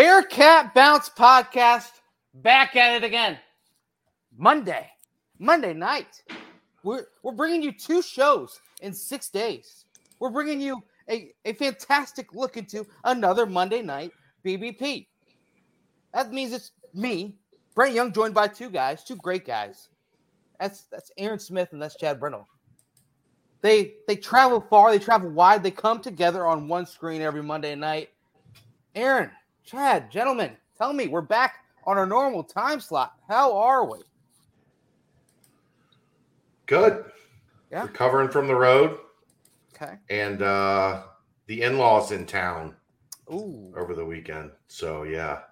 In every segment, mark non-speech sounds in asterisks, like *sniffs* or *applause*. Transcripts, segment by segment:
Bearcat Bounce podcast back at it again. Monday, Monday night. We're, we're bringing you two shows in six days. We're bringing you a, a fantastic look into another Monday night BBP. That means it's me, Brent Young, joined by two guys, two great guys. That's that's Aaron Smith and that's Chad Brindle. They they travel far, they travel wide, they come together on one screen every Monday night. Aaron, Chad, gentlemen, tell me, we're back on our normal time slot. How are we? Good. Yeah. Recovering from the road. Okay. And uh the in-laws in town Ooh. over the weekend. So yeah.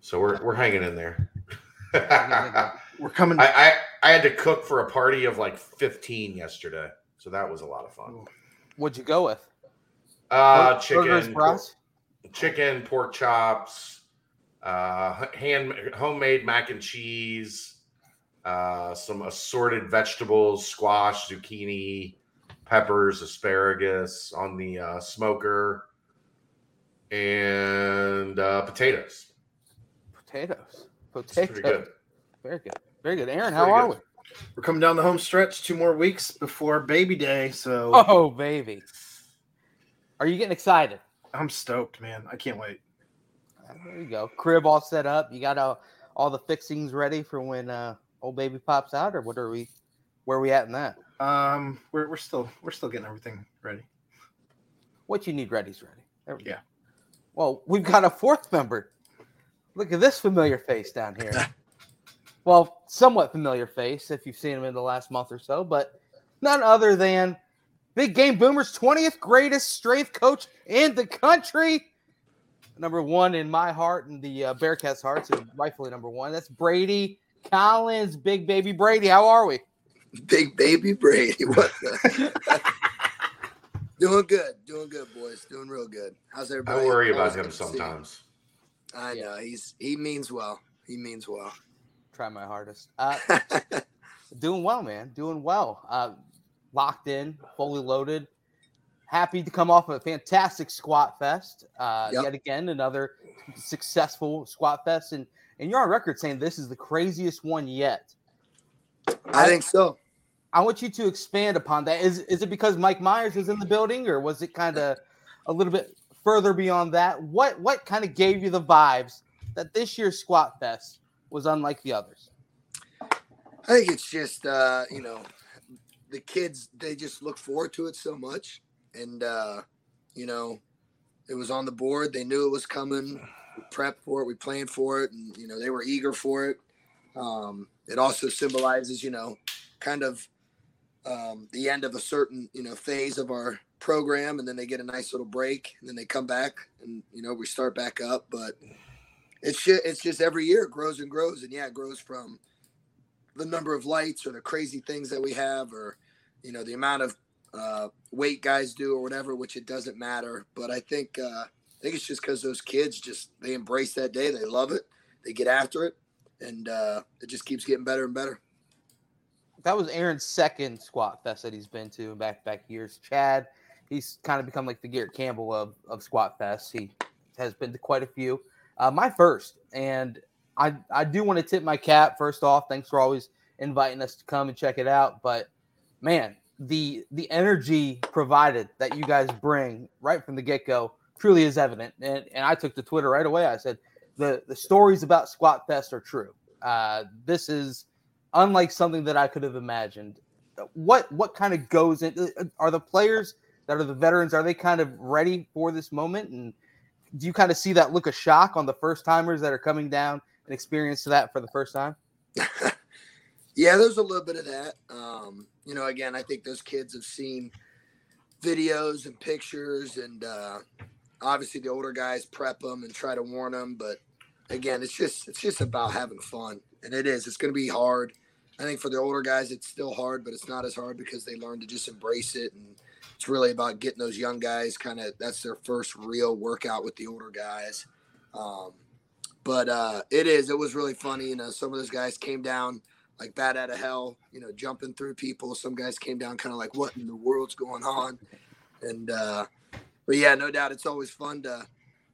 So we're we're hanging in there. *laughs* We're coming. I, I I had to cook for a party of like 15 yesterday. So that was a lot of fun. What'd you go with? Uh chicken, burgers, chicken, pork chops, uh, hand homemade mac and cheese, uh, some assorted vegetables, squash, zucchini, peppers, asparagus on the uh, smoker, and uh, potatoes. Potatoes. Potatoes. pretty good. Very good. Very good. Aaron, how are good. we? We're coming down the home stretch. Two more weeks before baby day, so Oh, baby. Are you getting excited? I'm stoked, man. I can't wait. Uh, There you go. Crib all set up. You got all, all the fixings ready for when uh, old baby pops out, or what are we? Where are we at in that? Um, we're we're still we're still getting everything ready. What you need ready's ready. There we go. Yeah. Well, we've got a fourth member. Look at this familiar face down here. *laughs* well, somewhat familiar face if you've seen him in the last month or so, but none other than Big Game Boomer's 20th greatest strength coach in the country. Number one in my heart and the uh, Bearcats' hearts, and rightfully number one. That's Brady Collins, Big Baby Brady. How are we? Big baby Brady. What the? *laughs* doing good. Doing good, boys. Doing real good. How's everybody? I worry about him good to see you. sometimes. I know. He's he means well. He means well. Try my hardest. Uh, *laughs* Doing well, man. Doing well. Uh, locked in, fully loaded. Happy to come off of a fantastic squat fest. Uh, Yep. Yet again, another successful squat fest, and and you're on record saying this is the craziest one yet. I think so. I want you to expand upon that. Is is it because Mike Myers is in the building, or was it kind of a little bit further beyond that? What what kind of gave you the vibes that this year's squat fest was unlike the others? I think it's just uh, you know, the kids they just look forward to it so much. And uh, you know, it was on the board. They knew it was coming. We prepped for it, we planned for it, and you know, they were eager for it. Um, it also symbolizes, you know, kind of um, the end of a certain, you know, phase of our program, and then they get a nice little break, and then they come back, and you know, we start back up. But it's just, it's just every year it grows and grows, and yeah, it grows from the number of lights or the crazy things that we have, or you know, the amount of uh, weight guys do or whatever, which it doesn't matter. But I think uh, I think it's just because those kids just they embrace that day, they love it, they get after it, and uh, it just keeps getting better and better. that was Aaron's second squat fest that he's been to in back back years. Chad, he's kind of become like the Garrett Campbell of, of squat fest. He has been to quite a few. Uh, my first, and I I do want to tip my cap first off. Thanks for always inviting us to come and check it out. But man, the the energy provided that you guys bring right from the get go truly is evident. And and I took to Twitter right away. I said the the stories about Squat Fest are true. Uh, this is unlike something that I could have imagined. What what kind of goes in? Are the players that are the veterans are they kind of ready for this moment? And do you kind of see that look of shock on the first timers that are coming down and experience that for the first time? *laughs* Yeah, there's a little bit of that. Um, you know, again, I think those kids have seen videos and pictures, and uh, obviously the older guys prep them and try to warn them. But again, it's just it's just about having fun, and it is. It's going to be hard. I think for the older guys, it's still hard, but it's not as hard because they learn to just embrace it, and it's really about getting those young guys kind of. That's their first real workout with the older guys. Um, but uh, it is. It was really funny. You know, some of those guys came down like bat out of hell, you know, jumping through people. Some guys came down kind of like, what in the world's going on? And, uh, but yeah, no doubt it's always fun to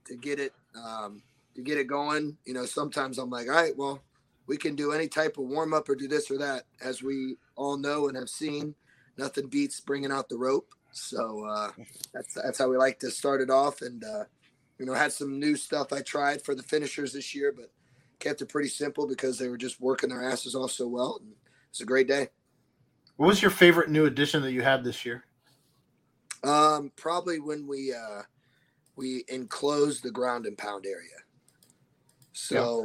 to get it um, to get it going. You know, sometimes I'm like, all right, well, we can do any type of warm up or do this or that. As we all know and have seen, nothing beats bringing out the rope. So uh, that's that's how we like to start it off. And uh, you know, had some new stuff I tried for the finishers this year, but kept it pretty simple because they were just working their asses off so well. And it's a great day. What was your favorite new addition that you had this year? Um, probably when we uh, we enclosed the ground and pound area. So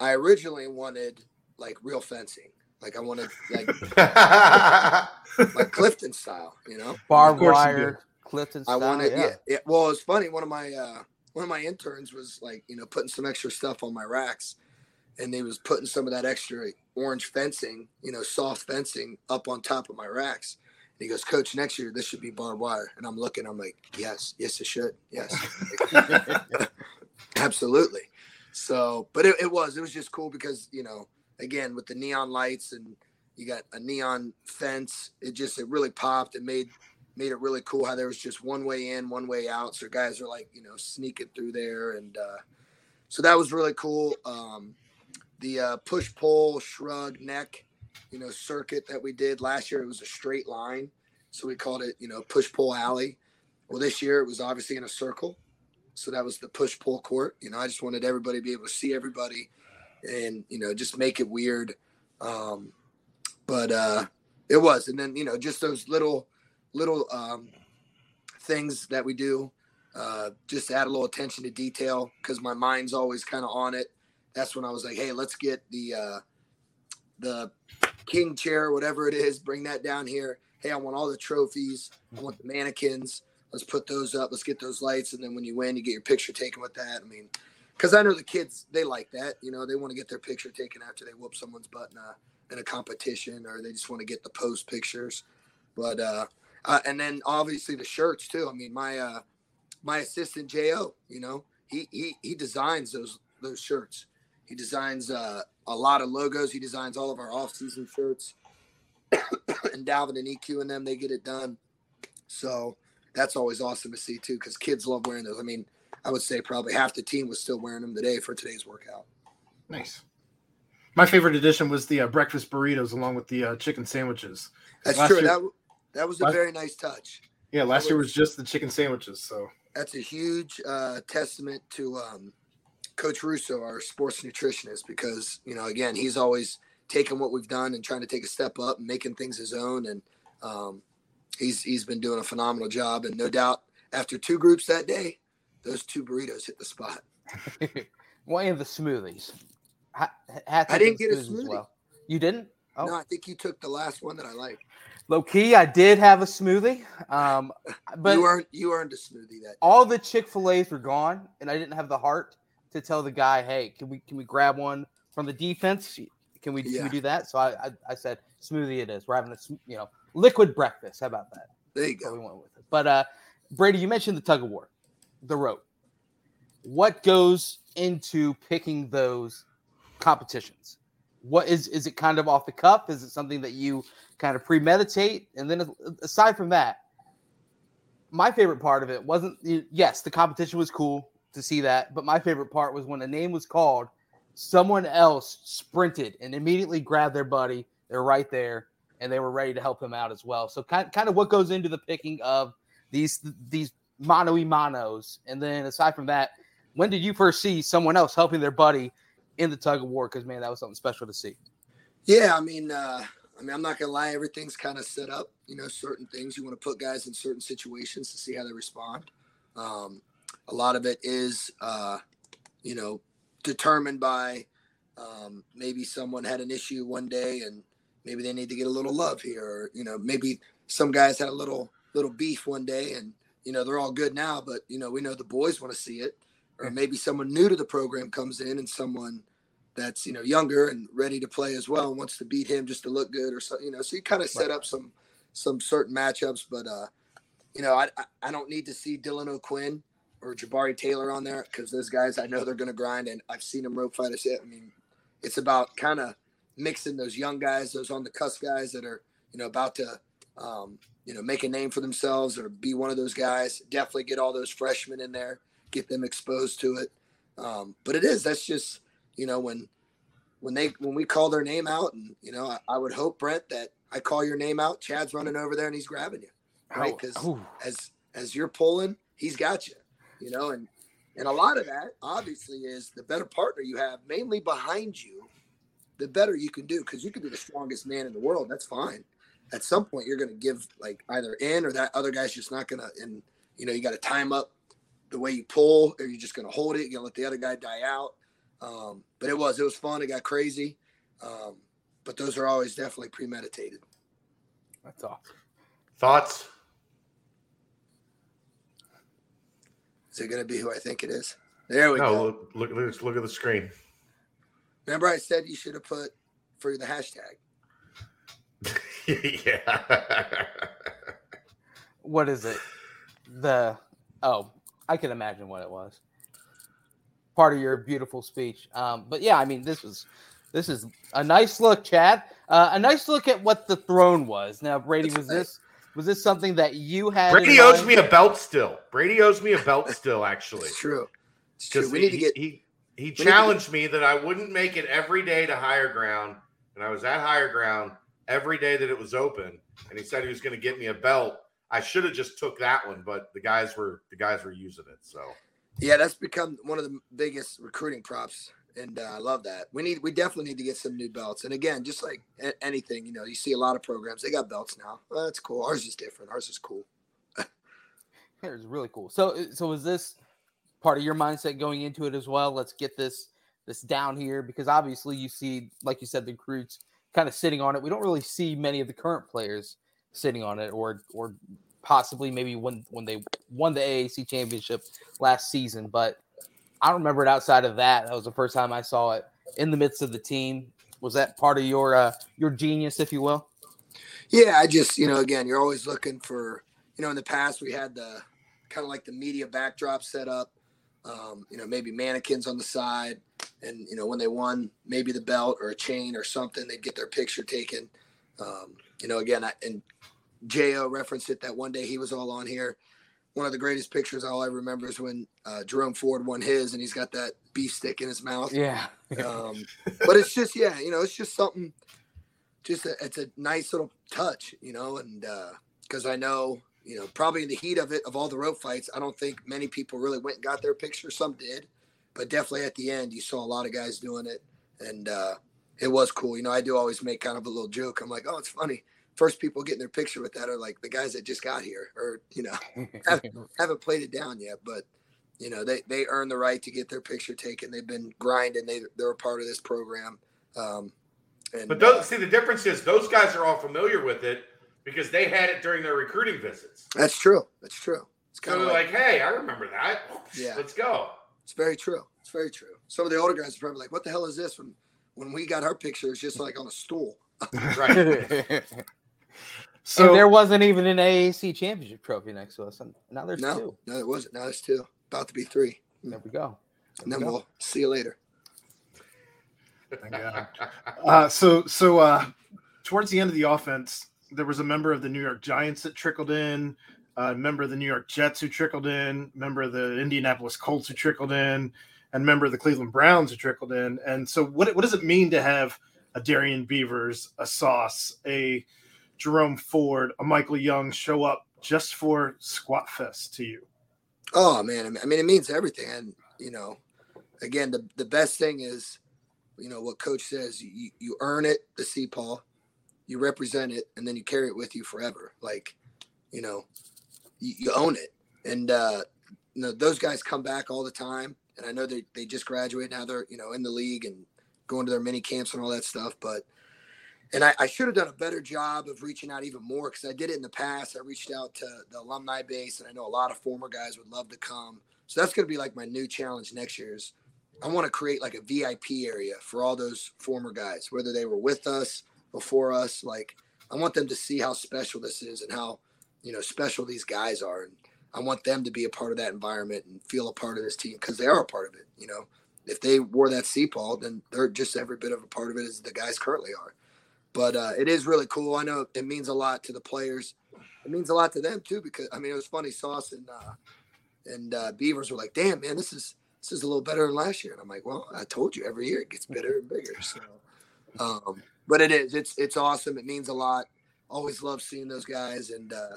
yeah. I originally wanted like real fencing. Like I wanted like *laughs* like Clifton style, you know, barbed wire, Clifton style. I wanted, yeah. yeah. Well, it's funny. One of my uh, one of my interns was like, you know, putting some extra stuff on my racks, and they was putting some of that extra orange fencing, you know, soft fencing up on top of my racks. And he goes, Coach, next year this should be barbed wire. And I'm looking, I'm like, yes, yes, it should, yes, *laughs* absolutely. So, but it, it was, it was just cool because you know again with the neon lights and you got a neon fence. It just it really popped. It made made it really cool how there was just one way in, one way out. So guys are like you know sneaking through there, and uh, so that was really cool. Um, the uh, push pull shrug neck, you know, circuit that we did last year. It was a straight line, so we called it you know push pull alley. Well, this year it was obviously in a circle, so that was the push pull court. You know, I just wanted everybody to be able to see everybody and you know just make it weird um but uh it was and then you know just those little little um things that we do uh just add a little attention to detail because my mind's always kind of on it that's when i was like hey let's get the uh the king chair whatever it is bring that down here hey i want all the trophies i want the mannequins let's put those up let's get those lights and then when you win you get your picture taken with that i mean because I know the kids they like that. You know, they want to get their picture taken after they whoop someone's butt in a in a competition, or they just want to get the post pictures. But uh, uh, and then obviously the shirts too. I mean, my uh, my assistant Jo, you know, he he he designs those those shirts. He designs uh, a lot of logos. He designs all of our off season shirts. *coughs* and Dalvin and EQ and them, they get it done. So that's always awesome to see too, because kids love wearing those. I mean, I would say probably half the team was still wearing them today for today's workout. Nice. My favorite addition was the uh, breakfast burritos along with the uh, chicken sandwiches. That's last true. Year, that that was a last, very nice touch. Yeah, last year was just the chicken sandwiches. So that's a huge uh, testament to um, Coach Russo, our sports nutritionist, because you know, again, he's always taking what we've done and trying to take a step up and making things his own. And um, he's he's been doing a phenomenal job. And no doubt, after two groups that day, those two burritos hit the spot. *laughs* One of the smoothies. I, I didn't get a smoothie. Well. You didn't? Oh. No, I think you took the last one that I liked. Low key, I did have a smoothie. Um, *laughs* but you earned you earned a smoothie that. Day. All the Chick Fil A's were gone, and I didn't have the heart to tell the guy, "Hey, can we can we grab one from the defense? Can we, yeah. can we do that?" So I, I, I said, "Smoothie it is. We're having a you know liquid breakfast. How about that?" There you go. We went with it. But uh, Brady, you mentioned the tug of war the rope. What goes into picking those competitions? What is is it kind of off the cuff? Is it something that you kind of premeditate? And then aside from that, my favorite part of it wasn't yes, the competition was cool to see that, but my favorite part was when a name was called, someone else sprinted and immediately grabbed their buddy. They're right there and they were ready to help him out as well. So kind kind of what goes into the picking of these these mano y manos. And then aside from that, when did you first see someone else helping their buddy in the tug of war? Because man, that was something special to see. Yeah, I mean, uh, I mean, I'm not gonna lie, everything's kind of set up. You know, certain things you want to put guys in certain situations to see how they respond. Um, a lot of it is, uh, you know, determined by um, maybe someone had an issue one day and maybe they need to get a little love here, or you know, maybe some guys had a little little beef one day and you know, they're all good now, but you know, we know the boys want to see it. Or maybe someone new to the program comes in and someone that's you know younger and ready to play as well and wants to beat him just to look good or so you know so you kind of set up some some certain matchups but uh you know I, I don't need to see dylan o'quinn or jabari taylor on there because those guys i know they're going to grind and i've seen them rope fight us i mean it's about kind of mixing those young guys those on the cusp guys that are you know about to um, you know, make a name for themselves or be one of those guys. Definitely get all those freshmen in there get them exposed to it. Um, but it is that's just you know when when they when we call their name out, and you know I, I would hope Brent that I call your name out, Chad's running over there and he's grabbing you, right? Because as as you're pulling, he's got you, you know, and and a lot of that obviously is the better partner you have, mainly behind you, the better you can do. Because you could be the strongest man in the world, that's fine. At some point, you're going to give like either in or that other guy's just not going to. And you know, you got to time up the way you pull, or you're just going to hold it. You're going to let the other guy die out. Um, but it was it was fun. It got crazy. Um, but those are always definitely premeditated. That's awesome. Thoughts? It going to be who I think it is? There we No, go. look, look, look, look at the screen. Remember, I said you should have put for the hashtag. *laughs* yeah. What is it? The oh, I can imagine what it was. Part of your beautiful speech. Um, but yeah, I mean, this was this is a nice look, Chad. Uh, a nice look at what the throne was. Now, Brady, was this was this something that you had? Brady owes me a belt still. Brady owes me a belt *laughs* still, actually. It's true. It's true. Because We he, need to get. he he need to- challenged me that I wouldn't make it every day to higher ground, and I was at higher ground every day that it was open. And he said he was going to get me a belt. I should have just took that one, but the guys were the guys were using it. So Yeah, that's become one of the biggest recruiting props, and uh, I love that. We need, we definitely need to get some new belts. And again, just like a- anything, you know, you see a lot of programs they got belts now. Well, that's cool. Ours is different. Ours is cool. *laughs* It was really cool. So, uh, so was this part of your mindset going into it as well? Let's get this this down here because obviously you see, like you said, the recruits kind of sitting on it. We don't really see many of the current players sitting on it, or or possibly maybe when when they won the AAC championship last season. But I don't remember it outside of that. That was the first time I saw it in the midst of the team. Was that part of your uh, your genius, if you will? Yeah, I just, you know, again, you're always looking for, you know, in the past we had the kind of like the media backdrop set up, um, you know, maybe mannequins on the side. And, you know, when they won maybe the belt or a chain or something, they'd get their picture taken. Um, you know, again, I, and Jo referenced it that one day he was all on here. One of the greatest pictures all I remember is when uh, Jerome Ford won his and he's got that beef stick in his mouth. Yeah. um, but it's just yeah you know it's just something just a, it's a nice little touch you know and because i know you know probably in the heat of it of all the rope fights i don't think many people really went and got their picture. Some did but definitely at the end you saw a lot of guys doing it. And uh, it was cool. You know i do always make kind of a little joke. I'm like oh it's funny first people getting their picture with that are like the guys that just got here or you know *laughs* haven't played it down yet, but you know they they earn the right to get their picture taken. They've been grinding. They they're a part of this program. Um, and But those, see, the difference is those guys are all familiar with it because they had it during their recruiting visits. that's true. That's true. It's kind they're of like, like, "Hey, I remember that. Yeah. let's go." it's very true. It's very true. Some of the older guys are probably like, "What the hell is this?" When when we got our picture, it's just like on a stool. Right. *laughs* *laughs* and So there wasn't even an AAC championship trophy next to us, and now there's no, two. no, it wasn't. Now it's two. About to be three. There we go. And then we go. we'll see you later. Thank God. Uh, so so uh, towards the end of the offense, there was a member of the New York Giants that trickled in, a member of the New York Jets who trickled in, member of the Indianapolis Colts who trickled in, and member of the Cleveland Browns who trickled in. And so, what what does it mean to have a Darrian Beavers, a Sauce, a Jerome Ford, a Michael Young show up just for Squat Fest to you? Oh man, I mean- it means everything. And you know, again, the the best thing is, you know, what coach says, you you earn it, the C-Paw, you represent it, and then you carry it with you forever. Like, you know, you, you own it. And uh, you know, those guys come back all the time. And I know they they just graduated now they're, you know, in the league and going to their mini camps and all that stuff. But and I, I should have done a better job of reaching out even more because I did it in the past. I reached out to the alumni base, and I know a lot of former guys would love to come. So that's going to be like my new challenge next year. Is I want to create like a VIP area for all those former guys, whether they were with us before us. Like I want them to see how special this is and how you know special these guys are, and I want them to be a part of that environment and feel a part of this team because they are a part of it. You know, if they wore that C-Paw, then they're just every bit of a part of it as the guys currently are but uh, it is really cool. I know it means a lot to the players. It means a lot to them too because I mean it was funny. Sauce and uh, And uh, Beavers were like, "Damn, man, this is this is a little better than last year." And I'm like, "Well, I told you, every year it gets better and bigger." So, um, but it is. It's it's awesome. It means a lot. Always love seeing those guys, and uh,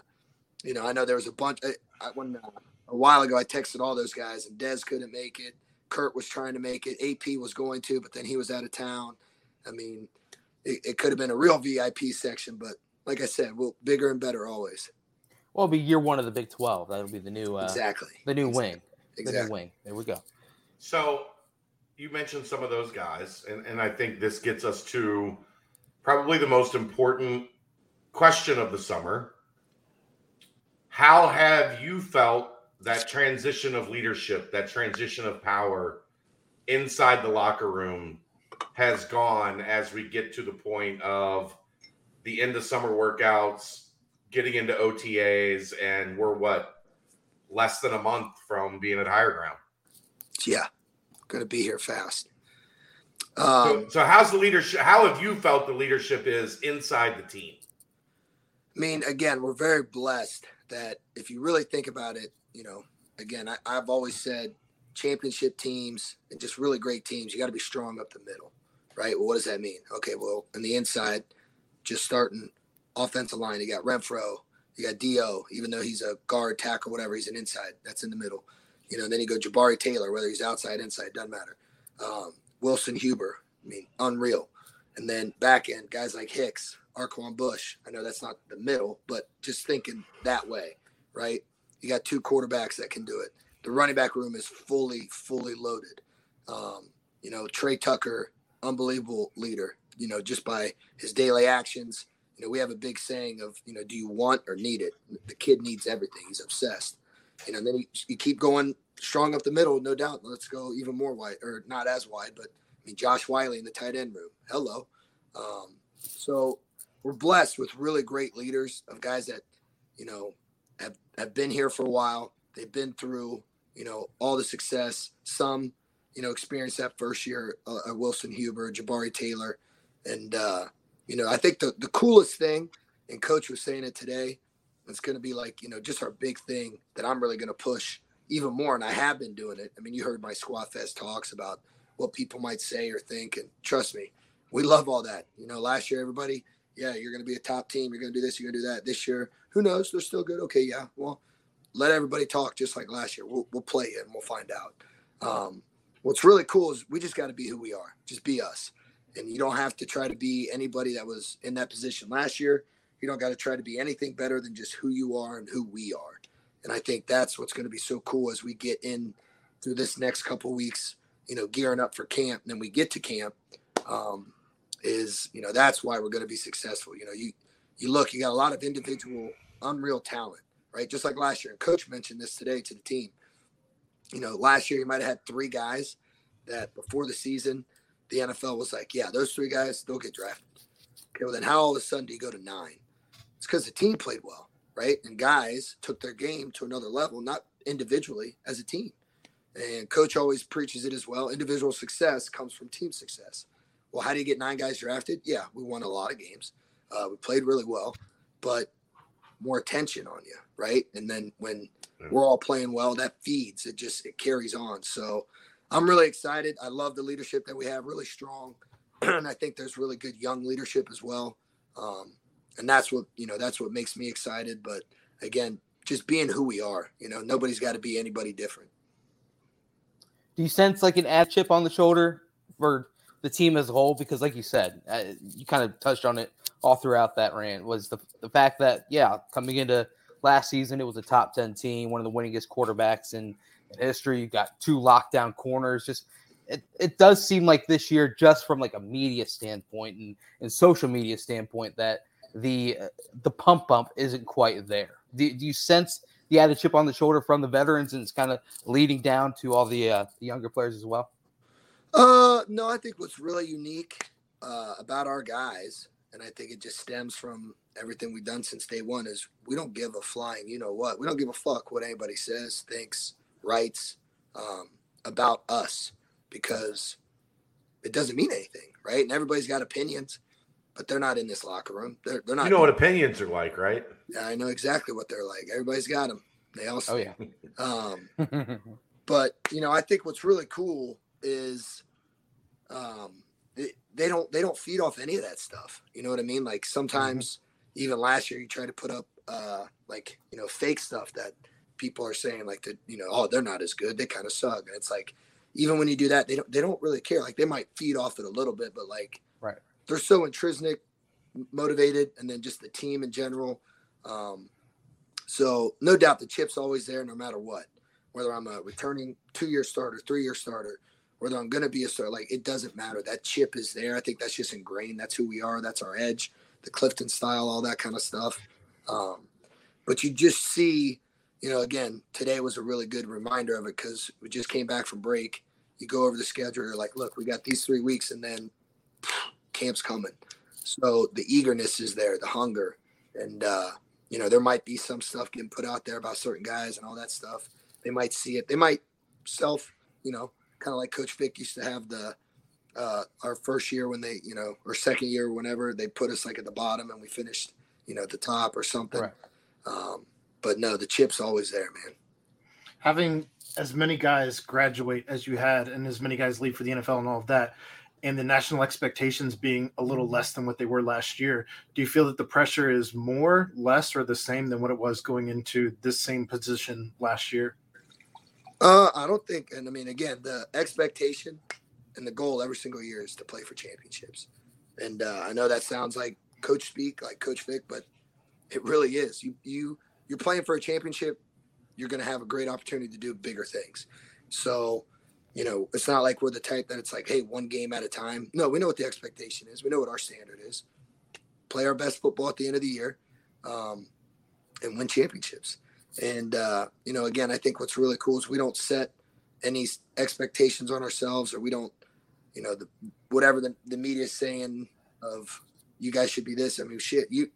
you know, I know there was a bunch. I, I when uh, a while ago, I texted all those guys, and Dez couldn't make it. Kurt was trying to make it. AP was going to, but then he was out of town. I mean, it, it could have been a real VIP section, but like I said, well, bigger and better always. Well, it'll be year one of the Big Twelve. That'll be the new uh, exactly the new exactly. wing. Exactly. The new wing. There we go. So you mentioned some of those guys, and, and I think this gets us to probably the most important question of the summer. How have you felt that transition of leadership, that transition of power inside the locker room has gone as we get to the point of the end of summer workouts, getting into OTAs, and we're what less than a month from being at higher ground. Yeah, going to be here fast. So, Um, so how's the leadership? How have you felt the leadership is inside the team? I mean, again, we're very blessed that if you really think about it, you know, again, I, I've always said championship teams and just really great teams, you got to be strong up the middle, right? Well, what does that mean? Okay, well, on the inside, just starting offensive line, you got Renfro, you got Do, even though he's a guard, tackle, whatever, he's an inside. That's in the middle. You know, then you go Jabari Taylor, whether he's outside, inside, doesn't matter. Um, Wilson Huber, I mean, unreal. And then back end, guys like Hicks, Arquon Bush. I know that's not the middle, but just thinking that way, right? You got two quarterbacks that can do it. The running back room is fully, fully loaded. Um, you know, Tre Tucker, unbelievable leader, you know, just by his daily actions. You know, we have a big saying of, you know, do you want or need it? The kid needs everything. He's obsessed. You know, and then you, you keep going strong up the middle, no doubt. Let's go even more wide, or not as wide, but I mean, Josh Whyle in the tight end room. Hello. Um, so we're blessed with really great leaders of guys that, you know, have, have been here for a while. They've been through, you know, all the success. Some, you know, experienced that first year, uh, Wilson Huber, Jabari Taylor. And, uh, you know, I think the, the coolest thing, and coach was saying it today, it's going to be like, you know, just our big thing that I'm really going to push even more. And I have been doing it. I mean, you heard my Squat Fest talks about what people might say or think. And trust me, we love all that. You know, last year, everybody, yeah, you're going to be a top team. You're going to do this, you're going to do that. This year, who knows? They're still good. Okay, yeah. Well, let everybody talk just like last year. We'll, we'll play it and we'll find out. Um, what's really cool is we just got to be who we are. Just be us. And you don't have to try to be anybody that was in that position last year. You don't got to try to be anything better than just who you are and who we are. And I think that's what's going to be so cool as we get in through this next couple weeks, you know, gearing up for camp. And then we get to camp. Um, is you know that's why we're going to be successful. You know, you you look, you got a lot of individual, unreal talent, right? Just like last year. And coach mentioned this today to the team. You know, last year you might have had three guys that before the season, the NFL was like, yeah, those three guys, they'll get drafted. Okay, well then how all of a sudden do you go to nine? It's because the team played well, right? And guys took their game to another level, not individually as a team. And coach always preaches it as well. Individual success comes from team success. Well, how do you get nine guys drafted? Yeah, we won a lot of games. Uh, we played really well, but more attention on you, right? And then when Yeah. we're all playing well, that feeds. It just it carries on. So I'm really excited. I love the leadership that we have, really strong, *clears throat* and I think there's really good young leadership as well. Um, and that's what you know. That's what makes me excited. But again, just being who we are. You know, nobody's got to be anybody different. Do you sense like an ad chip on the shoulder for the team as a whole? Because, like you said, uh, you kind of touched on it all throughout that rant. Was the the fact that yeah, coming into last season, it was a top ten team, one of the winningest quarterbacks in, in history. You got two lockdown corners. Just it, it does seem like this year, just from like a media standpoint and, and social media standpoint, that the uh, the pump bump isn't quite there. Do, do you sense the added chip on the shoulder from the veterans, and it's kind of leading down to all the, uh, the younger players as well? Uh, no, I think what's really unique uh, about our guys, and I think it just stems from everything we've done since day one, is we don't give a flying, you know what? We don't give a fuck what anybody says, thinks, writes um, about us because it doesn't mean anything, right? And everybody's got opinions, but they're not in this locker room. They're they're not. You know what opinions are like, right? Yeah, I know exactly what they're like. Everybody's got them. They all Oh yeah. um, *laughs* but you know, I think what's really cool is um, they, don't they don't feed off any of that stuff. You know what I mean? Like sometimes even last year you try to put up uh, like you know fake stuff that people are saying like that you know oh they're not as good they kind of suck and it's like even when you do that they don't they don't really care like they might feed off it a little bit but like Right. they're so intrinsic motivated and then just the team in general um, so no doubt the chip's always there no matter what whether i'm a returning two-year starter three-year starter whether i'm going to be a starter like it doesn't matter that chip is there i think that's just ingrained that's who we are that's our edge the clifton style all that kind of stuff um, but you just see you know, again, today was a really good reminder of it because we just came back from break. You go over the schedule, you're like, look, we got these three weeks, and then *sniffs* camp's coming. So the eagerness is there, the hunger, and uh, you know, there might be some stuff getting put out there about certain guys and all that stuff. They might see it. They might self, you know, kind of like Coach Fick used to have the uh, our first year when they, you know, or second year, whenever they put us like at the bottom and we finished, you know, at the top or something. Right. Um, but no, the chip's always there, man. having as many guys graduate as you had and as many guys leave for the NFL and all of that, and the national expectations being a little less than what they were last year, do you feel that the pressure is more, less, or the same than what it was going into this same position last year? Uh, I don't think, and I mean, again, the expectation and the goal every single year is to play for championships. And uh, I know that sounds like coach speak, like Coach Fick, but it really is. You you you're playing for a championship. You're going to have a great opportunity to do bigger things. So, you know, it's not like we're the type that it's like, hey, one game at a time. No, we know what the expectation is. We know what our standard is. Play our best football at the end of the year, um, and win championships. And uh, you know, again, I think what's really cool is we don't set any expectations on ourselves, or we don't, you know, the whatever the, the media is saying of you guys should be this. I mean, shit, you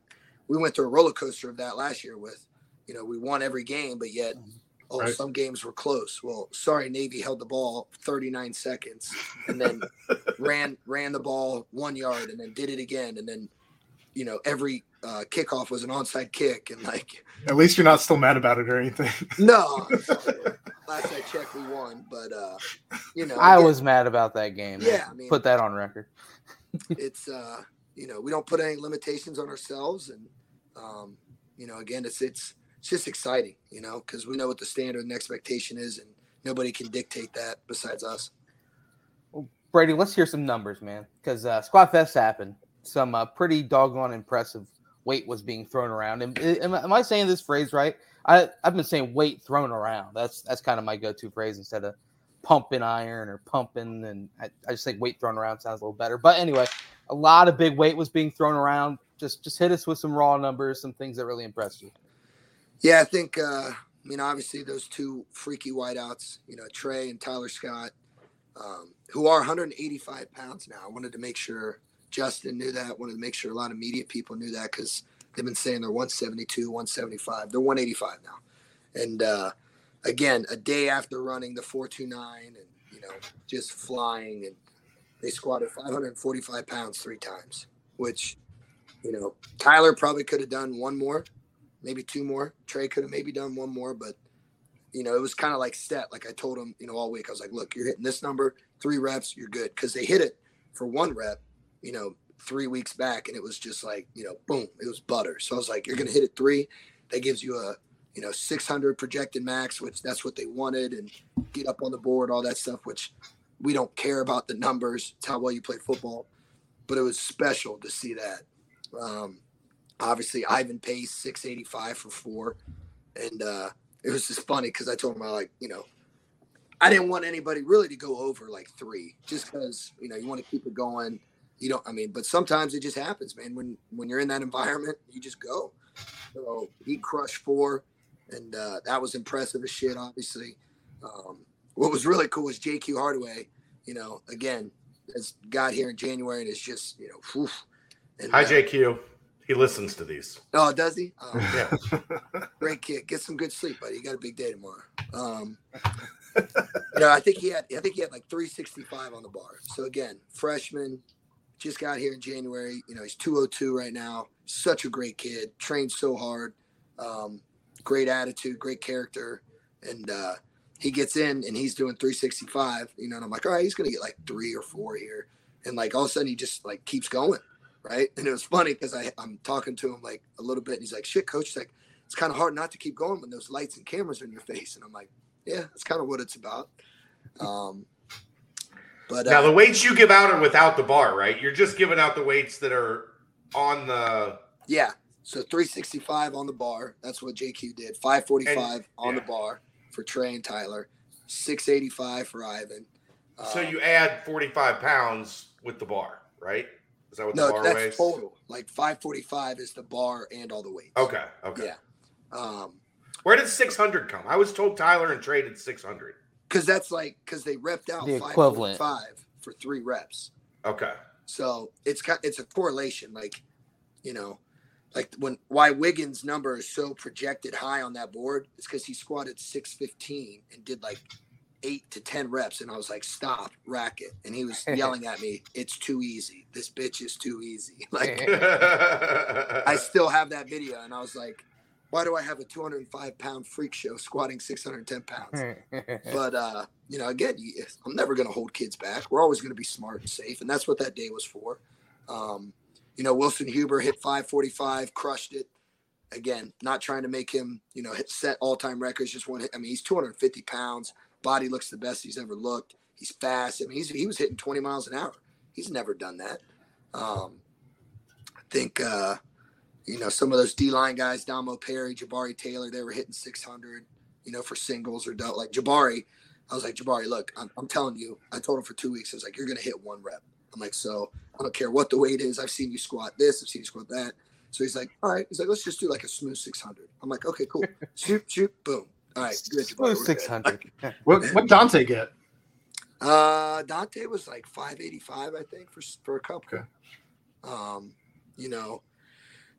we went through a roller coaster of that last year with, you know, we won every game, but yet oh, Right. some games were close. Well, sorry, Navy held the ball 39 seconds and then *laughs* ran ran the ball one yard and then did it again, and then you know every uh, kickoff was an onside kick, and like At least you're not still mad about it or anything. *laughs* no. Last I checked, we won, but uh, you know, I again, was mad about that game. Yeah, I mean- put that on record. *laughs* it's uh you know we don't put any limitations on ourselves and um you know again it's it's it's just exciting you know because we know what the standard and expectation is and nobody can dictate that besides us Brady, let's hear some numbers, man, because uh, Squat Fest happened. Some uh, pretty doggone impressive weight was being thrown around. And am, am I saying this phrase right? I I've been saying weight thrown around. That's that's kind of my go-to phrase instead of pumping iron or pumping. And I, I just think weight thrown around sounds a little better. But anyway, a lot of big weight was being thrown around. Just just hit us with some raw numbers, some things that really impressed you. yeah i think uh i mean obviously those two freaky wideouts you know tre and tyler scott um, who are 185 pounds now i wanted to make sure justin knew that wanted to make sure a lot of media people knew that because they've been saying they're 172 175 they're 185 now. And uh again a day after running the 429 and you know just flying and they squatted 545 pounds three times which you know tyler probably could have done one more maybe two more. Tre could have maybe done one more but you know it was kind of like set like i told him you know all week i was like look you're hitting this number three reps you're good. Because they hit it for one rep you know three weeks back and it was just like you know boom it was butter. So i was like you're gonna hit it three? That gives you a you know 600 projected max which that's what they wanted and get up on the board all that stuff which we don't care about the numbers it's how well you play football but it was special to see that. Um, obviously ivan pace 685 for four and uh, it was just funny because i told him i like you know i didn't want anybody really to go over like three just because you know you want to keep it going you don't i mean but sometimes it just happens man. When when you're in that environment you just go. So he crushed four and uh, that was impressive as shit obviously. Um, what was really cool was jq hardaway you know again has got here in january and is just you know whew, and, Hi, uh, JQ. He listens to these. oh does he? Oh, Yeah. great kid. Get some good sleep buddy. You got a big day tomorrow. Um, *laughs* you know, I think he had I think he had like 365 on the bar. So again, freshman, just got here in January. You know, he's 202 right now. Such a great kid, trained so hard. Um, great attitude, great character, and uh, he gets in and he's doing 365. You know, and I'm like, all right, he's gonna get like three or four here, and like all of a sudden he just like keeps going, right? And it was funny because I'm talking to him like a little bit, and he's like, shit, coach, it's like it's kind of hard not to keep going when those lights and cameras are in your face, and I'm like, yeah, that's kind of what it's about. Um, but now uh, the weights you give out are without the bar, right? You're just giving out the weights that are on the. Yeah. So 365 on the bar. That's what JQ did. 545 And- on the bar for Tre and Tyler. 685 for Ivan. So Um, you add 45 pounds with the bar, right? Is that what the no, bar that's weighs? total. Like 545 is the bar and all the weights. Okay. Okay. Yeah. Um, Where did 600 come? I was told Tyler and Tre did 600. Because that's like because they repped out The equivalent. 545 for three reps. Okay. So it's kind it's a correlation, like you know, like when why Wiggins' number is so projected high on that board, is because he squatted six fifteen and did like eight to ten reps, and I was like, "Stop, rack it," and he was *laughs* yelling at me, "It's too easy. This bitch is too easy." *laughs* Like *laughs* I still have that video, and I was like, "Why do I have a two hundred and five pound freak show squatting six hundred and ten pounds?" *laughs* but uh, you know, again, I'm never going to hold kids back. We're always going to be smart and safe, and that's what that day was for. Um, you know, Wilson Huber hit 545, crushed it. Again, not trying to make him, you know, hit set all time records. Just one. hit. I mean, he's 250 pounds. Body looks the best he's ever looked. He's fast. I mean, he's, he was hitting 20 miles an hour. He's never done that. Um, I think, uh, you know, some of those D line guys, Damo Perry, Jabari Taylor, they were hitting 600, you know, for singles or double. Like Jabari, I was like, Jabari, look, I'm, I'm telling you, I told him for two weeks, I was like, you're going to hit one rep. I'm like, so I don't care what the weight is. I've seen you squat this, I've seen you squat that. So he's like, all right. He's like, let's just do like a smooth 600. I'm like, okay, cool. *laughs* shoot, shoot, boom. All right, good. Jabari, we're Smooth good. six hundred. What what Dante get? Uh, Dante was like 585, I think, for for a couple. Okay. Um, you know,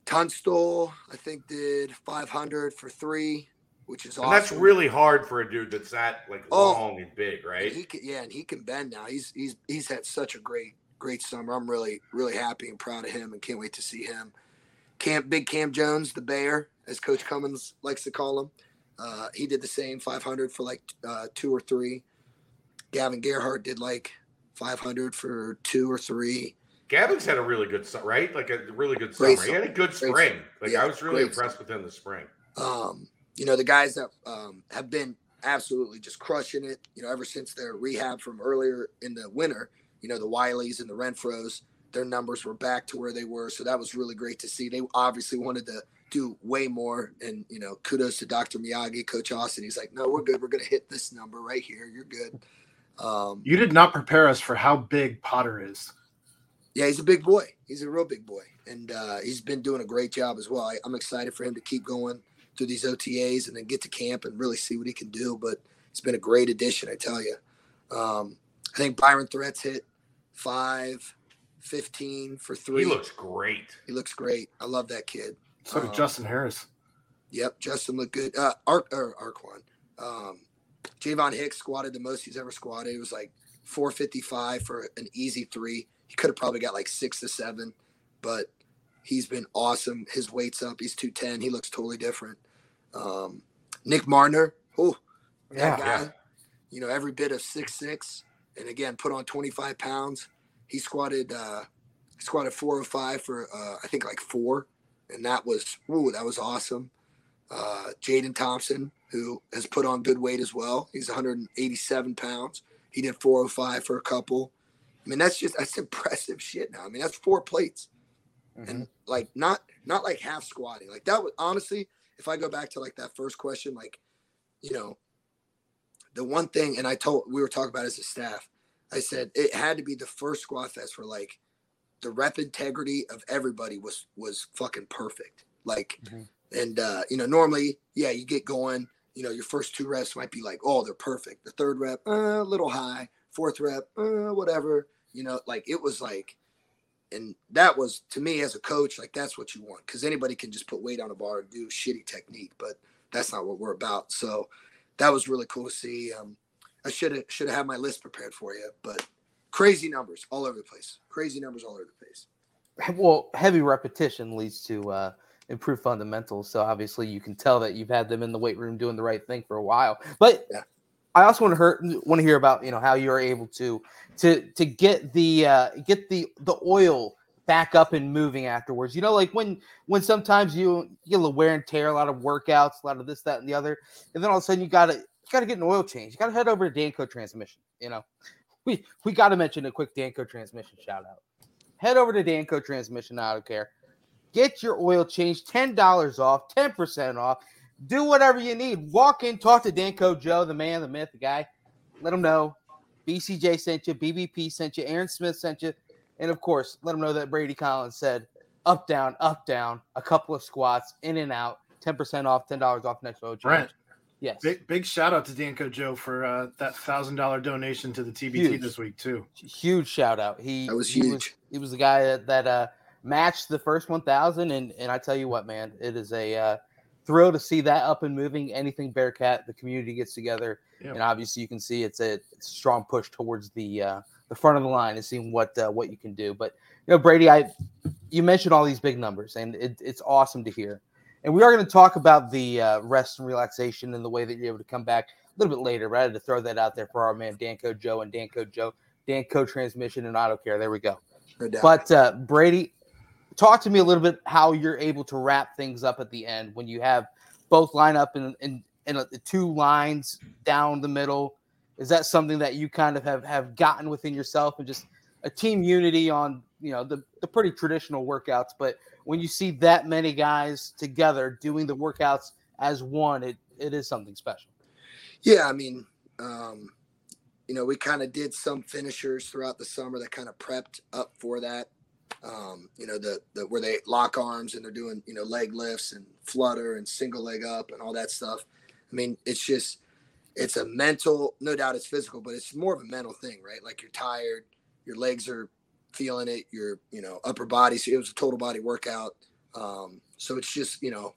Tunstall, I think, did 500 for three, which is And awesome. that's really hard for a dude that's that like Oh. long and big, And right? He can, yeah, and he can bend now. He's he's he's had such a great great summer. I'm really really happy and proud of him, and can't wait to see him. Cam Big Cam Jones, the Bear, as Coach Cummins likes to call him. Uh, he did the same 500 for like uh, two or three. Gavin Gerhardt did like 500 for two or three. Gavin's had a really good summer, right? Like a really good Great summer. He had a good Great spring. Like Yeah, I was really great impressed with him this spring. um, you know, the guys that um, have been absolutely just crushing it, you know, ever since their rehab from earlier in the winter, you know, the Whyles and the Renfros, their numbers were back to where they were. So that was really great to see. They obviously wanted to do way more. And, you know, kudos to Dr. Miyagi, Coach Austin. He's like, no, we're good. We're going to hit this number right here. You're good. Um, You did not prepare us for how big Potter is. Yeah, he's a big boy. He's a real big boy, and uh, he's been doing a great job as well. I, I'm excited for him to keep going through these OTAs and then get to camp and really see what he can do. But it's been a great addition, I tell you. Um, I think Bryon Threats hit five, 15 for three. He looks great. He looks great. I love that kid. So did Um, Justin Harris. Yep, Justin looked good. Uh, Ark or Arquon. Um, Javon Hicks squatted the most he's ever squatted. It was like 455 for an easy three. He could have probably got like six to seven, but he's been awesome. His weight's up. He's 210. He looks totally different. Um, Nick Mardner. Oh, Yeah. guy. Yeah. You know, every bit of six six, and again, put on 25 pounds. He squatted. Uh, he squatted 405 for uh, I think like four, and that was ooh, that was awesome. Uh, Jaden Thompson, who has put on good weight as well. He's 187 pounds. He did 405 for a couple. I mean, that's just that's *laughs* impressive shit. Now, I mean, that's four plates Mhm. and like not not like half squatting. Like that was honestly, if I go back to like that first question, like you know, the one thing, and I told we were talking about as a staff, I said it had to be the first squat fest where like the rep integrity of everybody was was fucking perfect. Like, Mhm. and uh, you know, normally, yeah, you get going. You know, your first two reps might be like, oh, they're perfect. The third rep, uh, a little high. Fourth rep, uh, whatever. You know, like it was like and that was to me as a coach like that's what you want because anybody can just put weight on a bar and do shitty technique but that's not what we're about so that was really cool to see um, i should have should have had my list prepared for you but crazy numbers all over the place crazy numbers all over the place Well, heavy repetition leads to uh, improve fundamentals. So obviously you can tell that you've had them in the weight room doing the right thing for a while. But Yeah. I also want to hear want to hear about you know how you're able to to to get the uh, get the the oil back up and moving afterwards. You know, like when when sometimes you, you get a wear and tear, a lot of workouts, a lot of this, that, and the other, and then all of a sudden you gotta you gotta get an oil change. You gotta head over to Danco Transmission. You know, we we got to mention a quick Danco Transmission shout out. Head over to Danco Transmission Auto Care. Get your oil change, ten dollars off, ten percent off. Do whatever you need. Walk in, talk to Danco Joe, the man, the myth, the guy. Let him know BCJ sent you, BBP sent you, Aaron Smith sent you, and of course, let him know that Brady Collins said up, down, up, down, a couple of squats, in and out, ten percent off, ten dollars off next oil change. Brent, Yes, big big shout out to Danco Joe for uh, that thousand dollar donation to the TBT Huge. this week too. huge shout out. He That was he huge. he was the guy that, that uh matched the first 1000 and and I tell you what man it is a uh thrill to see that up and moving anything Bearcat the community gets together Yeah. and obviously you can see it's a, it's a strong push towards the uh the front of the line and seeing what uh, what you can do. But you know Brady I you mentioned all these big numbers and it, it's awesome to hear. And we are going to talk about the uh, rest and relaxation and the way that you're able to come back a little bit later but I had to throw that out there for our man Danco Joe and Danco Joe Danco Transmission and Auto Care. There we go. No but uh, Brady, talk to me a little bit how you're able to wrap things up at the end when you have both line up in in, in two lines down the middle. Is that something that you kind of have have gotten within yourself and just a team unity on you know the the pretty traditional workouts? But when you see that many guys together doing the workouts as one, it it is something special. Yeah, I mean, um, you know, we kind of did some finishers throughout the summer that kind of prepped up for that. Um, you know, the the where they lock arms and they're doing you know leg lifts and flutter and single leg up and all that stuff. I mean, it's just it's a mental, no doubt it's physical, but it's more of a mental thing, right? Like you're tired, your legs are feeling it, your you know upper body. So it was a total body workout. Um, so it's just you know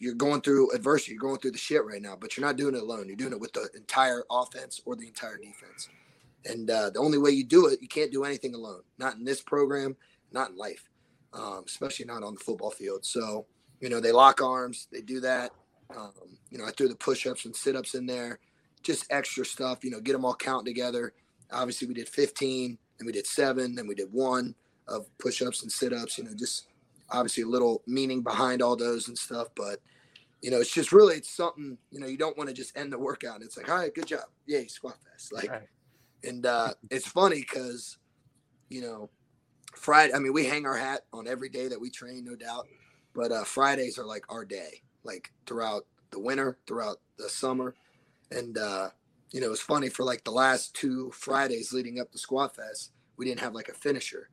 you're going through adversity. You're going through the shit right now, but you're not doing it alone. You're doing it with the entire offense or the entire defense. And uh, the only way you do it, you can't do anything alone. Not in this program, not in life, um, especially not on the football field. So, you know, they lock arms, they do that. Um, you know, I threw the push ups and sit ups in there, just extra stuff, you know, get them all counting together. Obviously, we did 15, then we did seven, then we did one of push ups and sit ups, you know, just obviously a little meaning behind all those and stuff. But, you know, it's just really, it's something, you know, you don't want to just end the workout. And it's like, all right, good job. Yay, squat fest. Like, Right. and uh, it's funny because, you know, Friday, I mean, we hang our hat on every day that we train, no doubt. But uh, Fridays are like our day, like throughout the winter, throughout the summer. And, uh, you know, it's funny for like the last two Fridays leading up to Squat Fest, we didn't have like a finisher.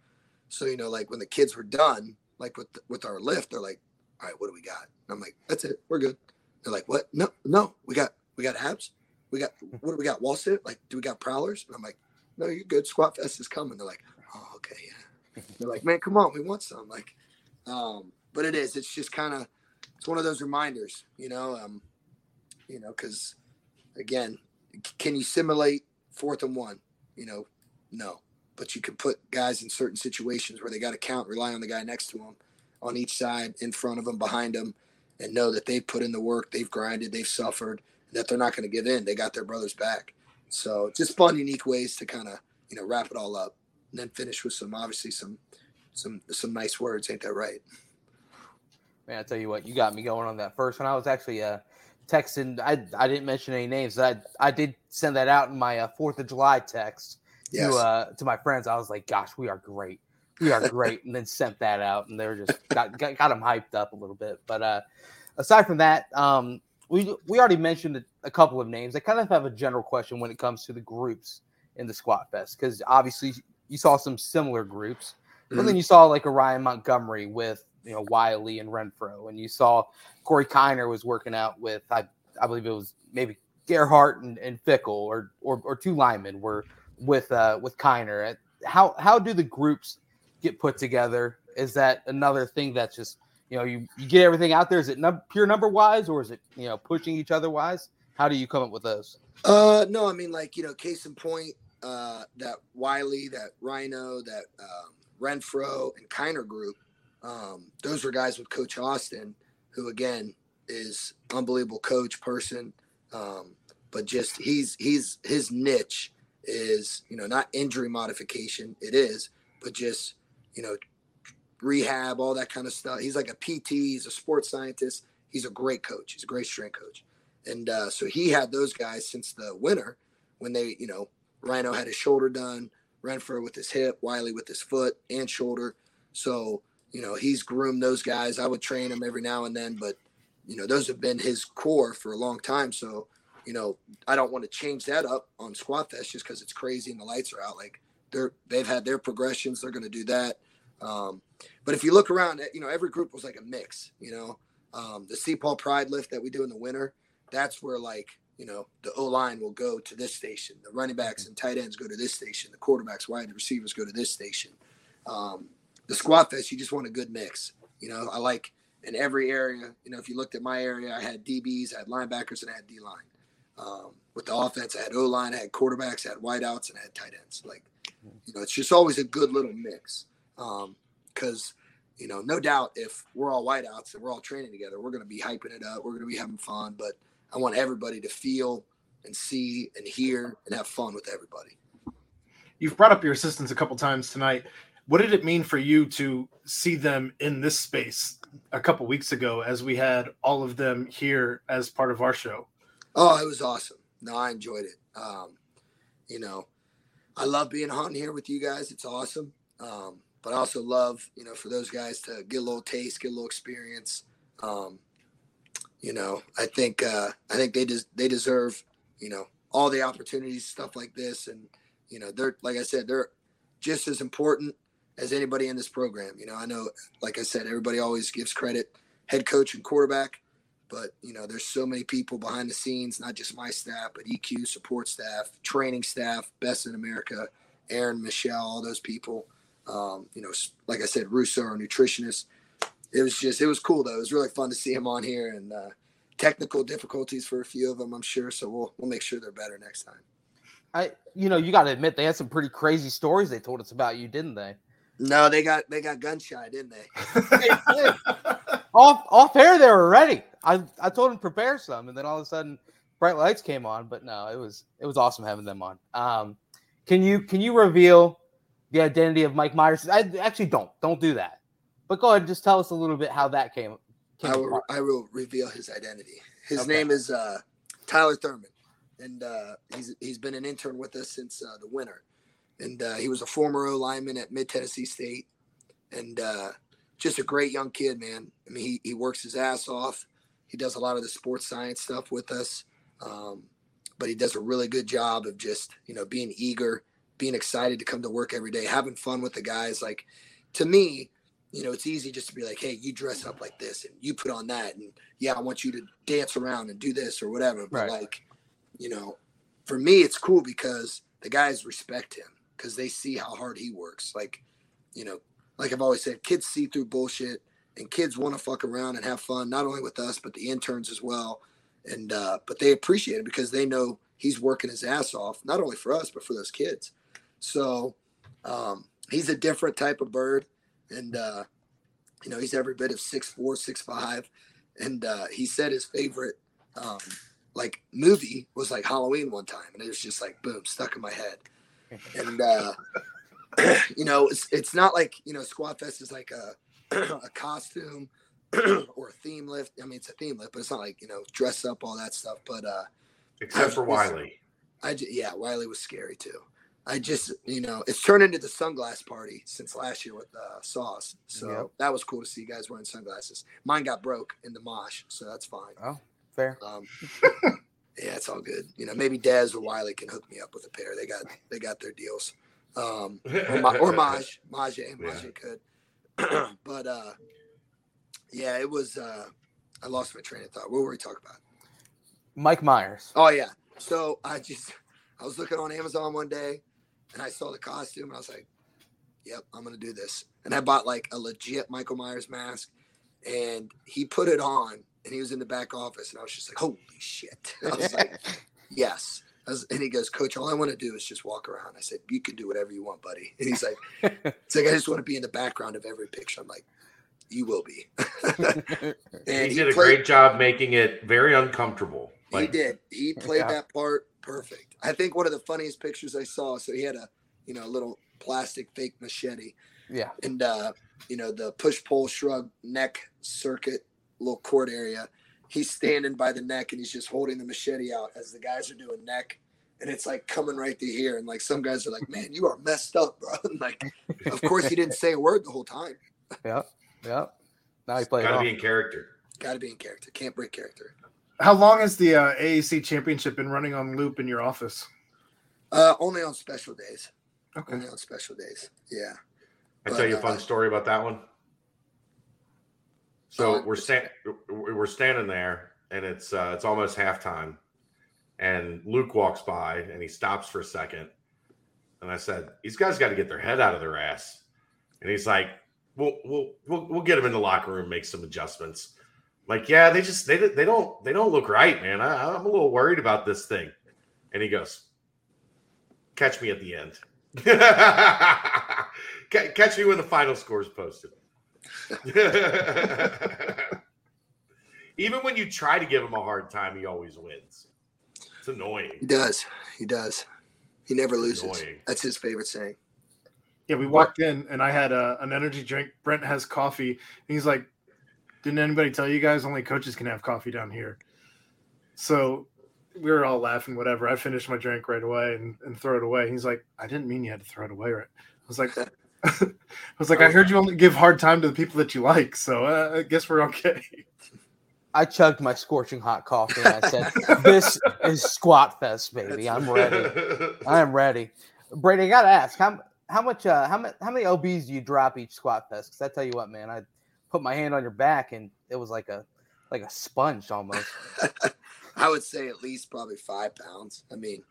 So, you know, like when the kids were done, like with with our lift, they're like, all right, what do we got? And I'm like, that's it. We're good. They're like, what? No, no, we got, we got abs. We got, what do we got? Wall sit? Like, do we got prowlers? And I'm like, no, you're good. Squat Fest is coming. They're like, oh, okay, yeah. They're like, man, come on, we want some. Like, um, but it is. It's just kind of, it's one of those reminders, you know, um, you know, because again, can you simulate fourth and one? You know, no. But you can put guys in certain situations where they got to count, rely on the guy next to them, on each side, in front of them, behind them, and know that they've put in the work, they've grinded, they've suffered, that they're not going to give in. They got their brothers back. So just fun, unique ways to kind of you know wrap it all up, and then finish with some obviously some some some nice words. Ain't that right? Man, I tell you what, you got me going on that first one. I was actually uh, texting. I I didn't mention any names. I I did send that out in my uh, Fourth of July text Yes. to uh, to my friends. I was like, "Gosh, we are great. We are great," *laughs* and then sent that out, and they were just got got, got them hyped up a little bit. But uh, aside from that, um, we we already mentioned a couple of names. I kind of have a general question when it comes to the groups in the Squat Fest because obviously you saw some similar groups, but then you saw like a Ryan Montgomery with you know Whyle and Renfro, and you saw Corey Kiner was working out with I I believe it was maybe Gerhart and, and Fickle or, or or two linemen were with uh with Kiner. How how do the groups get put together? Is that another thing that's just you know you, you get everything out there? Is it num- pure number wise or is it you know pushing each other wise? How do you come up with those? Uh, no, I mean like you know, case in point, uh, that Whyle, that Rhino, that um, Renfro, and Kiner group. um, those were guys with Coach Austin, who again is unbelievable coach person. Um, but just he's he's his niche is you know not injury modification. It is, but just you know rehab, all that kind of stuff. He's like a PT. He's a sports scientist. He's a great coach. He's a great strength coach. And uh, so he had those guys since the winter when they, you know, Rhino had his shoulder done, Renfro with his hip, Whyle with his foot and shoulder. So, you know, he's groomed those guys. I would train them every now and then, but, you know, those have been his core for a long time. So, you know, I don't want to change that up on Squat Fest just because it's crazy and the lights are out. Like they're, they've had their progressions. They're going to do that. Um, but if you look around, you know, every group was like a mix, you know, um, the C-Paw Pride lift that we do in the winter, that's where like you know the O line will go to this station, the running backs and tight ends go to this station, the quarterbacks, wide receivers go to this station. Um, the squat fest, you just want a good mix. You know, I like in every area. You know, if you looked at my area, I had DBs, I had linebackers, and I had D line. Um, with the offense, I had O line, I had quarterbacks, I had wideouts, and I had tight ends. Like, you know, it's just always a good little mix. Because um, you know, no doubt if we're all wideouts and we're all training together, we're going to be hyping it up. We're going to be having fun. But I want everybody to feel and see and hear and have fun with everybody. You've brought up your assistants a couple times tonight. What did it mean for you to see them in this space a couple weeks ago as we had all of them here as part of our show? Oh, it was awesome. No, I enjoyed it. Um, you know, I love being hunting here with you guys. It's awesome. Um, but I also love, you know, for those guys to get a little taste, get a little experience. Um, you know, I think uh, I think they des- they deserve, you know, all the opportunities, stuff like this, and you know, they're like I said, they're just as important as anybody in this program. You know, I know, like I said, everybody always gives credit, head coach and quarterback, but you know, there's so many people behind the scenes, not just my staff, but EQ support staff, training staff, best in America, Aaron, Michelle, all those people. Um, you know, like I said, Russo, our nutritionist. It was just, it was cool though. It was really fun to see him on here and uh, technical difficulties for a few of them, I'm sure. So we'll we'll make sure they're better next time. I, you know, you got to admit they had some pretty crazy stories they told us about you, didn't they? No, they got they got gun shy, didn't they? they *laughs* off off air, they were ready. I I told them to prepare some, and then all of a sudden, bright lights came on. But no, it was it was awesome having them on. Um, can you can you reveal the identity of Mike Myers. I actually don't. Don't do that. But go ahead and just tell us a little bit how that came. came I will. I will reveal his identity. His okay. name is uh, Tyler Thurman, and uh, he's he's been an intern with us since uh, the winter, and uh, he was a former O lineman at Mid Tennessee State, and uh, just a great young kid, man. I mean, he he works his ass off. He does a lot of the sports science stuff with us, um, but he does a really good job of just you know being eager being excited to come to work every day, having fun with the guys. Like to me, you know, it's easy just to be like, hey, you dress up like this and you put on that. And yeah, I want you to dance around and do this or whatever. But right. like, you know, for me, it's cool because the guys respect him because they see how hard he works. Like, you know, like I've always said, kids see through bullshit and kids want to fuck around and have fun, not only with us, but the interns as well. And, uh, but they appreciate it because they know he's working his ass off, not only for us, but for those kids. So um, he's a different type of bird, and uh, you know he's every bit of six four, six five, and uh, he said his favorite um, like movie was like Halloween one time, and it was just like boom, stuck in my head, and uh, *clears throat* you know it's it's not like you know Squat Fest is like a *clears throat* a costume *clears throat* or a theme lift. I mean, it's a theme lift, but it's not like you know dress up all that stuff. But uh, except for Whyle, I just, yeah, Whyle was scary too. I just, you know, it's turned into the sunglass party since last year with uh, Sauce. So yep. that was cool to see you guys wearing sunglasses. Mine got broke in the mosh, so that's fine. Oh, fair. Um, *laughs* yeah, it's all good. You know, maybe Dez or Whyle can hook me up with a pair. They got they got their deals. Um, or, or Maj, Maj, Maj yeah. could. *clears throat* but uh, yeah, it was. Uh, I lost my train of thought. What were we talking about? Mike Myers. Oh yeah. So I just I was looking on Amazon one day and I saw the costume and I was like, yep, I'm going to do this. And I bought like a legit Michael Myers mask and he put it on and he was in the back office and I was just like, holy shit. *laughs* I was like, yes. Was, and he goes, Coach, all I want to do is just walk around. I said, You can do whatever you want, buddy. And he's like, It's like, I just want to be in the background of every picture. I'm like, you will be. *laughs* and he, did a played, great job making it very uncomfortable. Like, he did. He played yeah. that part perfect. I think one of the funniest pictures I saw. So he had a you know a little plastic fake machete. Yeah. And uh, you know the push pull shrug neck circuit little court area. He's standing by the neck and he's just holding the machete out as the guys are doing neck and it's like coming right to here. And like some guys are like, "Man, you are messed up, bro." *laughs* And like, of course, he didn't say a word the whole time. *laughs* yeah, yeah. Now he plays. Got to be in character. Got to be in character. Can't break character. How long has the uh, AAC championship been running on loop in your office? Uh, only on special days. Okay. Only on special days. Yeah. I tell you a fun uh, story about that one. So we're sta- we're standing there, and it's uh, it's almost halftime, and Luke walks by, and he stops for a second, and I said, "These guys got to get their head out of their ass," and he's like, "We'll we'll we'll, we'll get them in the locker room, make some adjustments." Like, yeah, they just they they don't they don't look right, man. I, I'm a little worried about this thing. And he goes, "Catch me at the end. *laughs* Catch me when the final score is posted." *laughs* Even when you try to give him a hard time, he always wins. It's annoying. He does. He does. He never loses. Annoying. That's his favorite saying. Yeah, we walked in and I had a, an energy drink. Brent has coffee. And he's like, didn't anybody tell you guys only coaches can have coffee down here? So we were all laughing, whatever. I finished my drink right away and, and throw it away. He's like, I didn't mean you had to throw it away, right? I was like, *laughs* I was like, I heard you only give hard time to the people that you like, so uh, I guess we're okay. I chugged my scorching hot coffee and I said, *laughs* "This is Squat Fest, baby. I'm ready. *laughs* I am ready." Brady, I gotta ask how how much uh, how many how many obs do you drop each Squat Fest? Because I tell you what, man, I put my hand on your back and it was like a like a sponge almost. *laughs* I would say at least probably five pounds. I mean,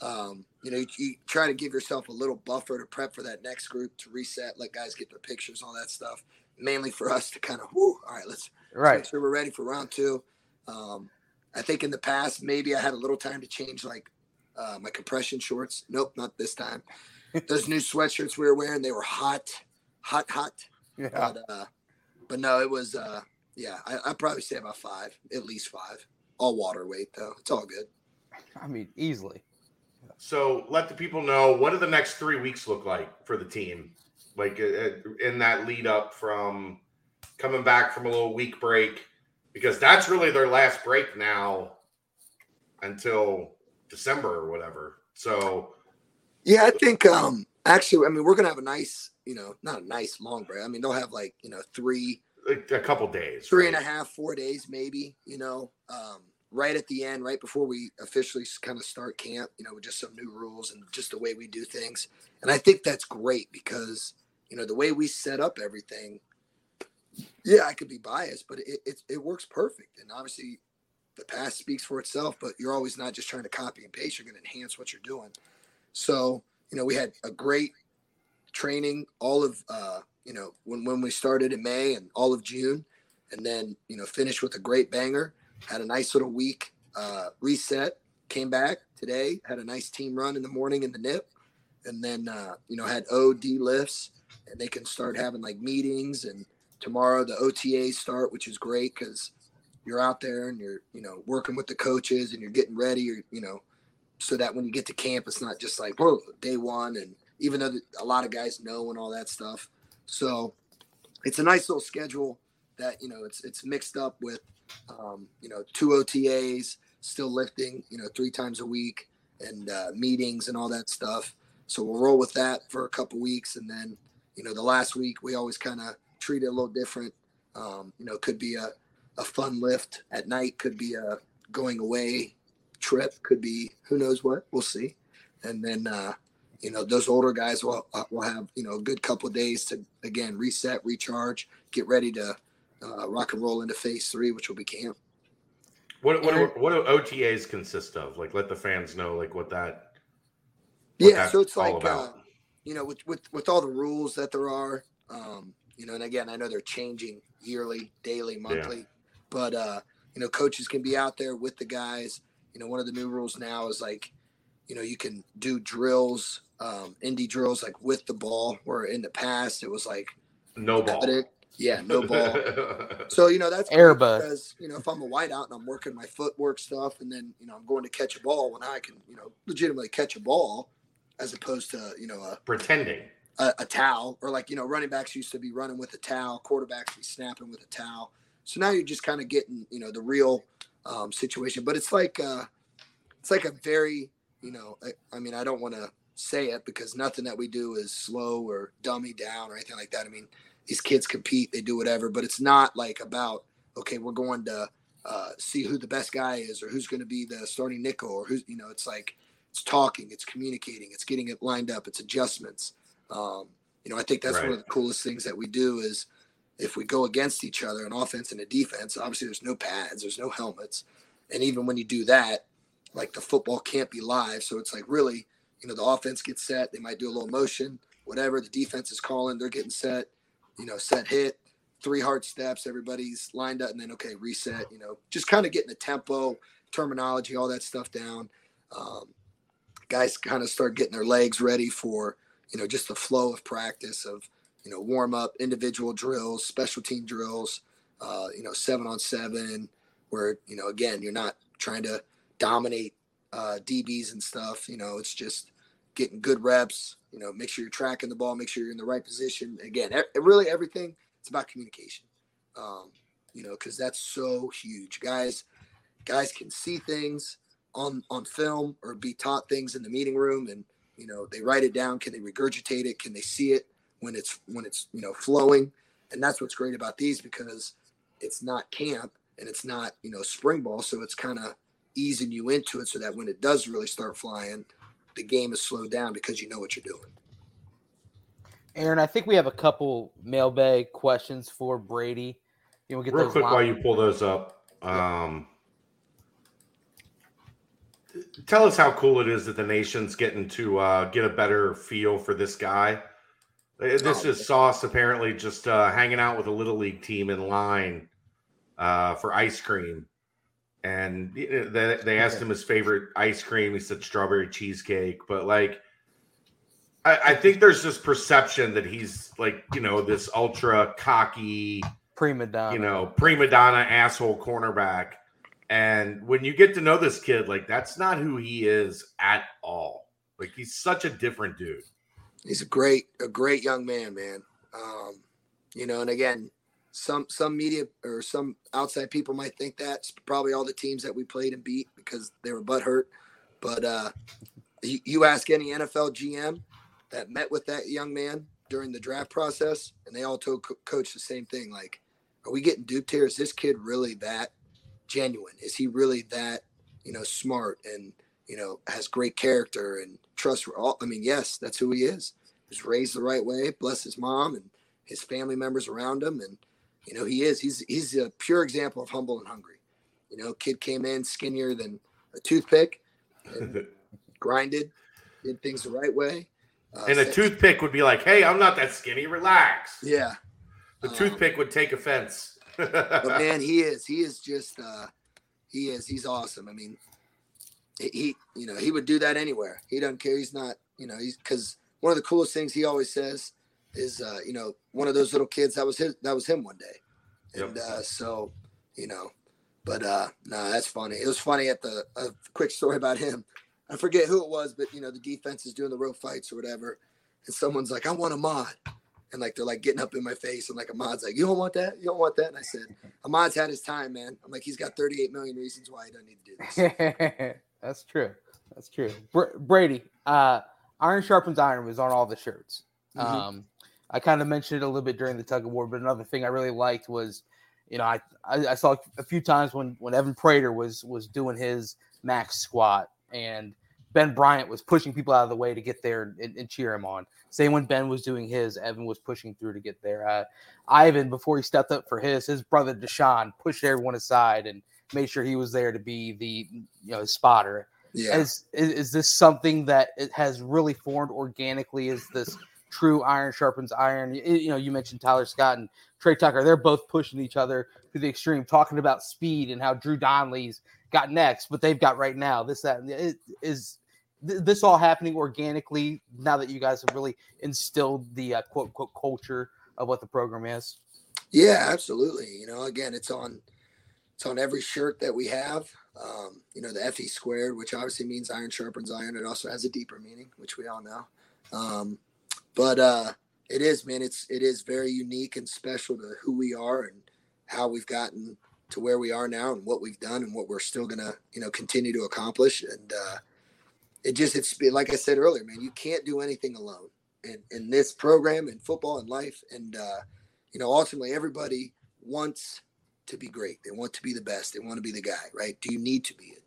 um, you know, you, you, try to give yourself a little buffer to prep for that next group to reset, let guys get their pictures, all that stuff. Mainly for us to kind of, whoo, all right, let's, right. Let's make sure we're ready for round two. Um, I think in the past, maybe I had a little time to change like uh, my compression shorts. Nope, not this time. *laughs* Those new sweatshirts we were wearing, they were hot, hot, hot. Yeah. But, uh, but no, it was uh yeah, I, I'd probably say about five, at least five. All water weight though. It's all good. I mean, easily. So let the people know what do the next three weeks look like for the team, like uh, uh, in that lead up from coming back from a little week break, because that's really their last break now until December or whatever. So, yeah, I think um actually, I mean, we're gonna have a nice you know, not a nice long break. I mean, they'll have like, you know, three, a couple days, three right? and a half, four days, maybe, you know, um, right at the end, right before we officially kind of start camp, you know, with just some new rules and just the way we do things. And I think that's great because, you know, the way we set up everything, yeah, I could be biased, but it, it, it works perfect. And obviously the past speaks for itself, but you're always not just trying to copy and paste. You're going to enhance what you're doing. So, you know, we had a great training all of uh, you know when when we started in May and all of June, and then you know finished with a great banger. Had a nice little week uh, reset. Came back today. Had a nice team run in the morning in the nip, and then uh, you know had OD lifts, and they can start having like meetings. And tomorrow the OTAs start, which is great because you're out there and you're you know working with the coaches and you're getting ready. You're, you know so that when you get to camp, it's not just like whoa day one and even though a lot of guys know and all that stuff. So it's a nice little schedule that you know it's it's mixed up with um, you know two OTAs, still lifting you know three times a week, and uh, meetings and all that stuff. So we'll roll with that for a couple weeks, and then you know the last week we always kind of treat it a little different. Um, you know, could be a a fun lift at night, could be a going away trip, could be who knows what. We'll see. And then uh, you know those older guys will uh, will have you know a good couple days to again reset, recharge, get ready to uh, rock and roll into phase three, which will be camp. What what do, what do OTAs consist of? Like, let the fans know like what that. What yeah, so it's like uh, you know with with with all the rules that there are, um, you know, and again, I know they're changing yearly, daily, monthly, yeah. but uh, you know, coaches can be out there with the guys. You know, one of the new rules now is like, you know, you can do drills um, indie drills like with the ball, where in the past it was like no ball. Evident. Yeah, no *laughs* ball. so you know that's Airbud. because you know if I'm a wideout and I'm working my footwork stuff, and then you know I'm going to catch a ball when I can you know legitimately catch a ball, as opposed to you know a Pretending. a, a towel or like you know running backs used to be running with a towel, quarterbacks be snapping with a towel. So now you're just kind of getting you know the real um, situation, but it's like uh, it's like a very you know I, I mean I don't want to say it because nothing that we do is slow or dummy down or anything like that. I mean these kids compete, they do whatever, but it's not like about okay we're going to uh, see who the best guy is or who's going to be the starting nickel or who's you know it's like it's talking, it's communicating, it's getting it lined up, it's adjustments. Um, you know, I think that's one of the coolest things that we do is if we go against each other, an offense and a defense. Obviously, there's no pads, there's no helmets, and even when you do that, like the football can't be live, so it's like really, you know, the offense gets set, they might do a little motion, whatever. The defense is calling, they're getting set, you know, set hit, three hard steps, everybody's lined up, and then okay, reset. You know, just kind of getting the tempo, terminology, all that stuff down. Um, guys kind of start getting their legs ready for you know just the flow of practice of you know warm up individual drills special team drills uh, you know seven on seven where you know again you're not trying to dominate uh, dbs and stuff you know it's just getting good reps you know make sure you're tracking the ball make sure you're in the right position. Again e- really everything it's about communication. Um, you know because that's so huge. Guys guys can see things on on film or be taught things in the meeting room and you know they write it down. Can they regurgitate it? Can they see it when it's when it's you know flowing? And that's what's great about these because it's not camp and it's not you know spring ball. So it's kind of easing you into it so that when it does really start flying the game is slowed down because you know what you're doing Aaron, I think we have a couple mailbag questions for Brady. You know, we'll get Real those quick line- while you pull those up. Um, tell us how cool it is that the nation's getting to uh, get a better feel for this guy. This Oh. is Sauce apparently just uh, hanging out with a little league team in line uh, for ice cream, and they, they asked Okay. him his favorite ice cream. He said strawberry cheesecake, but like. I, I think there's this perception that he's like, you know, this ultra cocky, prima donna. you know, prima donna asshole cornerback. And when you get to know this kid, like that's not who he is at all. Like he's such a different dude. he's a great a great young man man um you know and again some some media or some outside people might think that's probably all the teams that we played and beat because they were butthurt but uh you, you ask any nfl gm that met with that young man during the draft process and they all told co- coach the same thing like are we getting duped here? Is this kid really that genuine? Is he really that you know smart and you know has great character and trust all? I mean yes that's who he is. He was raised the right way bless his mom and his family members around him and you know he is he's he's a pure example of humble and hungry you know kid came in skinnier than a toothpick and *laughs* grinded did things the right way uh, and a toothpick would be like, "Hey, I'm not that skinny. Relax." yeah The Um, toothpick would take offense. *laughs* but man, he is. He is just. uh He is. He's awesome. I mean, he, he you know, he would do that anywhere. He doesn't care. He's not. You know, he's because one of the coolest things he always says is, uh, you know, one of those little kids that was his. That was him one day, and Yep. uh, so, you know, but uh no, that's funny. It was funny at the a quick story about him. I forget who it was, but you know, the defense is doing the rope fights or whatever, and someone's like, "I want Ahmad." And like they're like getting up in my face, and like Ahmad's like, "You don't want that? You don't want that?" And I said, Ahmad's had his time, man. I'm like, he's got 38 million reasons why he doesn't need to do this. *laughs* That's true. That's true. Br- Brady, uh, Iron Sharpens Iron was on all the shirts. Mhm. Um, I kind of mentioned it a little bit during the tug of war, but another thing I really liked was, you know, I, I, I saw a few times when when Evan Prater was was doing his max squat and Ben Bryant was pushing people out of the way to get there and, and cheer him on. Same when Ben was doing his, Evan was pushing through to get there. Uh, Ivan, before he stepped up for his, his brother Deshawn pushed everyone aside and made sure he was there to be the you know spotter. Yeah. Is, is is this something that it has really formed organically? Is this true iron sharpens iron? You know, you mentioned Tyler Scott and Tre Tucker. They're both pushing each other to the extreme, talking about speed and how Drew Donnelly's got next, but they've got right now. This that it, is th- this all happening organically now that you guys have really instilled the uh, quote unquote culture of what the program is? Yeah, absolutely. You know, again, it's on it's on every shirt that we have. Um, you know, the FE squared, which obviously means iron sharpens iron. It also has a deeper meaning, which we all know. Um, but uh, it is, man. It's it is very unique and special to who we are and how we've gotten to where we are now and what we've done and what we're still gonna, you know, continue to accomplish. And uh, it just it's like I said earlier, man. You can't do anything alone in in this program in football and life. And uh, you know, ultimately, everybody wants to be great. They want to be the best. They want to be the guy, right? Do you need to be it?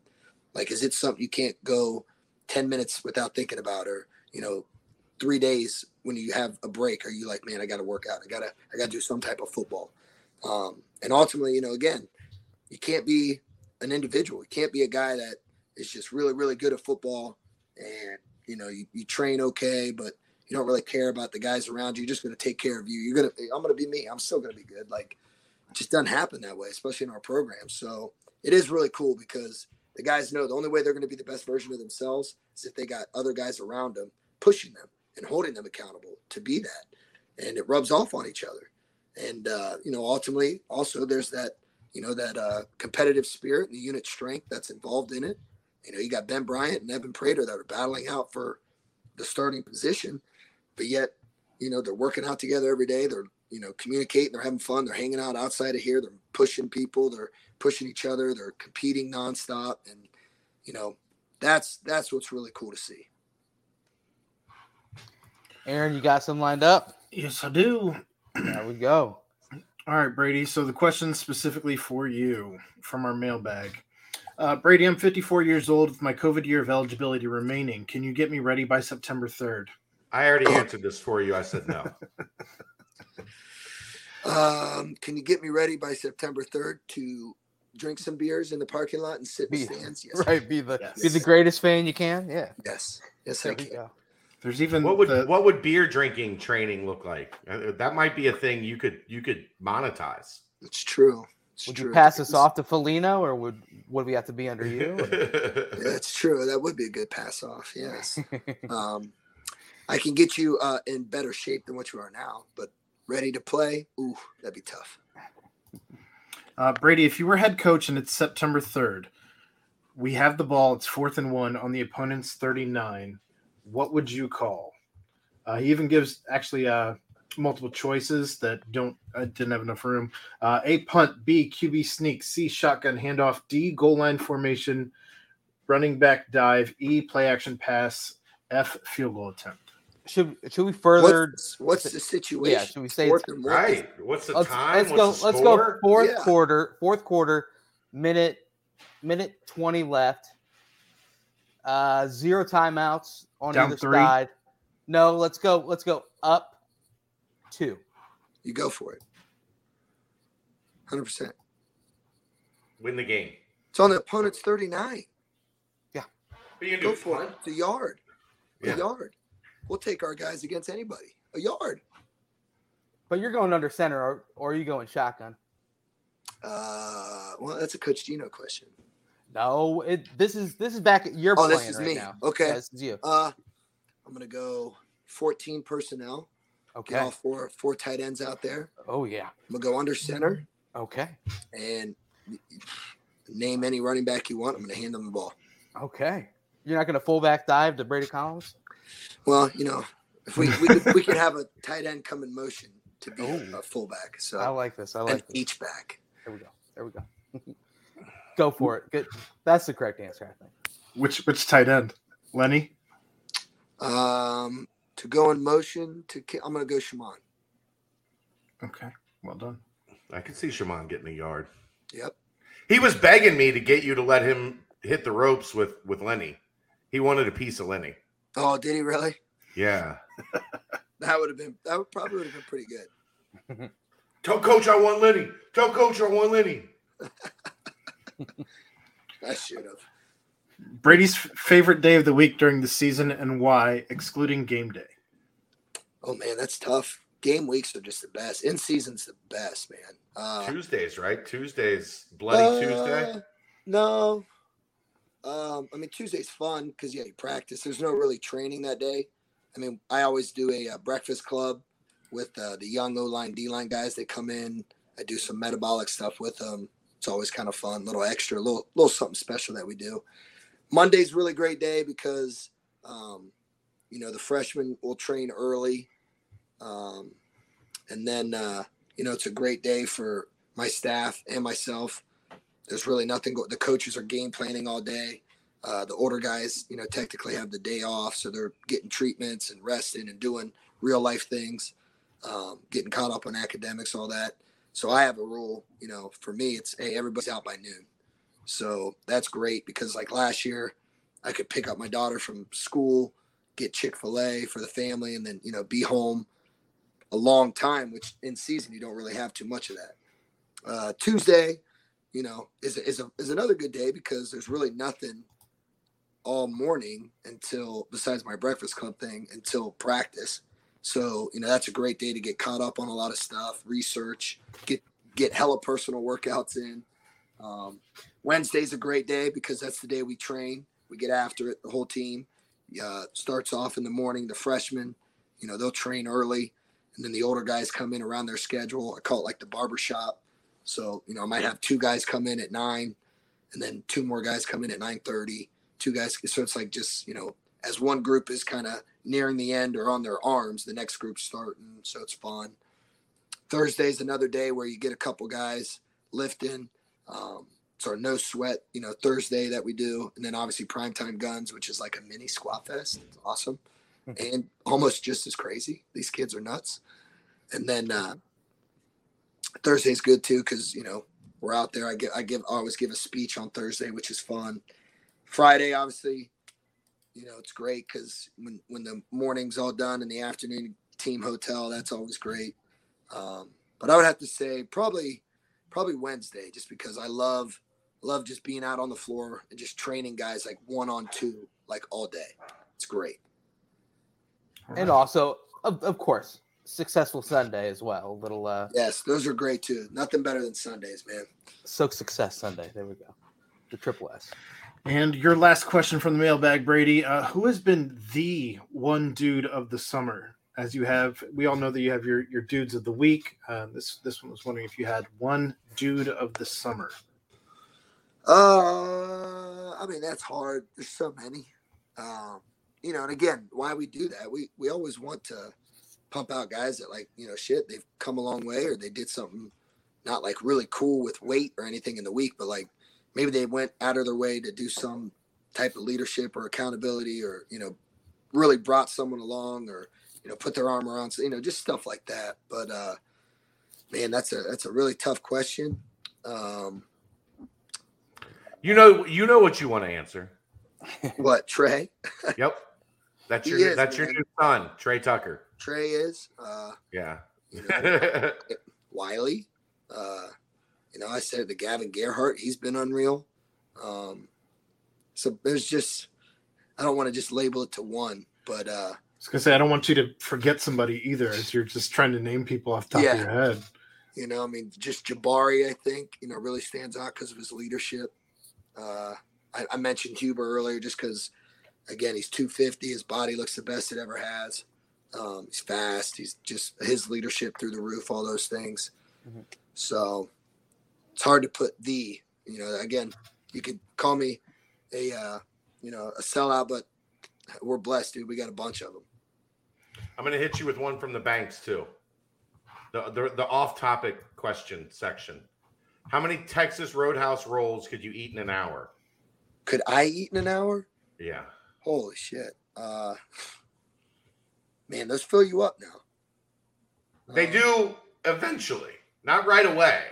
Like, is it something you can't go 10 minutes without thinking about or, you know, three days when you have a break? Are you like, man, I got to work out. I got to, I got to do some type of football. Um, and ultimately, you know, again, you can't be an individual. You can't be a guy that is just really, really good at football and, you know, you, you train okay, but you don't really care about the guys around you. You're just to take care of you. You're to, I'm to be me. I'm still to be good. Like, it just doesn't happen that way, especially in our program. So it is really cool because the guys know the only way they're going to be the best version of themselves is if they got other guys around them pushing them and holding them accountable to be that. And it rubs off on each other. And, uh, you know, ultimately, also there's that, you know, that uh, competitive spirit and the unit strength that's involved in it. You know, you got Ben Bryant and Evan Prater that are battling out for the starting position, but yet, you know, they're working out together every day. They're you know, communicating. They're having fun. They're hanging out outside of here. They're pushing people. They're pushing each other. They're competing nonstop, and you know, that's that's what's really cool to see. Aaron, you got some lined up? Yes, I do. There we go. All right, Brady. So the question specifically for you from our mailbag. Uh, Brady, I'm 54 years old with my COVID year of eligibility remaining. Can you get me ready by September 3rd? I already answered this for you. I said no. *laughs* Um, can you get me ready by September 3rd to drink some beers in the parking lot and sit in the stands? *laughs* Yes. Right. Be the yes. be the greatest fan you can. Yeah. Yes. Yes, there I can. Go. There's even what would the, what would beer drinking training look like? Uh, that might be a thing you could you could monetize. It's true. It's would true. you pass us off to Felino, or would would we have to be under you? *laughs* That's true. That would be a good pass off. Yes. *laughs* um, I can get you uh, in better shape than what you are now, but ready to play, ooh, that'd be tough. Uh, Brady, if you were head coach and it's September 3rd, we have the ball, it's fourth and one on the opponent's 39. What would you call? Uh, he even gives actually uh, multiple choices that don't uh, didn't have enough room. Uh, a punt, B QB sneak, C shotgun handoff, D goal line formation, running back dive, E play action pass, F field goal attempt should should we further? What's, what's the situation? Yeah, should we say fourth and right? What's the let's, time? Let's what's go. let's go fourth yeah. quarter. Fourth quarter, minute minute twenty left. Uh, zero timeouts on Down either three. side. No, let's go. Let's go up two. You go for it. Hundred percent. Win the game. It's on the opponent's thirty nine. Yeah. Go for it. It's a yard. Yeah. A yard. We'll take our guys against anybody. A yard. But you're going under center, or, or are you going shotgun? Uh, well, that's a Coach Gino question. No, it. This is this is back at your. Oh, this is right me. Now. Okay, yeah, this is you. Uh, I'm gonna go 14 personnel. Okay. Get all four four tight ends out there. Oh yeah. I'm gonna go under center. Okay. And name any running back you want. I'm gonna hand them the ball. Okay. You're not gonna fullback dive to Brady Collins? Well, you know, if we we could, we could have a tight end come in motion to be a, a, fullback. So I like this. I like an H back. There we go. There we go. *laughs* go for it. Good. That's the correct answer, I think. Which which tight end? Lenny. Um, to go in motion to I'm gonna go Chamon. Okay, well done. I can see Chamon getting a yard. Yep. He was begging me to get you to let him hit the ropes with with Lenny. He wanted a piece of Lenny. Oh, did he really? Yeah. *laughs* that would have been that would probably would have been pretty good. Tell coach I want Lenny. Tell coach I want Lenny. *laughs* I should have. Brady's favorite day of the week during the season and why, excluding game day. Oh man, that's tough. Game weeks are just the best. In season's the best, man. Uh, Tuesdays, right? Tuesdays, bloody uh, Tuesday. No, um, I mean, Tuesday's fun because yeah, you practice. There's no really training that day. I mean, I always do a, a uh, breakfast club with uh, the young O line, D line guys. They come in. I do some metabolic stuff with them. It's always kind of fun, little extra, little little something special that we do. Monday's really great day because um, you know the freshmen will train early, um, and then uh, you know it's a great day for my staff and myself. There's really nothing. Go- the coaches are game planning all day. Uh, the older guys, you know, technically have the day off, so they're getting treatments and resting and doing real life things, um, getting caught up on academics, all that. So I have a rule, you know, for me, it's hey, everybody's out by noon. So that's great because like last year, I could pick up my daughter from school, get Chick Fil A for the family, and then you know be home a long time. Which in season you don't really have too much of that. Uh, Tuesday, you know, is is a, is another good day because there's really nothing all morning until besides my breakfast club thing until practice. So, you know, that's a great day to get caught up on a lot of stuff, research, get get hella personal workouts in. Um, Wednesday's a great day because that's the day we train. We get after it. The whole team uh, starts off in the morning. The freshmen, you know, they'll train early, and then the older guys come in around their schedule. I call it like the barber shop. So, you know, I might have two guys come in at nine, and then two more guys come in at nine thirty. Two guys. So it's like just you know, as one group is kind of nearing the end or on their arms, the next group's starting. So it's fun. Thursday's another day where you get a couple guys lifting. Um, so no sweat, you know, Thursday that we do, and then obviously primetime guns, which is like a mini squat fest. It's awesome, and almost just as crazy. These kids are nuts. And then uh, Thursday's good too because you know we're out there. I give I give I always give a speech on Thursday, which is fun. Friday, obviously, you know it's great because when when the morning's all done and the afternoon, team hotel, that's always great. Um, but I would have to say probably probably Wednesday, just because I love love just being out on the floor and just training guys like one on two like all day. It's great. And also, of, of course, successful Sunday as well. A little uh Yes, those are great too. Nothing better than Sundays, man. soak success Sunday. There we go. The triple S. And your last question from the mailbag, Brady. Uh, who has been the one dude of the summer? As you have, we all know that you have your your dudes of the week. Uh, this this one was wondering if you had one dude of the summer. Uh, I mean that's hard. There's so many. Um, you know, and again, why we do that? We we always want to pump out guys that like you know shit they've come a long way or they did something not like really cool with weight or anything in the week, but like maybe they went out of their way to do some type of leadership or accountability or you know really brought someone along or you know put their arm around you know just stuff like that. But uh, man, that's a that's a really tough question. Um, You know, you know what you want to answer. *laughs* what Tre? *laughs* Yep. That's your is, that's your new son, Tre Tucker. Tre is. Uh, Yeah. you know, *laughs* Whyle. Uh, you know, I said the Gavin Gerhart, he's been unreal. Um, so there's just, I don't want to just label it to one, but uh, I was gonna say I don't want you to forget somebody either, as you're just trying to name people off the top Yeah. of your head. you know, I mean, just Jabari, I think, you know, really stands out because of his leadership. Uh, I, I mentioned Huber earlier just because, again, he's 250. His body looks the best it ever has. Um, he's fast. He's just his leadership through the roof, all those things. Mhm. So it's hard to put the, you know, again, you could call me a, uh, you know, a sellout, but we're blessed, dude. We got a bunch of them. I'm gonna hit you with one from the banks too. The the, the off topic question section. How many Texas Roadhouse rolls could you eat in an hour? Could I eat in an hour? Yeah. Holy shit. Uh, man, those fill you up now. They Uh, do eventually, not right away.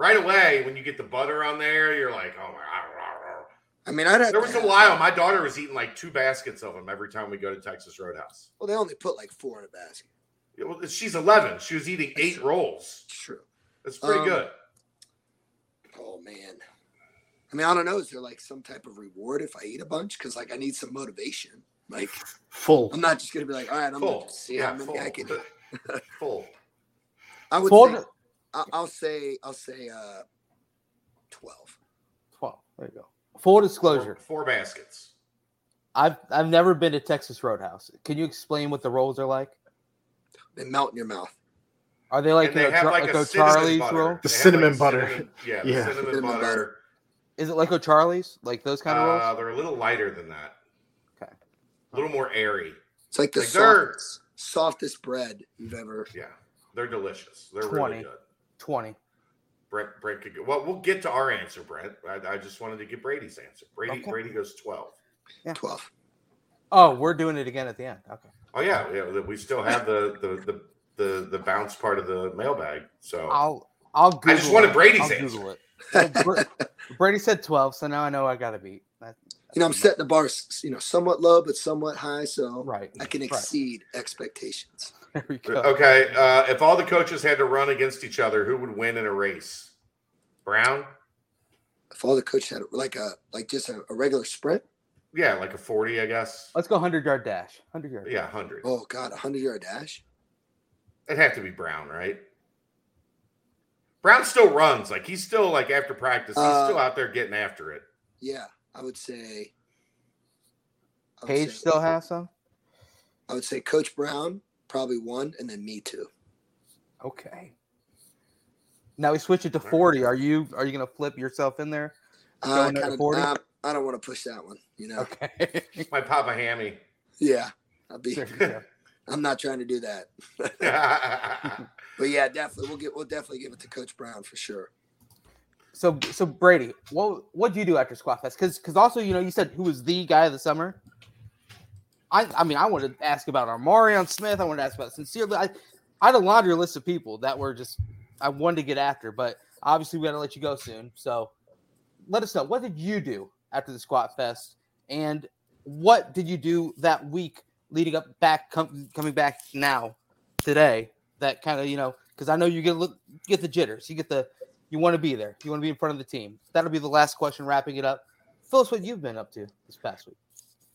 Right away, when you get the butter on there, you're like, oh my god. I mean, I'd have There was a while my daughter was eating like two baskets of them every time we go to Texas Roadhouse. Well, they only put like four in a basket. Yeah, well, She's 11. She was eating eight rolls. It's true. That's pretty Um, good. Oh man. I mean, I don't know. Is there like some type of reward if I eat a bunch? Because like I need some motivation. Like Full. I'm not just gonna be like, all right, I'm Full. gonna see Yeah, how many full. I can. *laughs* eat. full. I would Four say, to- I- I'll say, I'll say, uh, twelve. 12. There you go. Full disclosure. Four, four baskets. I've I've never been to Texas Roadhouse. Can you explain what the rolls are like? They melt in your mouth. Are they like they a, have Char- like like a a Charlie's butter. roll? The have, cinnamon like, butter. cinnamon- yeah, Yeah. the cinnamon, Cinnamon butter. butter. Is it like a Charlie's? Like those kind of rolls? Uh, they're a little lighter than that. Okay. A little more airy. It's like the Like they're- softest, softest bread you've ever. Yeah, they're delicious. They're 20. really good. Twenty. Brent, Brent could go. Well, we'll get to our answer, Brent. I, I just wanted to get Brady's answer. Brady, Okay. Brady goes twelve. Yeah. 12. Oh, we're doing it again at the end. Okay. Oh yeah, yeah. We still have the the the the, the bounce part of the mailbag. So I'll I'll Google I just wanted it. Brady's I'll answer. Google it. Well, Bra- *laughs* Brady said twelve, so now I know I gotta beat. That, You know, I'm setting the bar, you know, somewhat low, but somewhat high. So right. I can Right. exceed expectations. *laughs* There we go. okay, uh, if all the coaches had to run against each other, who would win in a race? Brown? If all the coaches had like a, like just a, a regular sprint. Yeah, like a forty, I guess. Let's go hundred yard dash. Hundred yard. Yeah, hundred. Oh God, a hundred yard dash. It'd have to be Brown, right? Brown still runs. Like he's still like after practice, he's Uh, still out there getting after it. Yeah, I would say. I would Page say- still has some. I would say Coach Brown probably one, and then me too. Okay. Now we switch it to forty. Are you are you gonna flip yourself in there? I kind of, 40? I, I don't want to push that one. You know. Okay. My Papa Hammy. Yeah, I'll be. There you go. I'm not trying to do that. *laughs* But yeah, definitely we'll get we'll definitely give it to Coach Brown for sure. So so Brady, what what do you do after Squat Fest? Because because also you know you said who was the guy of the summer. I I mean I wanted to ask about Armarion Smith. I wanted to ask about sincerely. I I had a laundry list of people that were just I wanted to get after, but obviously we got to let you go soon. So let us know what did you do after the Squat Fest, and what did you do that week leading up back com- coming back now today? That kind of you know because I know you get look get the jitters, you get the you want to be there. You want to be in front of the team. That'll be the last question, wrapping it up. Fill us what you've been up to this past week.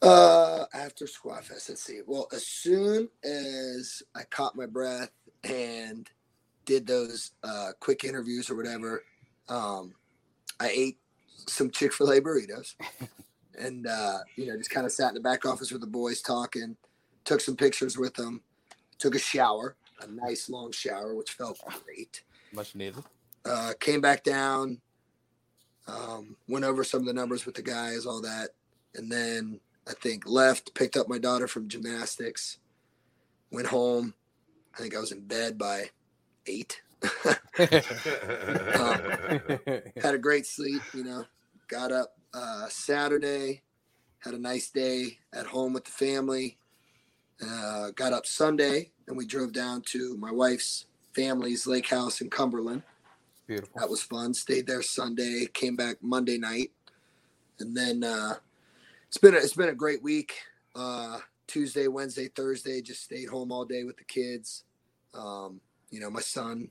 Uh, after Squat Fest, let's see. Well, as soon as I caught my breath and did those uh, quick interviews or whatever, um, I ate some Chick Fil A burritos, *laughs* and uh, you know, just kind of sat in the back office with the boys talking, took some pictures with them, took a shower, a nice long shower, which felt great. Much needed. uh, came back down, um, went over some of the numbers with the guys, all that, and then I think left, picked up my daughter from gymnastics, went home. I think I was in bed by eight. *laughs* *laughs* had a great sleep, you know. Got up uh, Saturday, had a nice day at home with the family. Uh, got up Sunday, and we drove down to my wife's family's lake house in Cumberland. Beautiful. That was fun. Stayed there Sunday, came back Monday night, and then uh, it's been a, it's been a great week. Uh, Tuesday, Wednesday, Thursday, just stayed home all day with the kids. Um, you know, my son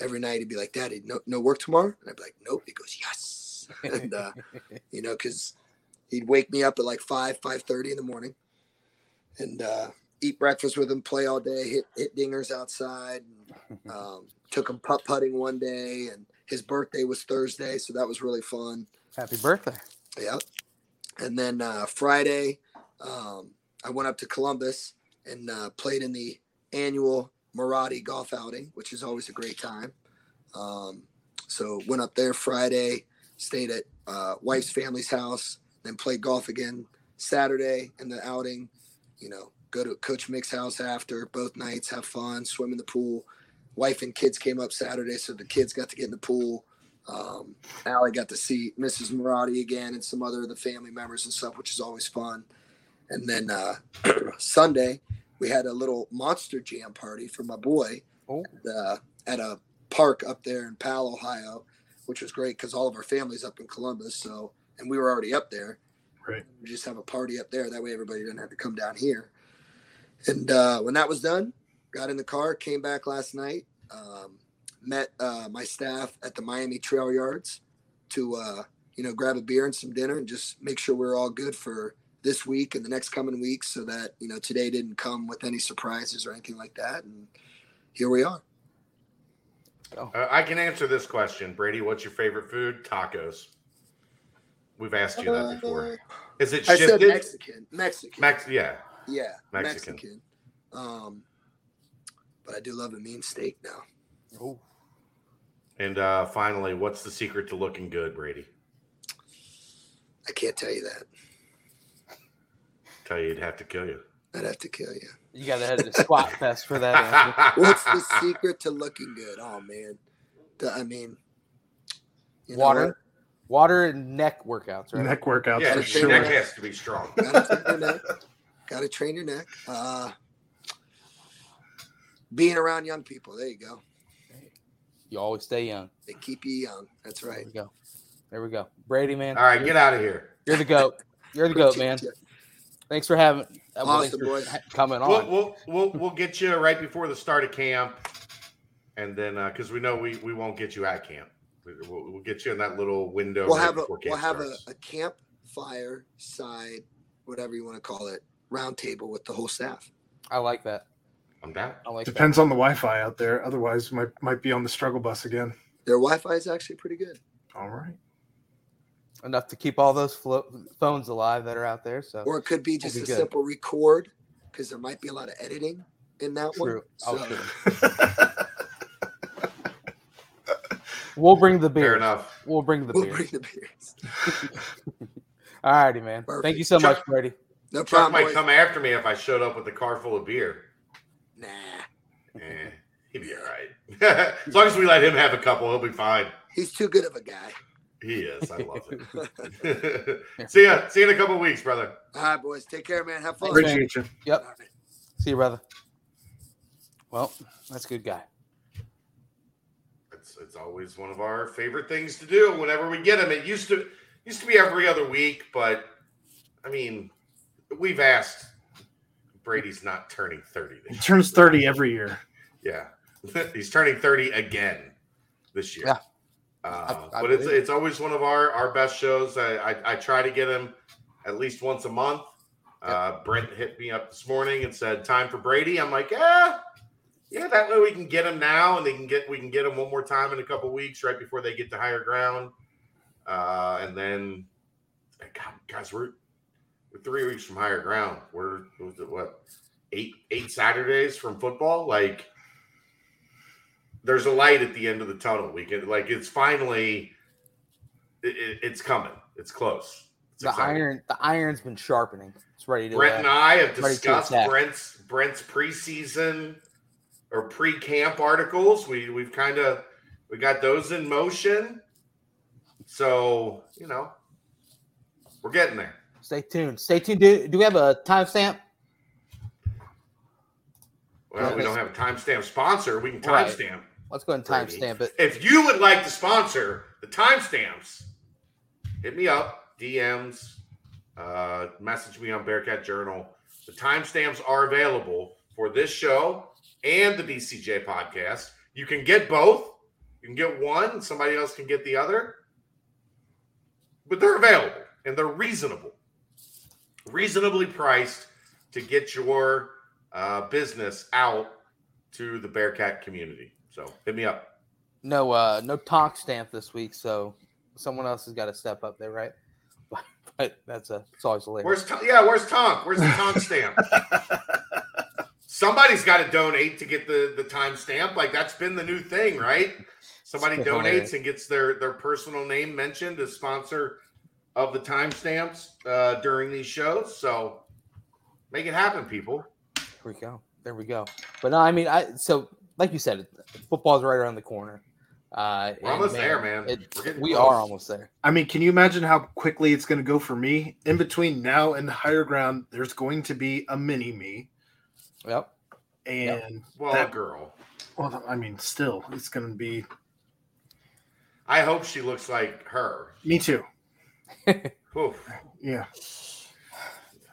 every night he'd be like, "Daddy, no no work tomorrow," and I'd be like, "Nope." He goes, "Yes," *laughs* and uh, *laughs* you know, because he'd wake me up at like five five thirty in the morning, and uh, eat breakfast with him, play all day, hit hit dingers outside. And, *laughs* um, took him putt putting one day, and his birthday was Thursday, so that was really fun. Happy birthday. Yeah. And then uh, Friday, um, I went up to Columbus and uh, played in the annual Maradi golf outing, which is always a great time. Um, so went up there Friday, stayed at uh, wife's family's house, then played golf again Saturday in the outing. You know, go to Coach Mick's house after both nights, have fun, swim in the pool. Wife and kids came up Saturday, so the kids got to get in the pool. Um, Allie got to see Mrs. Maradi again and some other of the family members and stuff, which is always fun. And then uh, *clears throat* Sunday, we had a little monster jam party for my boy Oh. uh, at a park up there in Powell, Ohio, which was great because all of our family's up in Columbus. So, and we were already up there. Right. We just have a party up there. That way, everybody doesn't have to come down here. And uh, when that was done, got in the car, came back last night, um, met uh, my staff at the Miami Trail Yards to, uh, you know, grab a beer and some dinner and just make sure we're all good for this week and the next coming weeks so that, you know, today didn't come with any surprises or anything like that. And here we are. Oh, Uh, I can answer this question, Brady. What's your favorite food? Tacos. We've asked you that before. Is it Uh, I said? Mexican. Mexican. Mex- yeah. Yeah, Mexican. Mexican. Um, but I do love a mean steak now. Oh, And uh, finally, what's the secret to looking good, Brady? I can't tell you that. Tell you, you'd have to kill you. I'd have to kill you. you got to head to Squat *laughs* Fest for that. *laughs* What's the secret to looking good? Oh man, The- I mean, Water, water, and neck workouts, right? Neck workouts. yeah, for your sure. neck has to be strong. Gotta train your neck. Gotta train your neck. Uh, being around young people. There you go. You always stay young. They keep you young. That's There right. we go. There we go. Brady, man. All right, get out of here. You're the goat. You're the goat, man. Thanks for having. uh, well, thanks for boys. ha- coming We'll, on. we'll we'll we'll get you right before the start of camp, and then because we know we we won't get you at camp, We- we'll, we'll get you in that little window. We'll right have a before we'll camp have a, starts. a campfire side, whatever you want to call it, round table with the whole staff. I like that. I'm down. I like that. Depends on the Wi-Fi out there. Otherwise, might might be on the struggle bus again. Their Wi-Fi is actually pretty good. All right. Enough to keep all those flo- phones alive that are out there. So Or it could be just be a good. simple record because there might be a lot of editing in that true. one. Oh, So, true. *laughs* We'll bring the beer. Fair enough. We'll bring the we'll beer. bring the beers. *laughs* All righty, man. Thank you so Chuck- much, Brady. No Chuck might boys. come after me if I showed up with a car full of beer. Nah. Eh, he'd be all right. *laughs* as long as we let him have a couple, he'll be fine. He's too good of a guy. He is. I love it. *laughs* see ya. See you in a couple weeks, brother. All right, boys. Take care, man. Have fun. Thanks, man. Appreciate you. Yep. All right. See you, brother. Well, that's a good guy. It's it's always one of our favorite things to do whenever we get him. It used to used to be every other week, but I mean, we've asked. Brady's not turning thirty. He This turns 30 every year. year. Yeah, *laughs* he's turning thirty again this year. Yeah. Uh, I- I but it's it. it's always one of our our best shows. I I, I try to get him at least once a month. Uh, Brent hit me up this morning and said, "Time for Brady." I'm like, "Yeah, yeah, that way we can get him now, and they can get we can get him one more time in a couple weeks, right before they get to higher ground, uh, and then, God, guys, we're we're three weeks from higher ground. We're what was it, what eight eight Saturdays from football. Like, there's a light at the end of the tunnel. We can like it's finally, it, it- it's coming. It's close. It's The exciting. iron, the iron's been sharpening. It's ready to. Brent uh, and I have discussed. Brent's Brent's preseason or pre-camp articles. We we've kind of we got those in motion. So you know, we're getting there. Stay tuned. Stay tuned. Do, do we have a timestamp? Well, we don't have a timestamp sponsor. We can Right. timestamp. Let's go ahead and timestamp it. If you would like to sponsor the timestamps, hit me up, DMs, uh, message me on Bearcat Journal. The timestamps are available for this show and the BCJ podcast. You can get both. You can get one, and somebody else can get the other. But they're available and they're reasonable, reasonably priced to get your uh, business out to the Bearcat community. So hit me up. No, uh, no talk stamp this week, so someone else has got to step up there, right? *laughs* But that's a it's always hilarious. Where's Tom? Yeah, where's Tonk? Where's the Tonk stamp? *laughs* Somebody's got to donate to get the the time stamp. Like that's been the new thing, right? Somebody donates and gets their their personal name mentioned as sponsor of the timestamps uh, during these shows. So make it happen, people. There we go. There we go. But no, I mean, I so like you said, football's right around the corner. Uh, We're and almost there, man. it- We're we close. are almost there. I mean, can you imagine how quickly it's going to go for me? In between now and the higher ground, there's going to be a mini me. Yep. And, Well, That- girl, well, I mean, still, it's going to be I hope she looks like her. me too. *laughs* Oof. Yeah.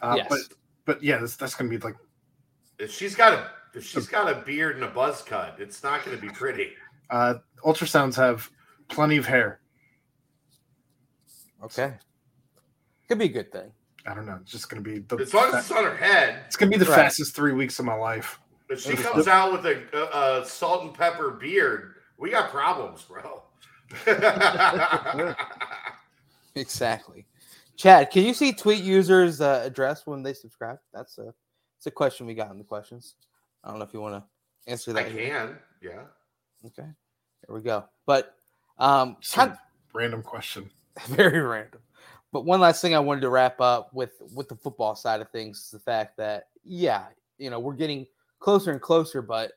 Uh, yes. But, but yeah, that's, that's going to be like, If she's got a if she's got a beard and a buzz cut, it's not going to be pretty. uh, ultrasounds have plenty of hair. okay. Could be a good thing. I don't know. It's just going to be the, As long as it's on her head. it's going to be the Right. fastest three weeks of my life. If she Maybe. comes out with a, a, a salt and pepper beard, we got problems, bro. *laughs* Exactly. Chad, can you see tweet users' uh, address when they subscribe? That's a it's a question we got in the questions. I don't know if you want to answer that. I that? can. Yeah. Okay, there we go. But um, Some kind random question. *laughs* very random. But one last thing I wanted to wrap up with with the football side of things is the fact that yeah, you know, we're getting closer and closer, but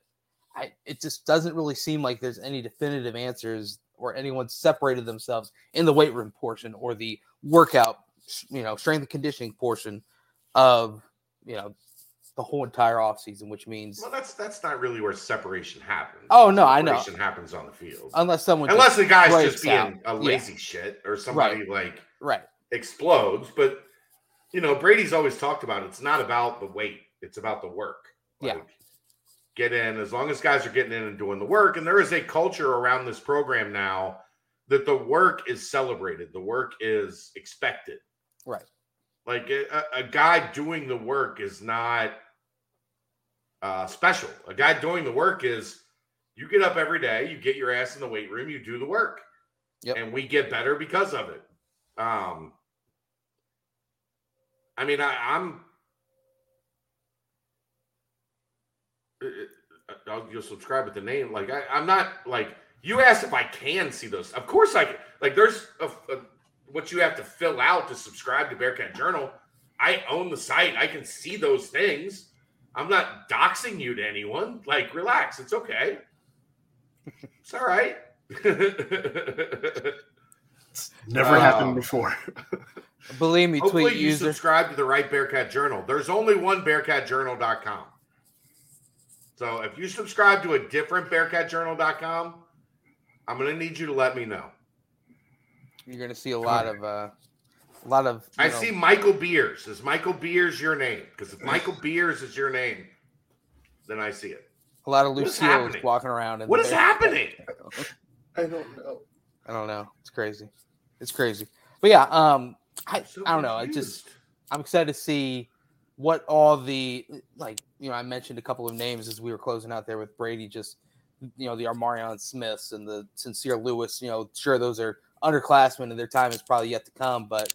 I it just doesn't really seem like there's any definitive answers or anyone separated themselves in the weight room portion or the workout, you know, strength and conditioning portion of you know the whole entire offseason, which means Well, that's that's not really where separation happens. Oh, no, I know. Separation happens on the field. unless someone Unless the guy's just being out. a Yeah. lazy shit or somebody like right, explodes. But you know, Brady's always talked about it's not about the weight; it's about the work. Yeah. Get in as long as guys are getting in and doing the work. And there is a culture around this program now that the work is celebrated, the work is expected. right, Like a, a guy doing the work is not uh, special. A guy doing the work is you get up every day, you get your ass in the weight room, you do the work, Yep. and we get better because of it. Um, I mean, I, I'm. uh, I'll, you'll subscribe with the name. Like I, I'm not like you asked if I can see those. Of course I can. Like there's a, a what you have to fill out to subscribe to Bearcat Journal. I own the site. I can see those things. I'm not doxing you to anyone. Like, relax. It's okay. It's all right. *laughs* Never Uh, happened before. believe me, Hopefully, tweet you user. subscribe to the right Bearcat Journal. There's only one BearcatJournal.com. So if you subscribe to a different BearcatJournal.com, I'm going to need you to let me know. You're gonna see a lot of uh, a lot of. I know, see Michael Beers. Is Michael Beers your name? Because if Michael *laughs* Beers is your name, then I see it. a lot of Lucille's walking around. in What is happening? *laughs* I don't know. I don't know. It's crazy. It's crazy. But yeah, um, I, So I don't know. I just. I'm excited to see what all the like. You know, I mentioned a couple of names as we were closing out there with Brady. Just you know, the Armarion Smiths and the Sincere Lewis. You know, sure those are underclassmen and their time is probably yet to come. But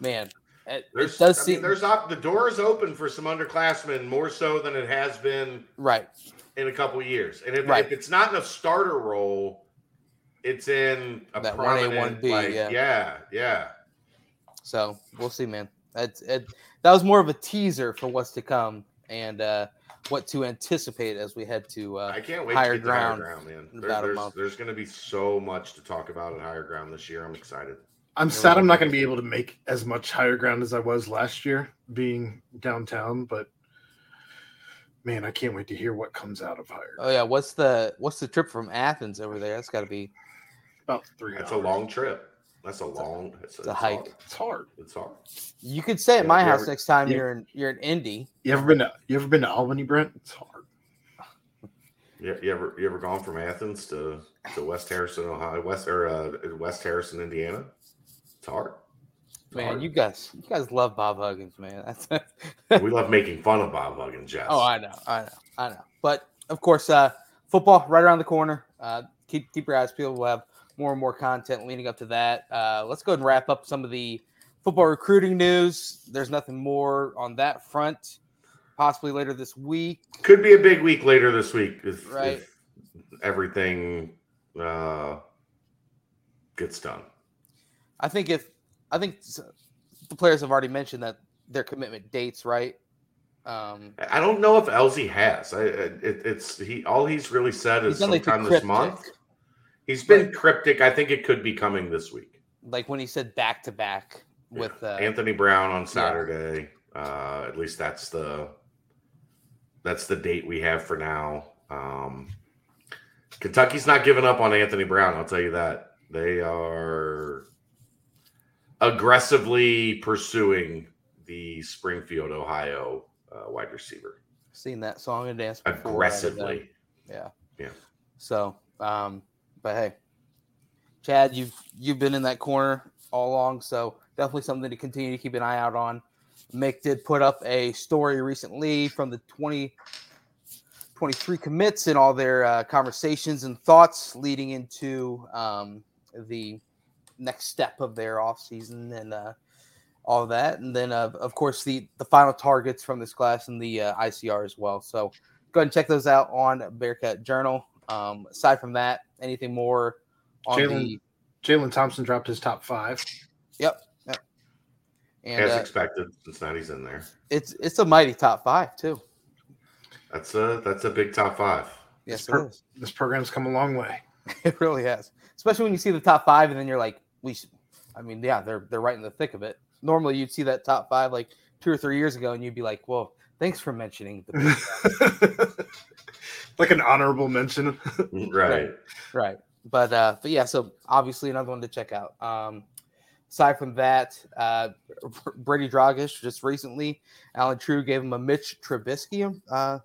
man, it, There's, it does I seem mean, there's op- the door is open for some underclassmen more so than it has been right. in a couple of years. And if, Right. if it's not in a starter role, it's in a That 1A, 1B, like, yeah. yeah, yeah. So we'll see, man. That's it. That was more of a teaser for what's to come and uh, what to anticipate as we head to. Uh, I can't wait higher to get to higher ground ground, man. There- there's there's going to be so much to talk about at higher ground this year. I'm excited. I'm sad I'm not going to be able to make as much higher ground as I was last year being downtown, but man, I can't wait to hear what comes out of higher. oh yeah, what's the what's the trip from Athens over there? That's got to be About three That's hours. a long trip. That's a long. It's, it's a hike. Hard. It's hard. It's hard. You could stay at Yeah, my house ever- next time you- you're in you're in Indy. You ever been to you ever been to Albany, Brent? It's hard. You, you ever you ever gone from Athens to to West Harrison, Ohio, West or uh, West Harrison, Indiana? It's hard. It's Man, hard. you guys you guys love Bob Huggins, man. That's *laughs* we love making fun of Bob Huggins, Jess. Oh, I know, I know, I know. But of course, uh, football right around the corner. Uh, keep keep your eyes peeled. We'll have more and more content leading up to that. Uh, let's go ahead and wrap up some of the football recruiting news. There's nothing more on that front. Possibly later this week. Could be a big week later this week if, Right. if everything uh, gets done. I think if I think the players have already mentioned that their commitment dates, right? Um, I don't know if Elsie has. I, it, it's he. All he's really said is he's done like the sometime this month. He's been Right. cryptic. I think it could be coming this week. like when he said back to back with Yeah. uh, Anthony Brown on Saturday. Uh, at least that's the that's the date we have for now. Um, Kentucky's not giving up on Anthony Brown. I'll tell you that they are aggressively pursuing the Springfield, Ohio uh, wide receiver seen that song and dance before, out of aggressively. Yeah. Yeah. So, um, but hey, Chad, you've you've been in that corner all along, so definitely something to continue to keep an eye out on. Mick did put up a story recently from the 2023 commits and all their uh, conversations and thoughts leading into um, the next step of their off season and uh, all that, and then uh, of course the the final targets from this class and the uh, ICR as well. So go ahead and check those out on Bearcat Journal. Um, aside from that, anything more on Jalen the Jalen Thompson dropped his top five. Yep. Yep. And As uh, expected, Cincinnati's in there. it's it's a mighty top five too. That's a that's a big top five. Yes, per- it is. This program's come a long way. *laughs* It really has. Especially when you see the top five, and then you're like, we. Should, I mean, yeah, they're they're right in the thick of it. Normally, you'd see that top five like two or three years ago, and you'd be like, well, thanks for mentioning the *laughs* like an honorable mention. Right. right. But uh, but yeah, so obviously another one to check out. Um, aside from that, uh, Brady Drogosh just recently, Allen Trieu gave him a Mitch Trubisky uh,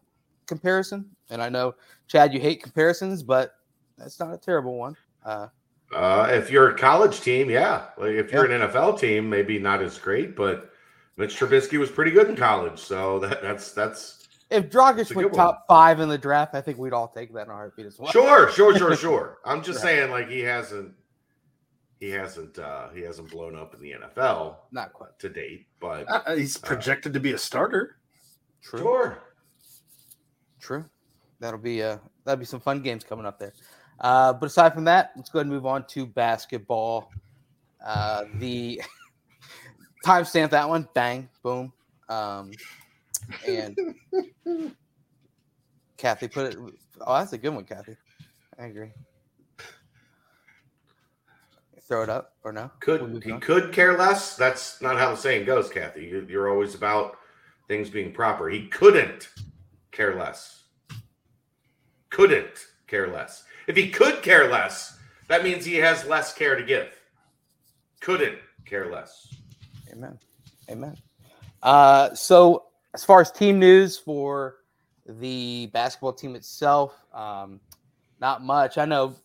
comparison, and I know Chad, you hate comparisons, but that's not a terrible one. Uh, Uh, if you're a college team, yeah. Like if you're an NFL team, maybe not as great, but Mitch Trubisky was pretty good in college, so that, that's that's if It's Drogosh went good top five in the draft, I think we'd all take that in a heartbeat as well. sure, sure, sure, *laughs* sure. I'm just Right. saying, like he hasn't, he hasn't, uh he hasn't blown up in the NFL Not quite to date, but Uh, he's projected to be a starter. true. sure. True. That'll be uh that'll be some fun games coming up there. Uh, but aside from that, let's go ahead and move on to basketball. Uh, the *laughs* timestamp that one, bang, boom. Um, and *laughs* Kathy put it. Oh, that's a good one, Kathy. I agree. Throw it up or no? Could he could care less? That's not how the saying goes, Kathy. You're always about things being proper. He couldn't care less. Couldn't care less. If he could care less, that means he has less care to give. Couldn't care less. Amen. Amen. Uh, so, as far as team news for the basketball team itself, um, not much. I know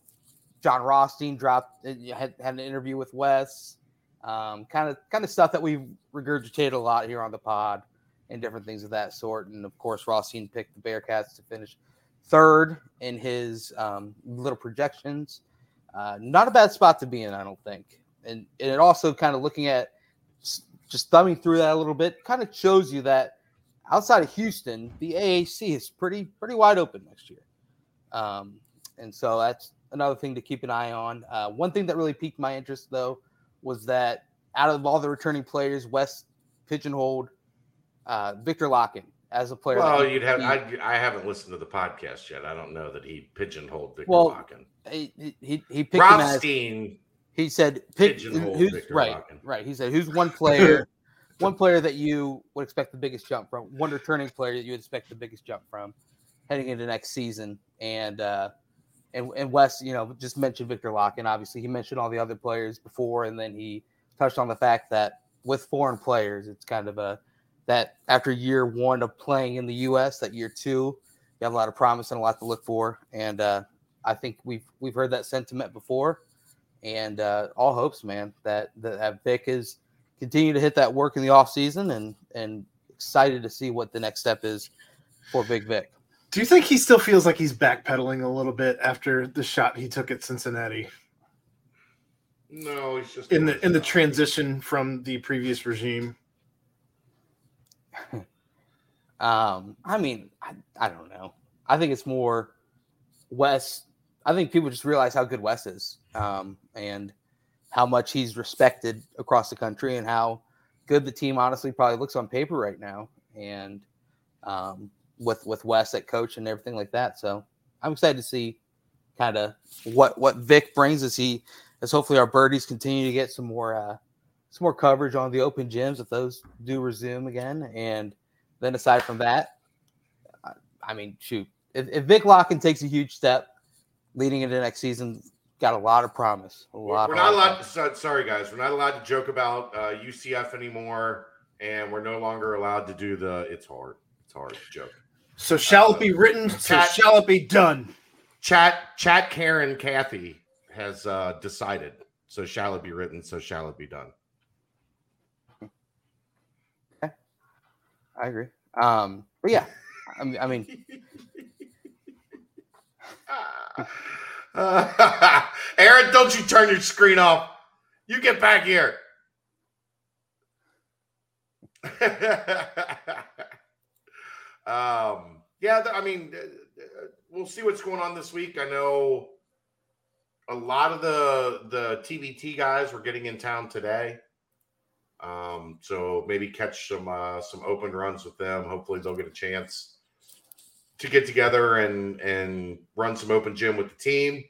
Jon Rothstein dropped uh, had, had an interview with Wes. Um, kind of kind of stuff that we regurgitated a lot here on the pod and different things of that sort. And of course, Rothstein picked the Bearcats to finish third in his um, little projections. Uh, not a bad spot to be in, I don't think. And, and it also kind of looking at just thumbing through that a little bit kind of shows you that outside of Houston, the AAC is pretty pretty wide open next year. Um, and so that's another thing to keep an eye on. Uh, one thing that really piqued my interest though was that out of all the returning players, Wes pigeonholed uh, Viktor Lakhin as a player. Well, you'd have. he- I, I haven't listened to the podcast yet. I don't know that he pigeonholed Viktor Well, Lakhin. he, he, he picked him as Rothstein. He said, "Pick who's Viktor right, right." He said, "Who's one *laughs* player, one player that you would expect the biggest jump from? One returning player that you would expect the biggest jump from heading into next season?" And uh, and and Wes, you know, just mentioned Viktor Lakhin. Obviously, he mentioned all the other players before, and then he touched on the fact that with foreign players, it's kind of a that after year one of playing in the U.S., that year two, you have a lot of promise and a lot to look for. And uh, I think we've we've heard that sentiment before and uh, all hopes, man, that that Vic is continue to hit that work in the off season, and and excited to see what the next step is for Big Vic. Do you think he still feels like he's backpedaling a little bit after the shot he took at Cincinnati No, he's just in the in the transition from the previous regime? *laughs* Um, I mean, I, I don't know. I think it's more Wes. I think people just realize how good Wes is, um, and how much he's respected across the country, and how good the team honestly probably looks on paper right now. And um, with with Wes at coach and everything like that, so I'm excited to see kind of what what Vic brings as he as hopefully our birdies continue to get some more uh, some more coverage on the open gyms if those do resume again, and then aside from that, I, mean, shoot, if, if Vic Lakhin takes a huge step leading into next season, got a lot of promise. A lot. we're not allowed. promise. So, sorry, guys. We're not allowed to joke about uh, UCF anymore, and we're no longer allowed to do the. It's hard. It's hard to joke. So shall it be written? So Chat- shall it be done? Chat, chat. Karen, Kathy has uh, decided. So shall it be written? So shall it be done? Okay. I agree. Um, but yeah, I mean, I mean, *laughs* *laughs* Uh, *laughs* Aaron, don't you turn your screen off. You get back here. *laughs* um, yeah, I mean, we'll see what's going on this week. I know a lot of the the TBT guys were getting in town today. Um, so maybe catch some uh, some open runs with them. Hopefully, they'll get a chance to get together and and run some open gym with the team.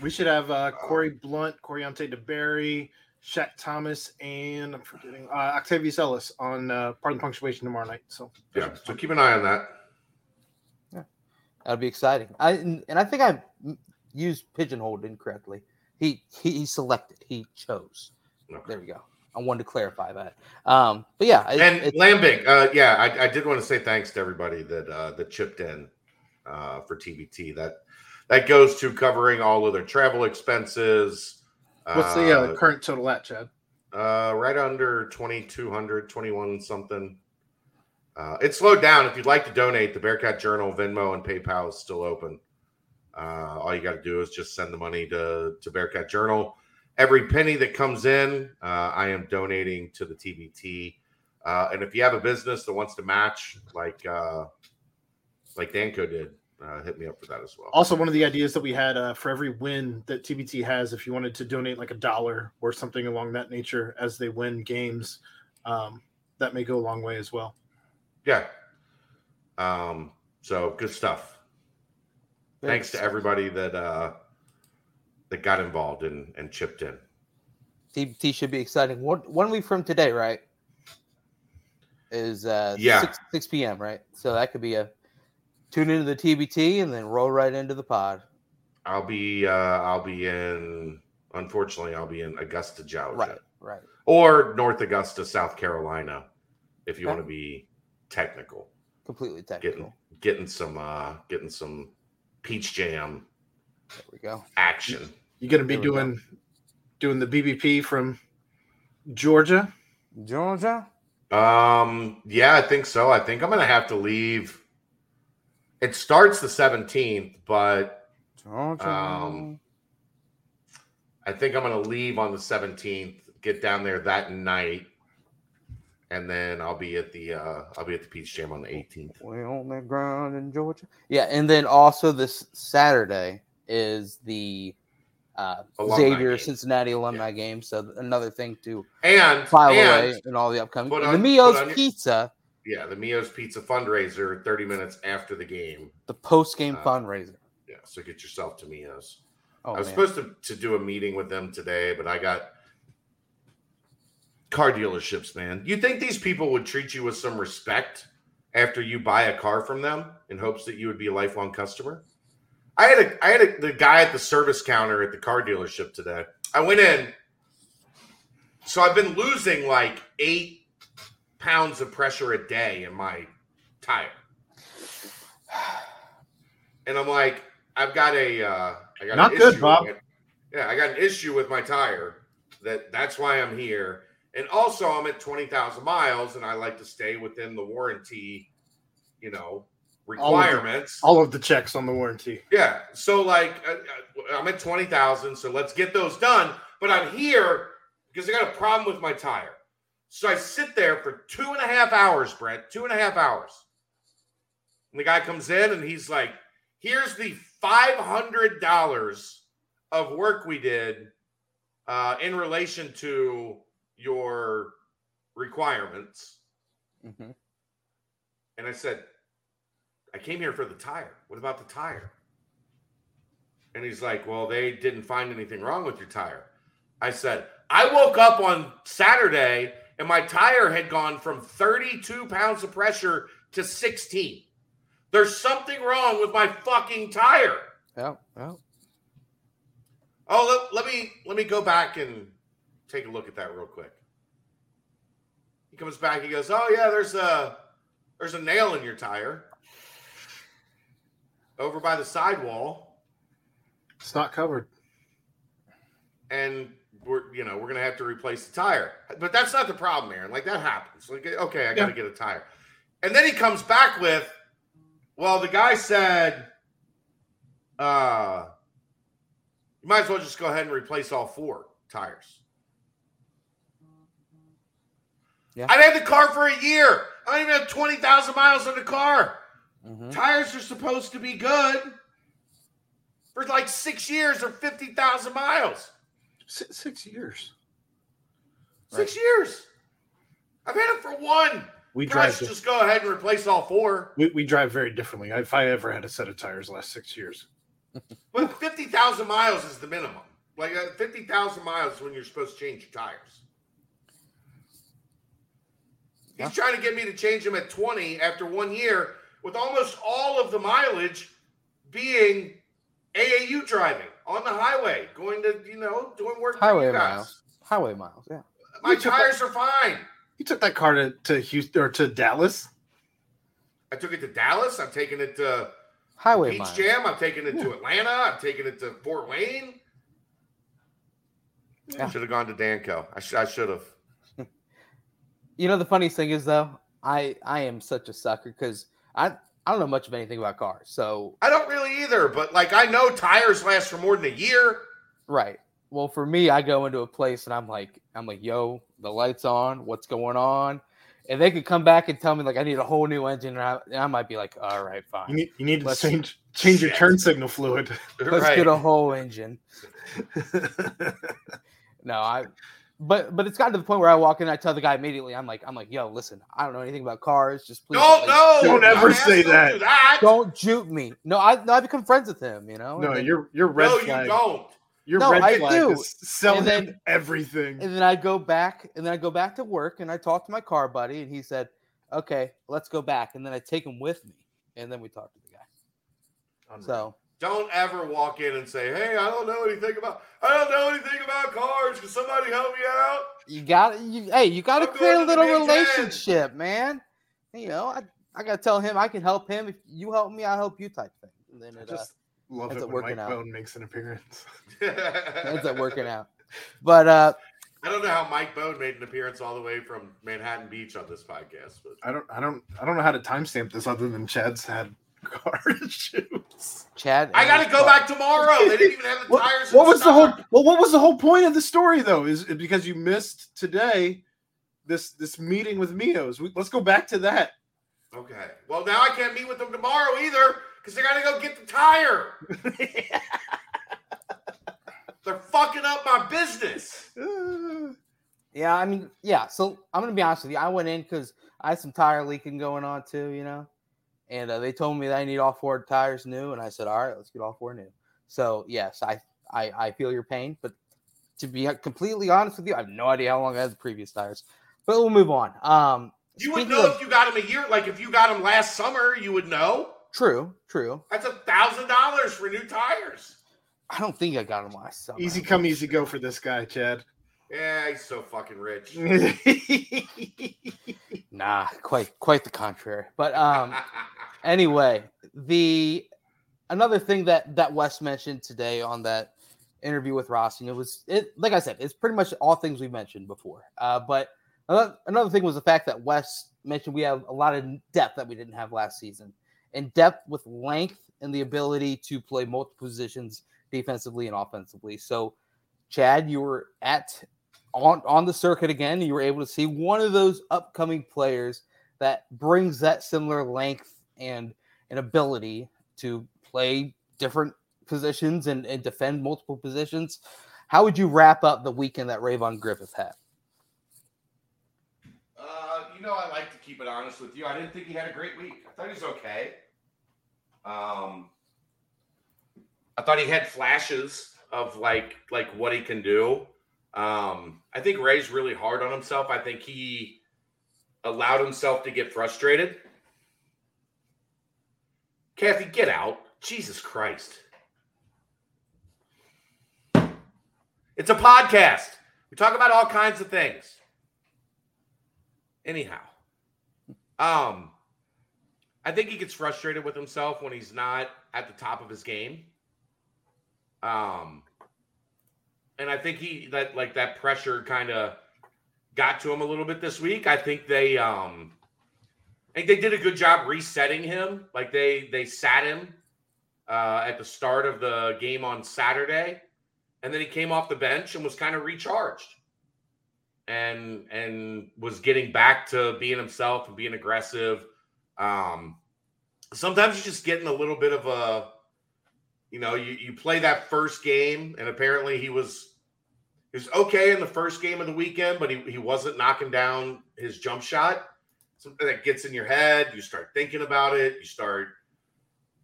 We should have uh, Corey Blunt, Coreontae DeBerry, Shaq Thomas, and I'm forgetting uh, Octavius Ellis on uh, part of the punctuation tomorrow night. So Yeah, so keep an eye on that. Yeah, That'd be exciting. I and, and I think I used pigeonholed incorrectly. He, he he selected. He chose. Okay. There we go. I wanted to clarify that. Um, but yeah, it- And it- Lambig, uh, yeah, I, I did want to say thanks to everybody that uh, that chipped in uh, for TBT. That that goes to covering all of their travel expenses. what's the uh, Uh, current total at Chad? uh, right under 2200 21 something uh, it slowed down if you'd like to donate the bearcat journal venmo and paypal is still open uh, all you got to do is just send the money to, to bearcat journal every penny that comes in uh, i am donating to the tbt uh, and if you have a business that wants to match like uh, like danco did uh, hit me up for that as well. Also, one of the ideas that we had uh, for every win that TBT has, if you wanted to donate like a dollar or something along that nature as they win games, um, that may go a long way as well. yeah. Um, so good stuff. Thanks to everybody that uh that got involved and and chipped in TBT should be exciting. One one week from today, right? Is uh Yeah. 6, 6 p.m. right? So that could be a tune into the TBT and then roll right into the pod. i'll be uh i'll be in unfortunately i'll be in augusta georgia Right, right. or north augusta south carolina if you Okay. want to be technical Completely getting technical. getting some uh getting some peach jam There we go. action You're going to be There we go. doing doing the BBP from Georgia. Georgia. Um, yeah, I think so. I think I'm gonna have to leave. It starts the 17th, but Georgia. Um, I think I'm gonna leave on the 17th, get down there that night, and then I'll be at the uh I'll be at the Peach Jam on the 18th. we on the ground in Georgia. Yeah, and then also this Saturday is the uh, Xavier game. Cincinnati alumni game. So another thing to And file away in all the upcoming. on- the Mio's on Pizza, yeah, the Mio's Pizza fundraiser 30 minutes after the game. the post game Uh, fundraiser. Yeah, so get yourself to Mio's. Oh I was man. supposed to, to do a meeting with them today, but I got car dealerships, man. You think these people would treat you with some respect after you buy a car from them in hopes that you would be a lifelong customer? I had a I had a, the guy at the service counter at the car dealership today. I went in. So I've been losing like eight pounds of pressure a day in my tire. And I'm like, I've got a uh I got Not an good, issue Bob. with- yeah, I got an issue with my tire. That that's why I'm here. And also I'm at 20,000 miles and I like to stay within the warranty, you know, All of the- requirements. All of the checks on the warranty. Yeah. So like uh, uh, I'm at 20,000, so let's get those done, but I'm here because I got a problem with my tire. So I sit there for two and a half hours, Brett, two and a half hours. And the guy comes in and he's like, here's the $500 of work we did uh, in relation to your requirements. Mhm. And I said, I came here for the tire. What about the tire? And he's like, Well, they didn't find anything wrong with your tire. I said, I woke up on Saturday and my tire had gone from 32 pounds of pressure to 16. There's something wrong with my fucking tire. Yeah, yeah. Oh, let, let me let me go back and take a look at that real quick. He comes back. He goes, "Oh yeah, there's a there's a nail in your tire over by the sidewall, It's not covered. and we're you know we're gonna have to replace the tire." But that's not the problem, Aaron. Like that happens. Like okay, I got to Yeah. get a tire, and then he comes back with, "Well, the guy said, uh, you might as well just go ahead and replace all four tires." Yeah. I've had the car for a year. I don't even have 20,000 miles on the car. Mhm. Tires are supposed to be good for like six years or 50,000 miles. Six, six years. Six years. I've had it for one. We Guys, drive. di- just go ahead and replace all four. we, we drive very differently. If I ever had a set of tires last six years, *laughs* But 50,000 miles is the minimum. Like uh, 50,000 miles is when you're supposed to change your tires. Yeah. He's trying to get me to change them at 20 after one year, with almost all of the mileage being AAU driving on the highway, going to, you know, doing work Highway miles. Highway miles. Yeah. My You tires are fine. you took that car to, to Houston or to Dallas. I took it to Dallas. I'm taking it to Highway Peach miles. Jam. I'm taking it to Atlanta. I'm taking it to Fort Wayne. Yeah. Should have gone to Danco. I, sh- I should have. *laughs* You know the funniest thing is though, I I am such a sucker because I I don't know much of anything about cars. So I don't really either, but like I know tires last for more than a year. right. Well, for me, I go into a place and I'm like I'm like, yo, the lights on. What's going on? And they could come back and tell me like I need a whole new engine, and I, and I might be like, all right, You fine. need you need to Let's- change change your Shit. turn signal fluid. Let's Right. get a whole engine. *laughs* No, I but but it's gotten to the point where I walk in, I tell the guy immediately, I'm like, I'm like, yo, listen, I don't know anything about cars. Just please Don't like, no. Don't ever Dumbass, say that. do that. don't juke me. No, I no, I become friends with him, you know. no, and then, your your red no, flag. you don't. Your No, red I flag do. is selling And then- everything. and then I go back and then I go back to work and I talk to my car buddy and he said, Okay, let's go back. And then I take him with me and then we talk to the guy. So Don't ever walk in and say, "Hey, I don't know anything about. I don't know anything about cars. Can somebody help me out?" you got you hey, you gotta create a going to the little relationship, man. You know, I, I gotta tell him I can help him. If you help me, I'll help you type thing. And then I it uh, just love ends it up when working Mike out. Bone makes an appearance. *laughs* ends up working out. But uh I don't know how Mike Bone made an appearance all the way from Manhattan Beach on this podcast, but I don't I don't I don't know how to timestamp this other than Chad's had car issues. Chad I got to go car- back tomorrow. They didn't even have the What, tires. what was the whole well what was the whole point of the story though? Is it because you missed today this this meeting with Mios. We, let's go back to that. Okay. Well, now I can't meet with them tomorrow either because they got to go get the tire. *laughs* They're fucking up my business. *sighs* Yeah, I mean, yeah. So I'm gonna be honest with you. I went in because I had some tire leaking going on too, you know, and uh, they told me that I need all four tires new, and I said, all right, let's get all four new. So yes, I I, I feel your pain, but to be completely honest with you, I have no idea how long I had the previous tires. But we'll move on. Um, You would know of- if you got them a year. Like if you got them last summer, you would know. true, true. That's a thousand dollars for new tires. I don't think I got them last summer. easy come, easy go for this guy, Chad. Yeah, he's so fucking rich. *laughs* Nah, quite quite the contrary. But um, anyway, the another thing that that Wes mentioned today on that interview with Ross, and it was it like I said, it's pretty much all things we mentioned before. Uh, but another, another thing was the fact that Wes mentioned we have a lot of depth that we didn't have last season, and depth with length and the ability to play multiple positions defensively and offensively. So, Chad, you were at on on the circuit again. You were able to see one of those upcoming players that brings that similar length and an ability to play different positions and, and defend multiple positions. How would you wrap up the weekend that Rayvon Griffith had? Uh, you know, I like to keep it honest with you. I didn't think he had a great week. I thought he was okay. Um, I thought he had flashes of like like what he can do. Um, I think Ray's really hard on himself. I think he allowed himself to get frustrated. Kathy, get out! Jesus Christ! It's a podcast. We talk about all kinds of things. Anyhow, um, I think he gets frustrated with himself when he's not at the top of his game. Um, and I think he that like that pressure kind of got to him a little bit this week. I think they um, I think they did a good job resetting him. Like they they sat him uh, at the start of the game on Saturday, and then he came off the bench and was kind of recharged and and was getting back to being himself and being aggressive. Um, sometimes you're just getting a little bit of a, you know, you, you play that first game, and apparently he was he was okay in the first game of the weekend, but he, he wasn't knocking down his jump shot. Something that gets in your head, you start thinking about it, you start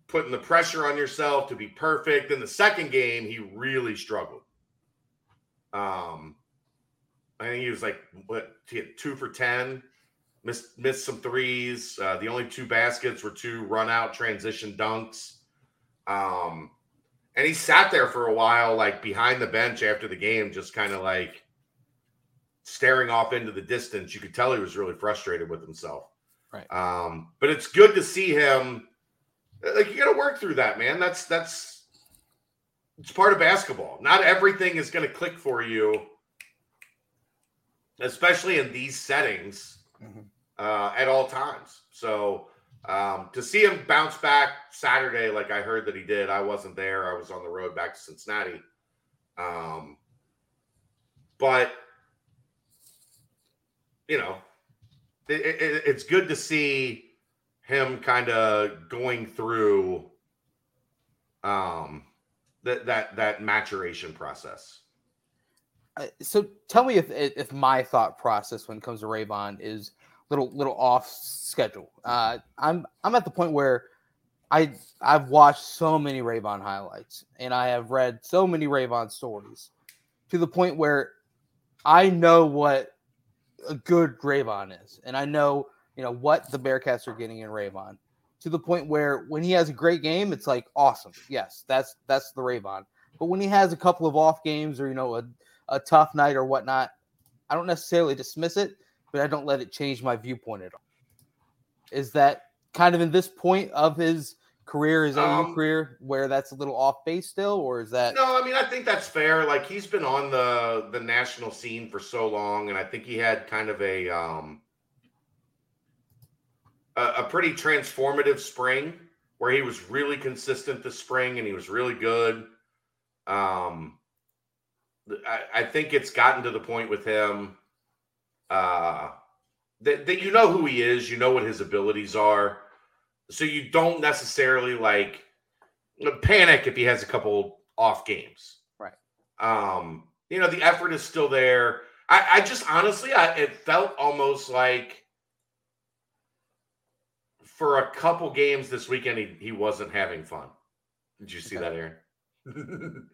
putting the pressure on yourself to be perfect. In the second game, he really struggled. Um, I think he was like what two for ten, missed missed some threes. Uh, the only two baskets were two run out transition dunks. Um, and he sat there for a while, like behind the bench after the game, just kind of like staring off into the distance. You could tell he was really frustrated with himself. Right. Um, but it's good to see him. Like you got to work through that, man. That's that's it's part of basketball. Not everything is going to click for you, especially in these settings Mhm. uh, at all times. So um, to see him bounce back Saturday, like I heard that he did, I wasn't there. I was on the road back to Cincinnati. Um, but you know, it, it, it's good to see him kind of going through um that that that maturation process. Uh, so tell me if if my thought process when it comes to Rayvon is little little off schedule. Uh, I'm I'm at the point where I I've watched so many Rayvon highlights and I have read so many Rayvon stories to the point where I know what a good Rayvon is, and I know you know what the Bearcats are getting in Rayvon. To the point where when he has a great game, it's like awesome. Yes, that's that's the Rayvon. But when he has a couple of off games or you know a, a tough night or whatnot, I don't necessarily dismiss it, but I don't let it change my viewpoint at all. Is that kind of in this point of his career, his Um, career, where that's a little off base still, or is that No, I mean I think that's fair. Like he's been on the the national scene for so long, and I think he had kind of a um a, a pretty transformative spring where he was really consistent this spring and he was really good. Um, I, I think it's gotten to the point with him uh, that, that you know who he is, you know what his abilities are, so you don't necessarily like panic if he has a couple off games. Right. Um, you know, the effort is still there. I, I just honestly, I, it felt almost like for a couple games this weekend, he, he wasn't having fun. Did you see Okay. that, Aaron?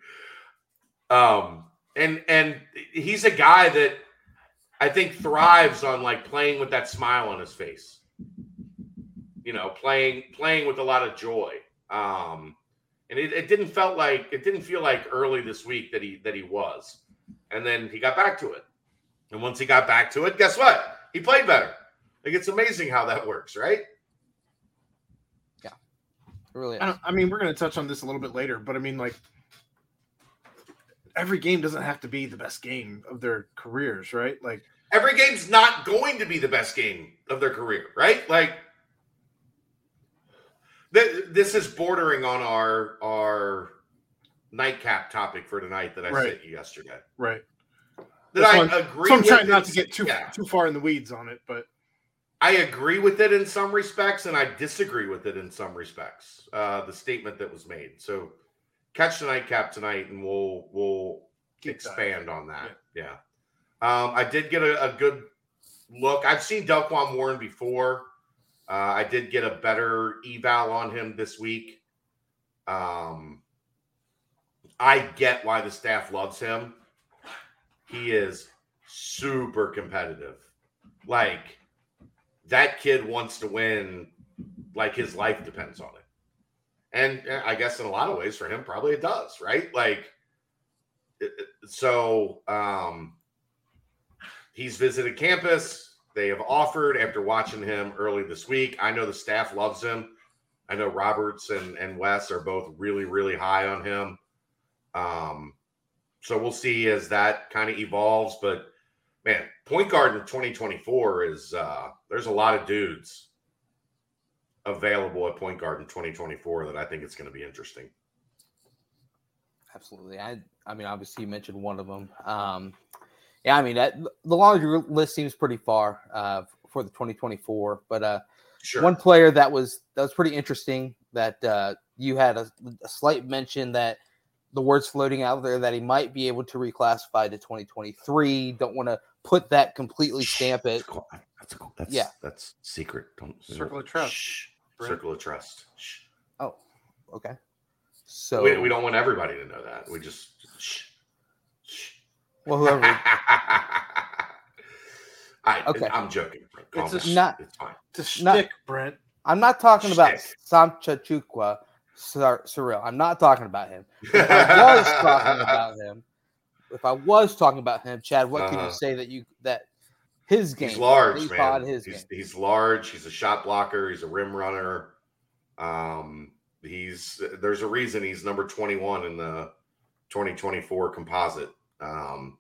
*laughs* um, and and he's a guy that I think thrives on like playing with that smile on his face. You know, playing playing with a lot of joy. Um, and it, it didn't felt like it didn't feel like early this week that he that he was. And then he got back to it. And once he got back to it, guess what? He played better. Like it's amazing how that works, right? it really? I, don't, I mean, we're going to touch on this a little bit later, but I mean, like, every game doesn't have to be the best game of their careers, right? Like, Every game's not going to be the best game of their career, right? Like th- this is bordering on our our nightcap topic for tonight that I Right. sent you yesterday. right. That That's I agree. So I'm with trying not to get too yeah. too far in the weeds on it, but I agree with it in some respects, and I disagree with it in some respects. Uh, the statement that was made. So, catch the nightcap tonight, and we'll we'll keep expand on that. Yeah. Um, I did get a, a good look. I've seen Delquan Warren before. Uh, I did get a better eval on him this week. Um, I get why the staff loves him. He is super competitive. Like that kid wants to win, like his life depends on it. And I guess in a lot of ways for him, probably it does, right? Like, so um, he's visited campus. They have offered after watching him early this week. I know the staff loves him. I know Roberts and, and Wes are both really, really high on him. Um, so we'll see as that kind of evolves. But man, point guard in 2024 is uh, there's a lot of dudes available at point guard in 2024 that I think it's going to be interesting. Absolutely. I I mean, obviously you mentioned one of them. Um, yeah, I mean that the laundry list seems pretty far uh, for the 2024, but uh, Sure. one player that was that was pretty interesting that uh, you had a, a slight mention that the words floating out there that he might be able to reclassify to 2023. Don't want to put that completely stamp it. That's cool. That's cool. That's Yeah. That's secret. Don't Circle of trust, Shh. Brent. Circle of trust. Shh. Oh, okay. So we, we don't want everybody to know that. We just shh. Shh. well, whoever *laughs* I, Okay. I'm joking. Calm It's a down. not- It's fine. It's a Not- shtick, Brent. I'm not talking about Shtick. Somtochukwu Cyril. I'm not talking about him. *laughs* If I was talking about him, if I was talking about him, Chad, what can Uh-huh. you say that you that his game? He's large, man. he's, game. he's large. He's a shot blocker. He's a rim runner. Um, he's there's a reason he's number 21 in the 2024 composite. Um,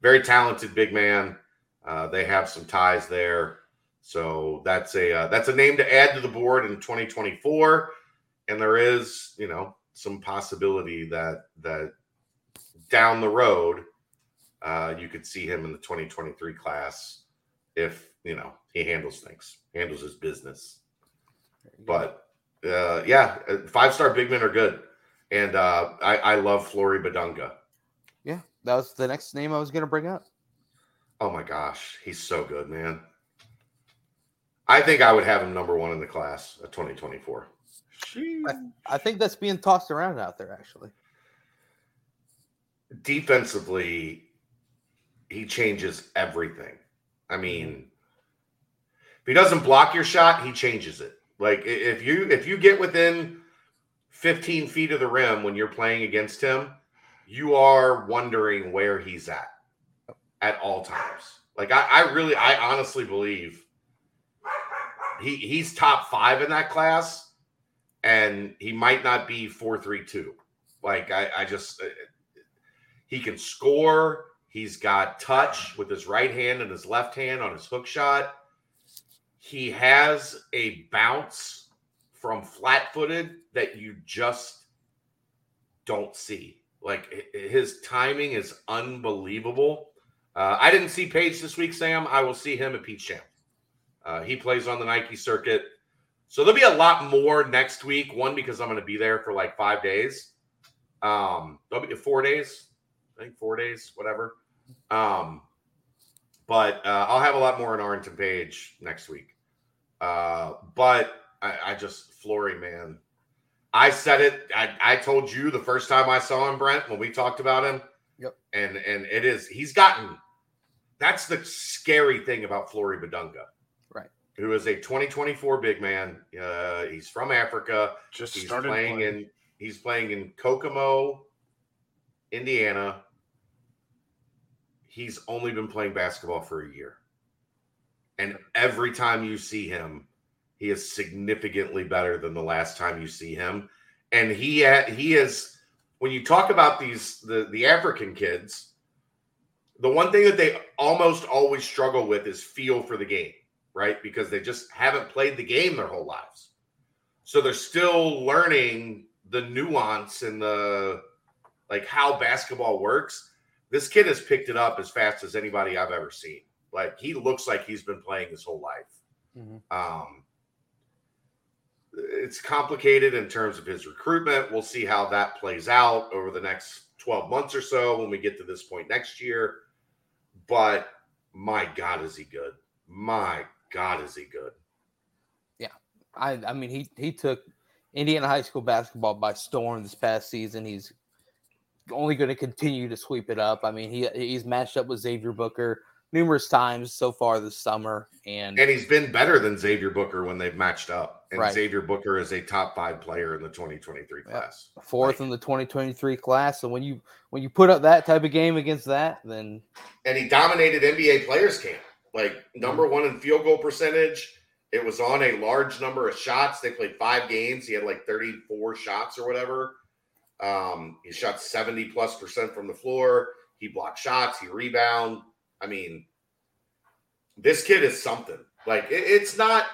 very talented big man. Uh, they have some ties there, so that's a uh, that's a name to add to the board in 2024. And there is, you know, some possibility that that down the road, uh, you could see him in the 2023 class if you know he handles things, handles his business. But uh, yeah, five star big men are good, and uh, I, I love Flory Bidunga. yeah, that was the next name I was going to bring up. Oh my gosh, he's so good, man. I think I would have him number one in the class of 2024. I think that's being tossed around out there, actually. Defensively, he changes everything. I mean, if he doesn't block your shot, he changes it. Like if you if you get within 15 feet of the rim when you're playing against him, you are wondering where he's at at all times. Like I, I really, I honestly believe he he's top five in that class, and he might not be four three two. Like I, I just uh, he can score. He's got touch with his right hand and his left hand on his hook shot. He has a bounce from flat footed that you just don't see. Like his timing is unbelievable. Uh, I didn't see Page this week, Sam. I will see him at Peach Jam. Uh, he plays on the Nike circuit. So there'll be a lot more next week. One, because I'm going to be there for like five days. Um, there'll be four days, I think four days, whatever. Um, but uh, I'll have a lot more on Arlington Page next week. Uh, but I, I just Flory, man. I said it. I, I told you the first time I saw him, Brent, when we talked about him. Yep. And and it is he's gotten. That's the scary thing about Flory Bidunga, Right. Who is a 2024 big man. Uh, he's from Africa. Just He's started playing playing. in he's playing in Kokomo, Indiana. He's only been playing basketball for a year. And every time you see him, he is significantly better than the last time you see him. And he he is when you talk about these the the African kids, the one thing that they almost always struggle with is feel for the game, right? Because they just haven't played the game their whole lives. So they're still learning the nuance and the like how basketball works. This kid has picked it up as fast as anybody I've ever seen. Like he looks like he's been playing his whole life. Mhm. Um, it's complicated in terms of his recruitment. We'll see how that plays out over the next 12 months or so when we get to this point next year. But my God, is he good? My God, is he good? Yeah. I I mean he he took Indiana high school basketball by storm this past season. He's only going to continue to sweep it up. I mean he he's matched up with Xavier Booker numerous times so far this summer, and And he's been better than Xavier Booker when they've matched up. And Right. Xavier Booker is a top five player in the 2023 Yeah. class. fourth Like- in the 2023 class. So when you when you put up that type of game against that, then and he dominated NBA players camp. Like number one in field goal percentage. It was on a large number of shots. They played five games. He had like 34 shots or whatever. Um, he shot 70 plus percent from the floor. He blocked shots. He rebound. I mean, this kid is something. Like it- it's not.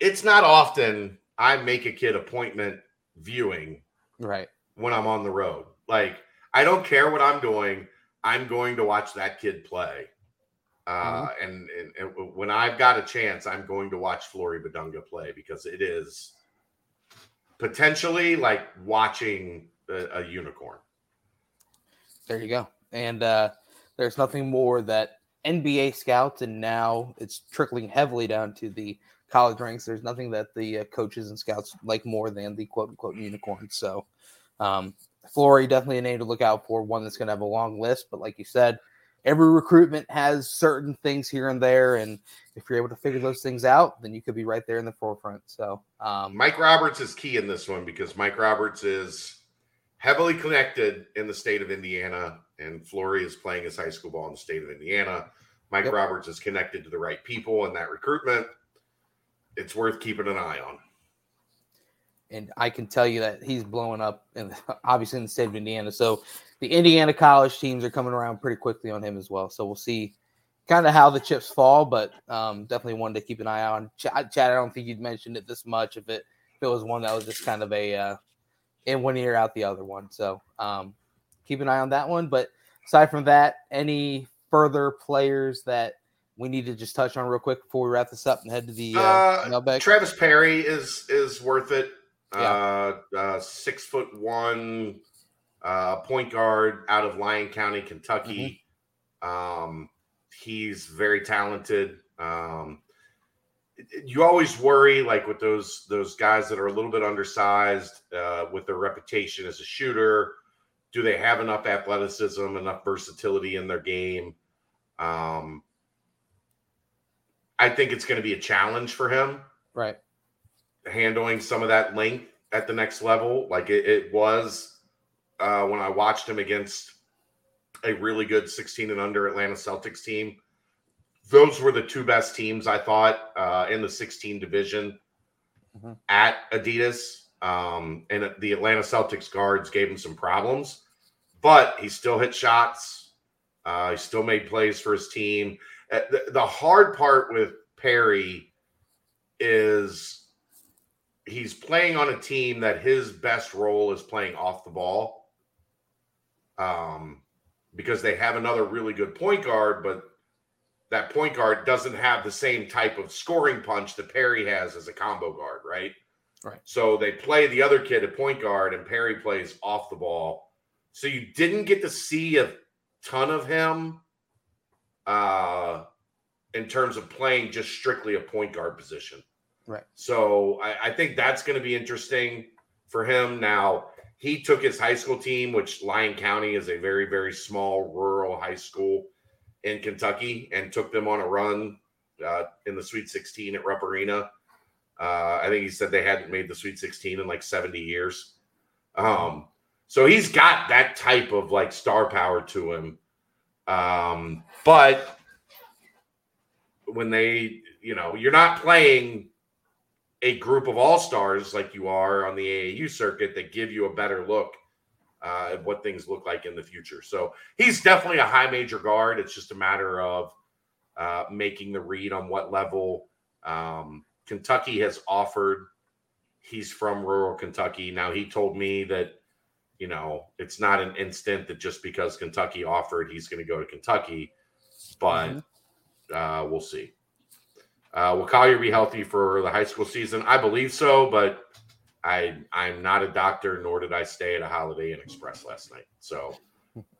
It's not often I make a kid appointment viewing right, when I'm on the road. Like, I don't care what I'm doing. I'm going to watch that kid play Uh, and, and, and when I've got a chance, I'm going to watch Flory Bidunga play because it is potentially like watching a, a unicorn. There you go. And uh, there's nothing more that NBA scouts, and now it's trickling heavily down to the college ranks. There's nothing that the uh, coaches and scouts like more than the quote unquote unicorn. So, um, Flory definitely a name to look out for. One that's going to have a long list, but like you said, every recruitment has certain things here and there, and if you're able to figure those things out, then you could be right there in the forefront. So, um, Mike Roberts is key in this one because Mike Roberts is heavily connected in the state of Indiana, and Flory is playing his high school ball in the state of Indiana. Mike Yep. Roberts is connected to the right people in that recruitment. It's worth keeping an eye on. And I can tell you that he's blowing up, and *laughs* obviously in the state of Indiana. So the Indiana college teams are coming around pretty quickly on him as well. So we'll see kind of how the chips fall, but um, definitely one to keep an eye on. Ch- Chad, I don't think you'd mentioned it this much if it if it was one that was just kind of a uh, in one ear out the other one. So um, keep an eye on that one. But aside from that, any further players that we need to just touch on real quick before we wrap this up and head to the uh, Uh, mailbag? Travis Perry is is worth it. Yeah. Uh, uh, six foot one, uh, point guard out of Lyon County, Kentucky. Um, he's very talented. Um, you always worry, like with those those guys that are a little bit undersized, uh, with their reputation as a shooter. Do they have enough athleticism, enough versatility in their game? Um, I think it's going to be a challenge for him right. Handling some of that length at the next level, like it, it was uh, when I watched him against a really good 16 and under Atlanta Celtics team. Those were the two best teams I thought uh, in the 16 division Mhm. at Adidas. Um, and the Atlanta Celtics guards gave him some problems, but he still hit shots. Uh, he still made plays for his team. Uh, the, the hard part with Perry is he's playing on a team that his best role is playing off the ball. Um, because they have another really good point guard, but that point guard doesn't have the same type of scoring punch that Perry has as a combo guard, right? Right. So they play the other kid at point guard, and Perry plays off the ball. So you didn't get to see a ton of him uh, in terms of playing just strictly a point guard position. Right. So I, I think that's going to be interesting for him. Now, he took his high school team, which Lyon County is a very, very small rural high school in Kentucky, and took them on a run uh, in the Sweet 16 at Rupp Arena. Uh, I think he said they hadn't made the Sweet 16 in like 70 years. Um, so he's got that type of like star power to him. Um, but when they, you know, you're not playing a group of all stars like you are on the AAU circuit that give you a better look uh, at what things look like in the future. So he's definitely a high major guard. It's just a matter of uh, making the read on what level. Um, Kentucky has offered. He's from rural Kentucky. Now he told me that you know it's not an instant that just because Kentucky offered, he's going to go to Kentucky, but Mhm. uh, we'll see. Uh, will Collier be healthy for the high school season? I believe so, but I I'm not a doctor, nor did I stay at a Holiday Inn Express last night. So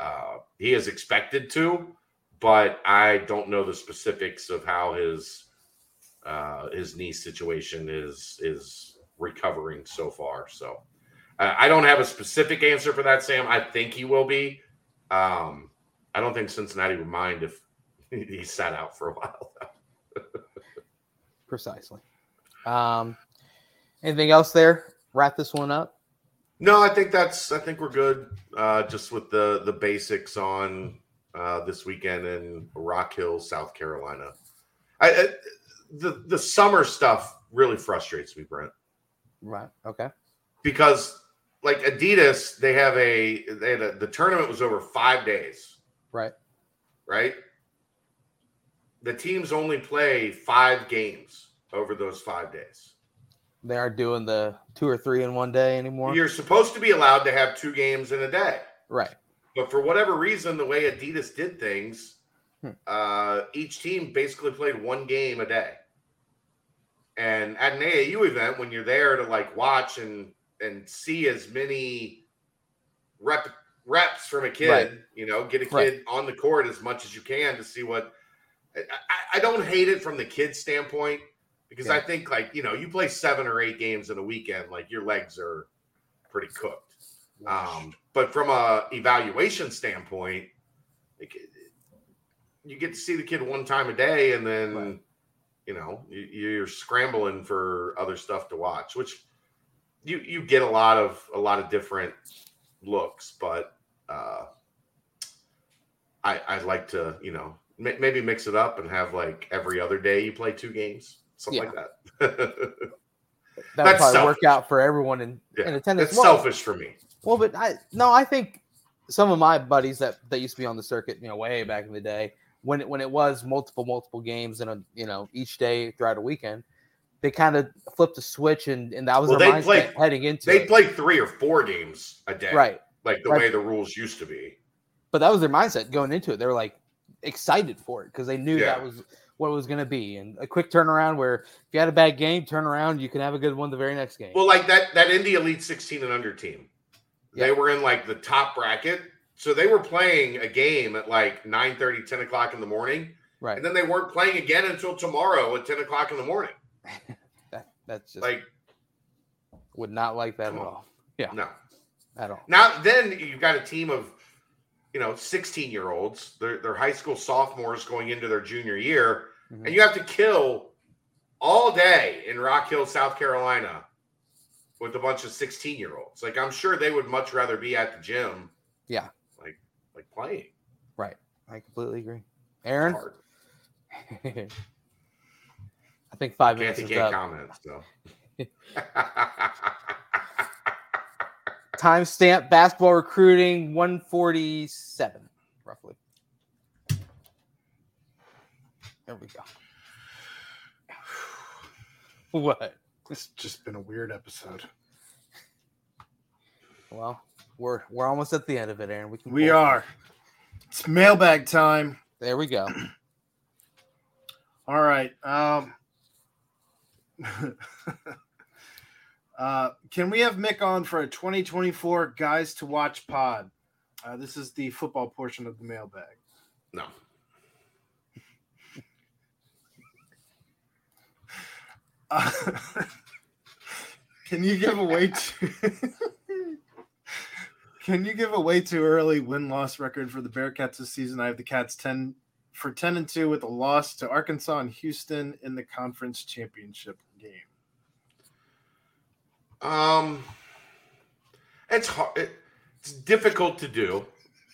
uh, he is expected to, but I don't know the specifics of how his uh, his knee situation is is recovering so far. So uh, I don't have a specific answer for that, Sam. I think he will be. Um, I don't think Cincinnati would mind if *laughs* he sat out for a while. Precisely. Um, anything else there? Wrap this one up. No, I think that's. I think we're good. Uh, just with the the basics on uh, this weekend in Rock Hill, South Carolina. I, I the the summer stuff really frustrates me, Brent, Right. Okay. because like Adidas, they have a they had a, the tournament was over five days, Right. right? The teams only play five games over those five days. They aren't doing the two or three in one day anymore. You're supposed to be allowed to have two games in a day. right. But for whatever reason, the way Adidas did things, uh, each team basically played one game a day. And at an AAU event, when you're there to like watch and and see as many rep reps from a kid, Right. you know, get a kid Right. on the court as much as you can to see what. I, I- don't hate it from the kid's standpoint because I think like you know you play seven or eight games in a weekend, like your legs are pretty cooked. Um, but from a evaluation standpoint, like, you get to see the kid one time a day, and then Right. you know you, you're scrambling for other stuff to watch, which you you get a lot of a lot of different looks, but uh, I I'd like to you know ma- maybe mix it up and have like every other day you play two games, something like that. *laughs* That would probably work out for everyone in, in yeah, attendance. it's Well, selfish for me. Well, but I no, I think some of my buddies that that used to be on the circuit, you know, way back in the day, when it when it was multiple multiple games in a you know each day throughout a weekend, they kind of flipped a switch and and that was Well, their played- heading into They it. play three or four games a day, right. Like the Right. way the rules used to be. But that was their mindset going into it. They were like excited for it because they knew Yeah. that was what it was going to be, and a quick turnaround where if you had a bad game, turn around, you can have a good one the very next game. Well, like that that Indy Elite 16 and under team, they were in like the top bracket. So they were playing a game at like 9 30 10 o'clock in the morning. right. And then they weren't playing again until tomorrow at 10 o'clock in the morning. *laughs* That, that's just Like, would not like that at all. Yeah, no. at all. Now then you've got a team of you know 16 year olds. They're they're high school sophomores going into their junior year, Mhm. and you have to kill all day in Rock Hill, South Carolina, with a bunch of 16 year olds. Like I'm sure they would much rather be at the gym. Yeah. Like like playing. Right. I completely agree. It's Aaron, hard. *laughs* I think five minutes Kathy is can't up. comment. So. *laughs* *laughs* Timestamp basketball recruiting 147, roughly. There we go. *sighs* What? It's just been a weird episode. Well, we're we're almost at the end of it, Aaron. We can We are. It's mailbag time. There we go. All right. Um, *laughs* uh, can we have Mick on for a 2024 Guys to Watch pod? Uh, this is the football portion of the mailbag. no. Uh, *laughs* can you give away too? *laughs* can you give away too early win loss record for the Bearcats this season? I have the Cats ten for ten and two with a loss to Arkansas and Houston in the conference championship game. Um, it's hard. It, it's difficult to do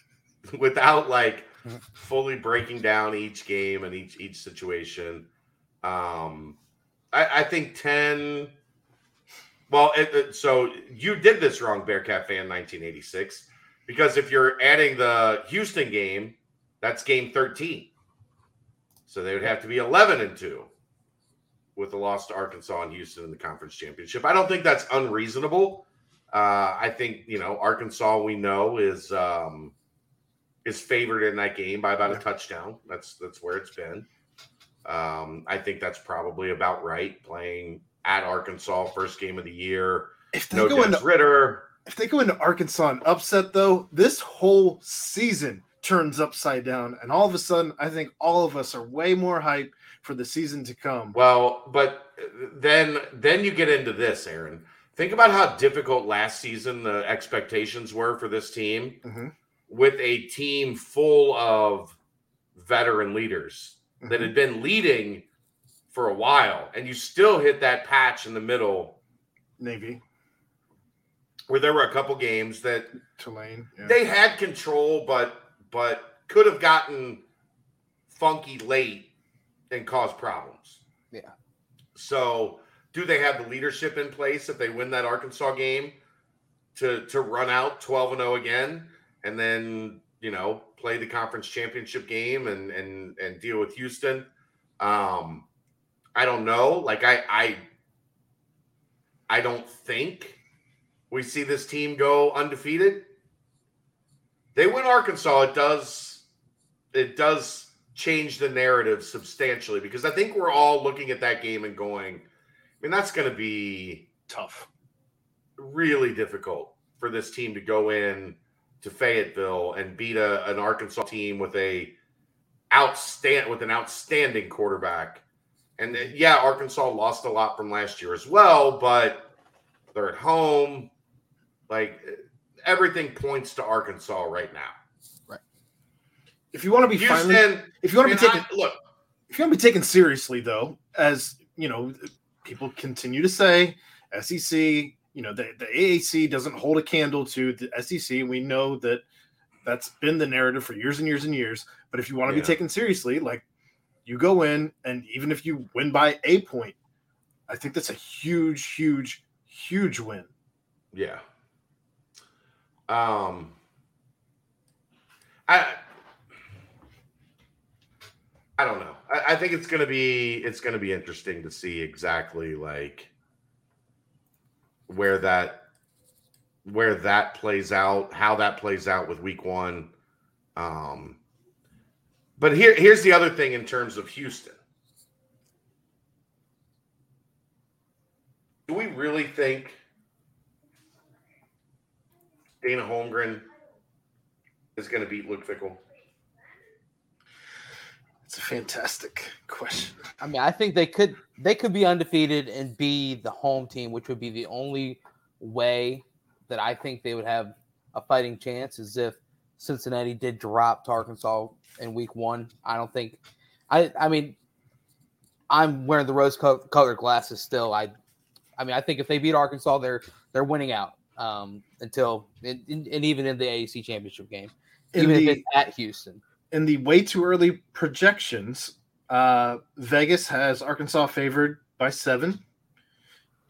*laughs* without like fully breaking down each game and each each situation. Um, I, I think ten. Well, it, it- so you did this wrong, Bearcat fan, 1986, because if you're adding the Houston game, that's game 13. So they would have to be 11 and two with the loss to Arkansas and Houston in the conference championship. I don't think that's unreasonable. Uh, I think you know Arkansas. We know is um, is favored in that game by about a touchdown. That's that's where it's been. Um, I think that's probably about right. Playing at Arkansas, first game of the year. If they No go Dennis into Ritter. if they go into Arkansas and upset though, this whole season turns upside down, and all of a sudden, I think all of us are way more hype for the season to come. Well, but then then you get into this, Aaron. Think about how difficult last season the expectations were for this team Mhm. with a team full of veteran leaders that Mhm. had been leading for a while, and you still hit that patch in the middle Navy, where there were a couple games that Tulane. Yeah. they had control, but but could have gotten funky late and cause problems. Yeah. So, do they have the leadership in place if they win that Arkansas game to to run out 12 and 0 again and then, you know, play the conference championship game and and and deal with Houston? Um I don't know. Like I I I don't think we see this team go undefeated. They win Arkansas, it does it does change the narrative substantially because I think we're all looking at that game and going, I mean, that's going to be Tough. really difficult for this team to go in to Fayetteville and beat a, an Arkansas team with a outstand with an outstanding quarterback. And uh, yeah, Arkansas lost a lot from last year as well, but they're at home. Like everything points to Arkansas right now. If you want to be finally, if you want to be taken, I- look, if you want to be taken seriously, though, as you know, people continue to say, SEC, you know, the, the AAC doesn't hold a candle to the SEC. We know that that's been the narrative for years and years and years. But if you want to Yeah. be taken seriously, like you go in, and even if you win by a point, I think that's a huge, huge, huge win. Yeah. Um I I don't know. I, I think it's gonna be it's gonna be interesting to see exactly like where that where that plays out, how that plays out with week one. Um but here here's the other thing in terms of Houston. Do we really think Dana Holgorsen is going to beat Luke Fickell? It's a fantastic question. I mean, I think they could they could be undefeated and be the home team, which would be the only way that I think they would have a fighting chance is if Cincinnati did drop to Arkansas in week one. I don't think I I mean I'm wearing the rose co- colored glasses still. I I mean I think if they beat Arkansas they're they're winning out um until and, and even in the AAC championship game. In even the- if it's at Houston. In the way too early projections, uh, Vegas has Arkansas favored by seven,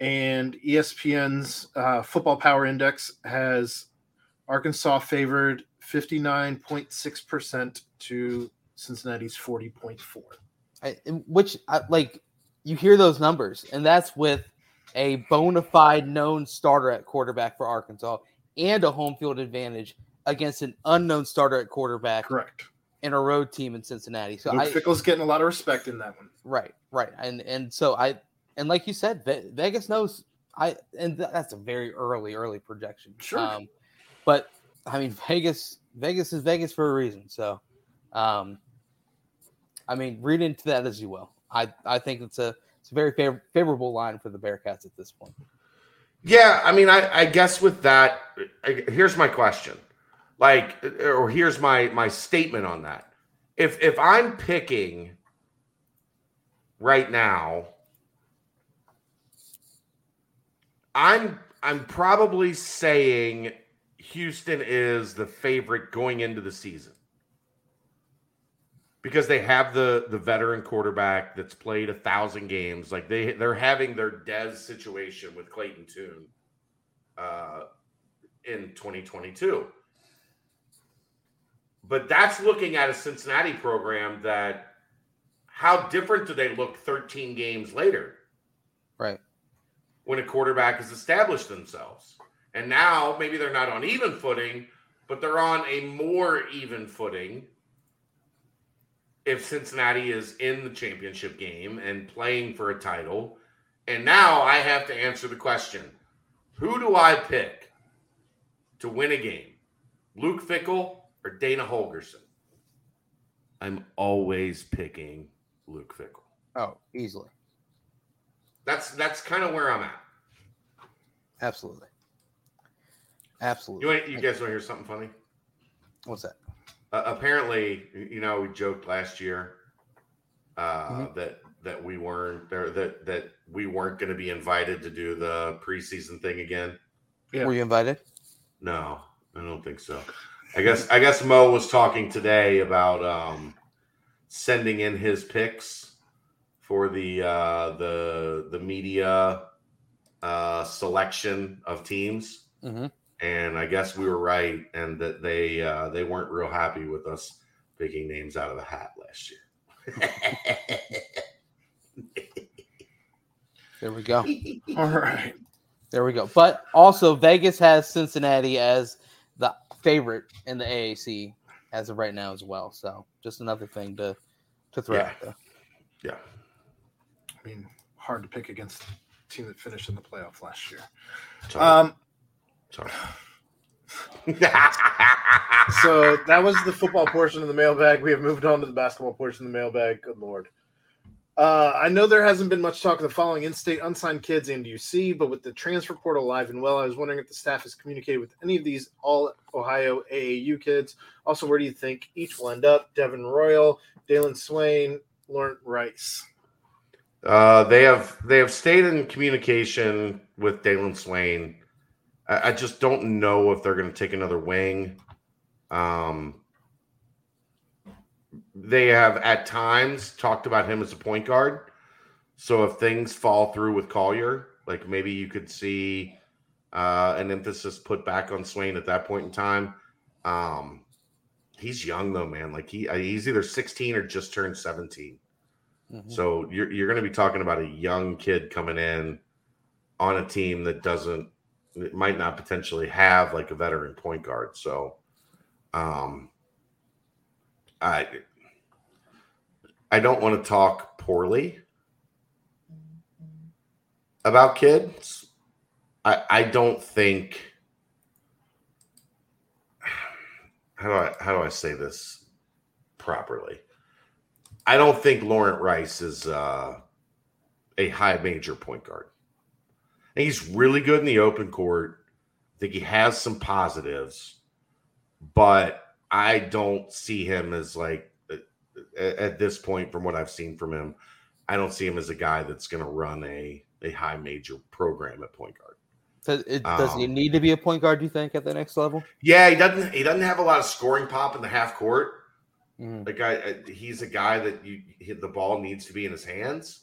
and ESPN's uh, Football Power Index has Arkansas favored fifty nine point six percent to Cincinnati's forty point four. Which like you hear those numbers, and that's with a bona fide known starter at quarterback for Arkansas and a home field advantage against an unknown starter at quarterback Correct. In a road team in Cincinnati. So Luke I Fickell's getting a lot of respect in that one. right, right, and and so I and like you said, Vegas knows I and that's a very early early projection. Sure. Um, but I mean Vegas Vegas is Vegas for a reason. So, um, I mean read into that as you will. I I think it's a it's a very fav- favorable line for the Bearcats at this point. Yeah, I mean, I, I guess with that, I, here's my question, like, or here's my my statement on that. If if I'm picking right now, I'm I'm probably saying Houston is the favorite going into the season because they have the the veteran quarterback that's played a thousand games. Like they they're having their Dez situation with Clayton Tune uh, in 2022. But that's looking at a Cincinnati program that how different do they look 13 games later Right. when a quarterback has established themselves? And now maybe they're not on even footing, but they're on a more even footing if Cincinnati is in the championship game and playing for a title. And now I have to answer the question who do I pick to win a game? Luke Fickell or Dana Holgorsen? I'm always picking Luke Fickell. Oh, easily, That's that's kind of where I'm at. absolutely, You absolutely. want, you guys want to hear something funny? What's that? Uh, apparently, you know, we joked last year uh, Mhm. that that we weren't there that that we weren't going to be invited to do the preseason thing again. Yeah. Were you invited? No, I don't think so. I guess I guess Mo was talking today about um, sending in his picks for the uh, the the media uh, selection of teams, Mhm. and I guess we were right, and that they uh, they weren't real happy with us picking names out of the hat last year. *laughs* There we go. *laughs* All right. There we go. But also, Vegas has Cincinnati as favorite in the AAC as of right now as well. So just another thing to to throw Yeah. out there. Yeah. I mean, hard to pick against a team that finished in the playoff last year. Sorry. Um, Sorry. *laughs* so that was the football portion of the mailbag. We have moved on to the basketball portion of the mailbag. Good lord. Uh, I know there hasn't been much talk of the following in-state unsigned kids and UC, but with the transfer portal alive and well, I was wondering if the staff has communicated with any of these all Ohio AAU kids. Also, where do you think each will end up? Devin Royal, Dalen Swain, Laurent Rice. Uh, they have they have stayed in communication with Dalen Swain. I, I just don't know if they're going to take another wing. Um, they have at times talked about him as a point guard. So if things fall through with Collier, like maybe you could see uh, an emphasis put back on Swain at that point in time. Um, he's young though, man. Like he he's either 16 or just turned 17. Mhm. So you're you're going to be talking about a young kid coming in on a team that doesn't it might not potentially have like a veteran point guard. So um I I don't want to talk poorly about kids. I I don't think how do I how do I say this properly? I don't think Laurent Rice is uh, a high major point guard. I think he's really good in the open court. I think he has some positives, but I don't see him as like at, at this point, from what I've seen from him, I don't see him as a guy that's going to run a a high major program at point guard. Does, it, does he Um, need to be a point guard? Do you think at the next level? Yeah, he doesn't. He doesn't have a lot of scoring pop in the half court. Mhm. Like I, I he's a guy that you the ball needs to be in his hands,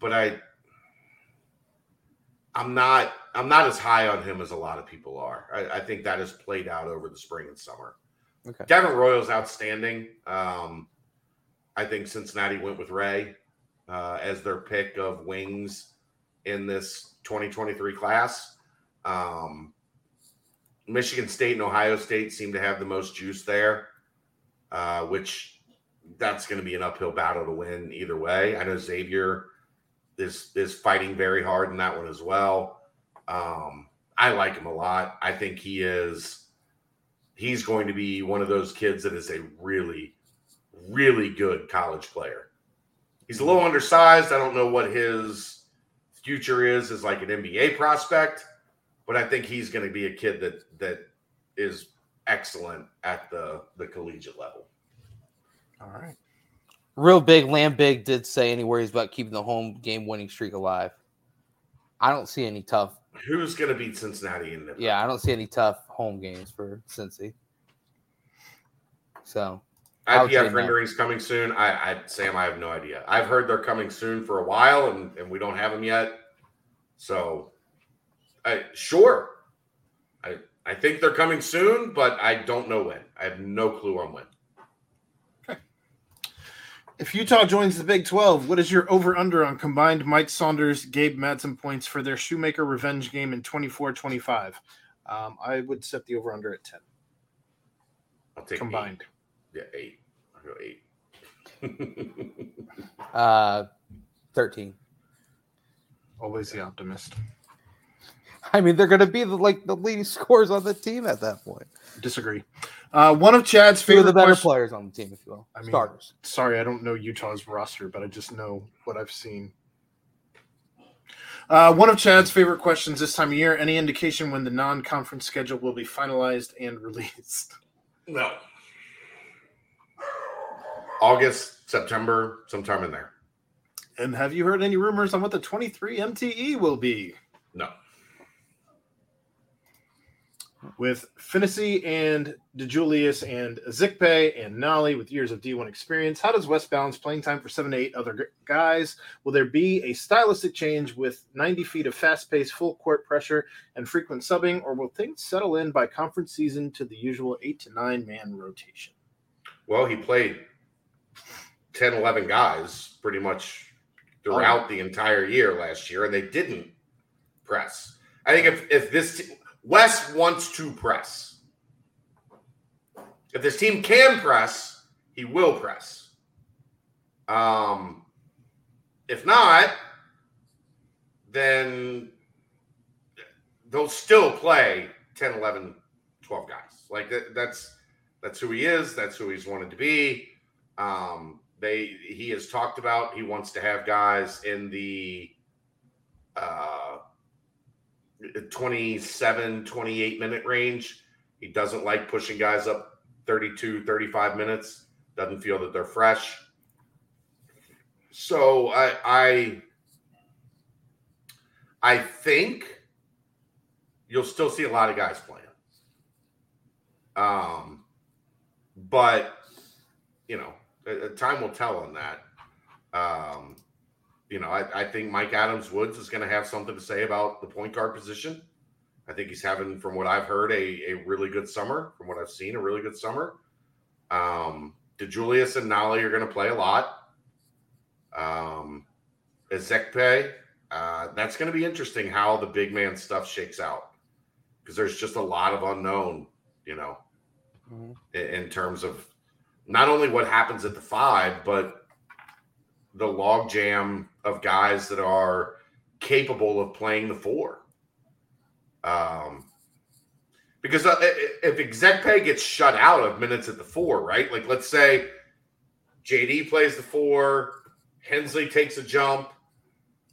but I, I'm not, I'm not as high on him as a lot of people are. I, I think that has played out over the spring and summer. Okay. Devin Royal's outstanding. Um, I think Cincinnati went with Ray uh, as their pick of wings in this 2023 class. Um, Michigan State and Ohio State seem to have the most juice there, uh, which that's going to be an uphill battle to win either way. I know Xavier is is fighting very hard in that one as well. Um, I like him a lot. I think he is he's going to be one of those kids that is a really, really good college player. He's a little undersized. I don't know what his future is as like an NBA prospect, but I think he's going to be a kid that that is excellent at the the collegiate level. All right. Real big, Lamb Big did say any worries about keeping the home game winning streak alive. I don't see any tough. Who's going to beat Cincinnati in the Yeah, I don't see any tough home games for Cincy. So I would IPF no. renderings coming soon. I, I Sam, I have no idea. I've heard they're coming soon for a while, and, and we don't have them yet. So, I sure. I I think they're coming soon, but I don't know when. I have no clue on when. If Utah joins the Big 12, what is your over under on combined Mike Saunders, Gabe Madsen points for their Shoemaker revenge game in 24 25? Um, I would set the over under at 10 I'll take combined. Eight. Yeah, eight. I'll go eight. *laughs* uh 13. Always the optimist. I mean, they're gonna be the like the leading scorers on the team at that point. Disagree. Uh, one of Chad's Two of favorite the better questions- players on the team, if you will. I mean- Starters. Sorry, I don't know Utah's roster, but I just know what I've seen. Uh, one of Chad's favorite questions this time of year: Any indication when the non-conference schedule will be finalized and *laughs* released? no. August, September, sometime in there. And have you heard any rumors on what the 23 MTE will be? No. With Finney and DeJulius and Zikpe and Nolley with years of D1 experience, how does Wes balance playing time for seven to eight other guys? Will there be a stylistic change with 90 feet of fast paced, full court pressure and frequent subbing, or will things settle in by conference season to the usual eight to nine man rotation? Well, he played 10, 11 guys pretty much throughout the entire year last year, and they didn't press. I think if, if this t- Wes wants to press, if this team can press, he will press. Um, if not, then they'll still play 10, 11, 12 guys. Like that, that's that's who he is. That's who he's wanted to be. Um, they he has talked about he wants to have guys in the uh 27 28 minute range. He doesn't like pushing guys up 32 35 minutes. Doesn't feel that they're fresh. So i i i think you'll still see a lot of guys playing. Um but you know time will tell on that. Um, you know, I, I, think Mika Adams-Woods is going to have something to say about the point guard position. I think he's having, from what I've heard, a, a really good summer. From what I've seen, a really good summer. Um, DeJulius and Nolley are going to play a lot. Um, Ezikpe, uh, that's going to be interesting how the big man stuff shakes out because there's just a lot of unknown, you know, mm-hmm. in, in terms of not only what happens at the five, but the logjam of guys that are capable of playing the four. Um, because if Ezikpe gets shut out of minutes at the four, right? Like let's say JD plays the four, Hensley takes a jump,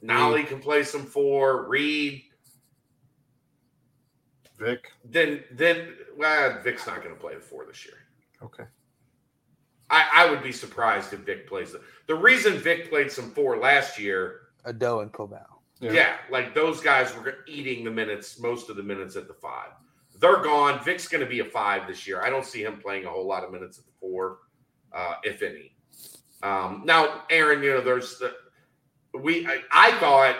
Nolley can play some four, Reed, Vic. Then then well, Vic's not going to play the four this year. Okay. I, I would be surprised if Vic plays it. The reason Vic played some four last year, Ado and Coval. Yeah. yeah. like those guys were eating the minutes, most of the minutes at the five. They're gone. Vic's going to be a five this year. I don't see him playing a whole lot of minutes at the four, uh, if any. Um, now, Aaron, you know, there's the we. I, I thought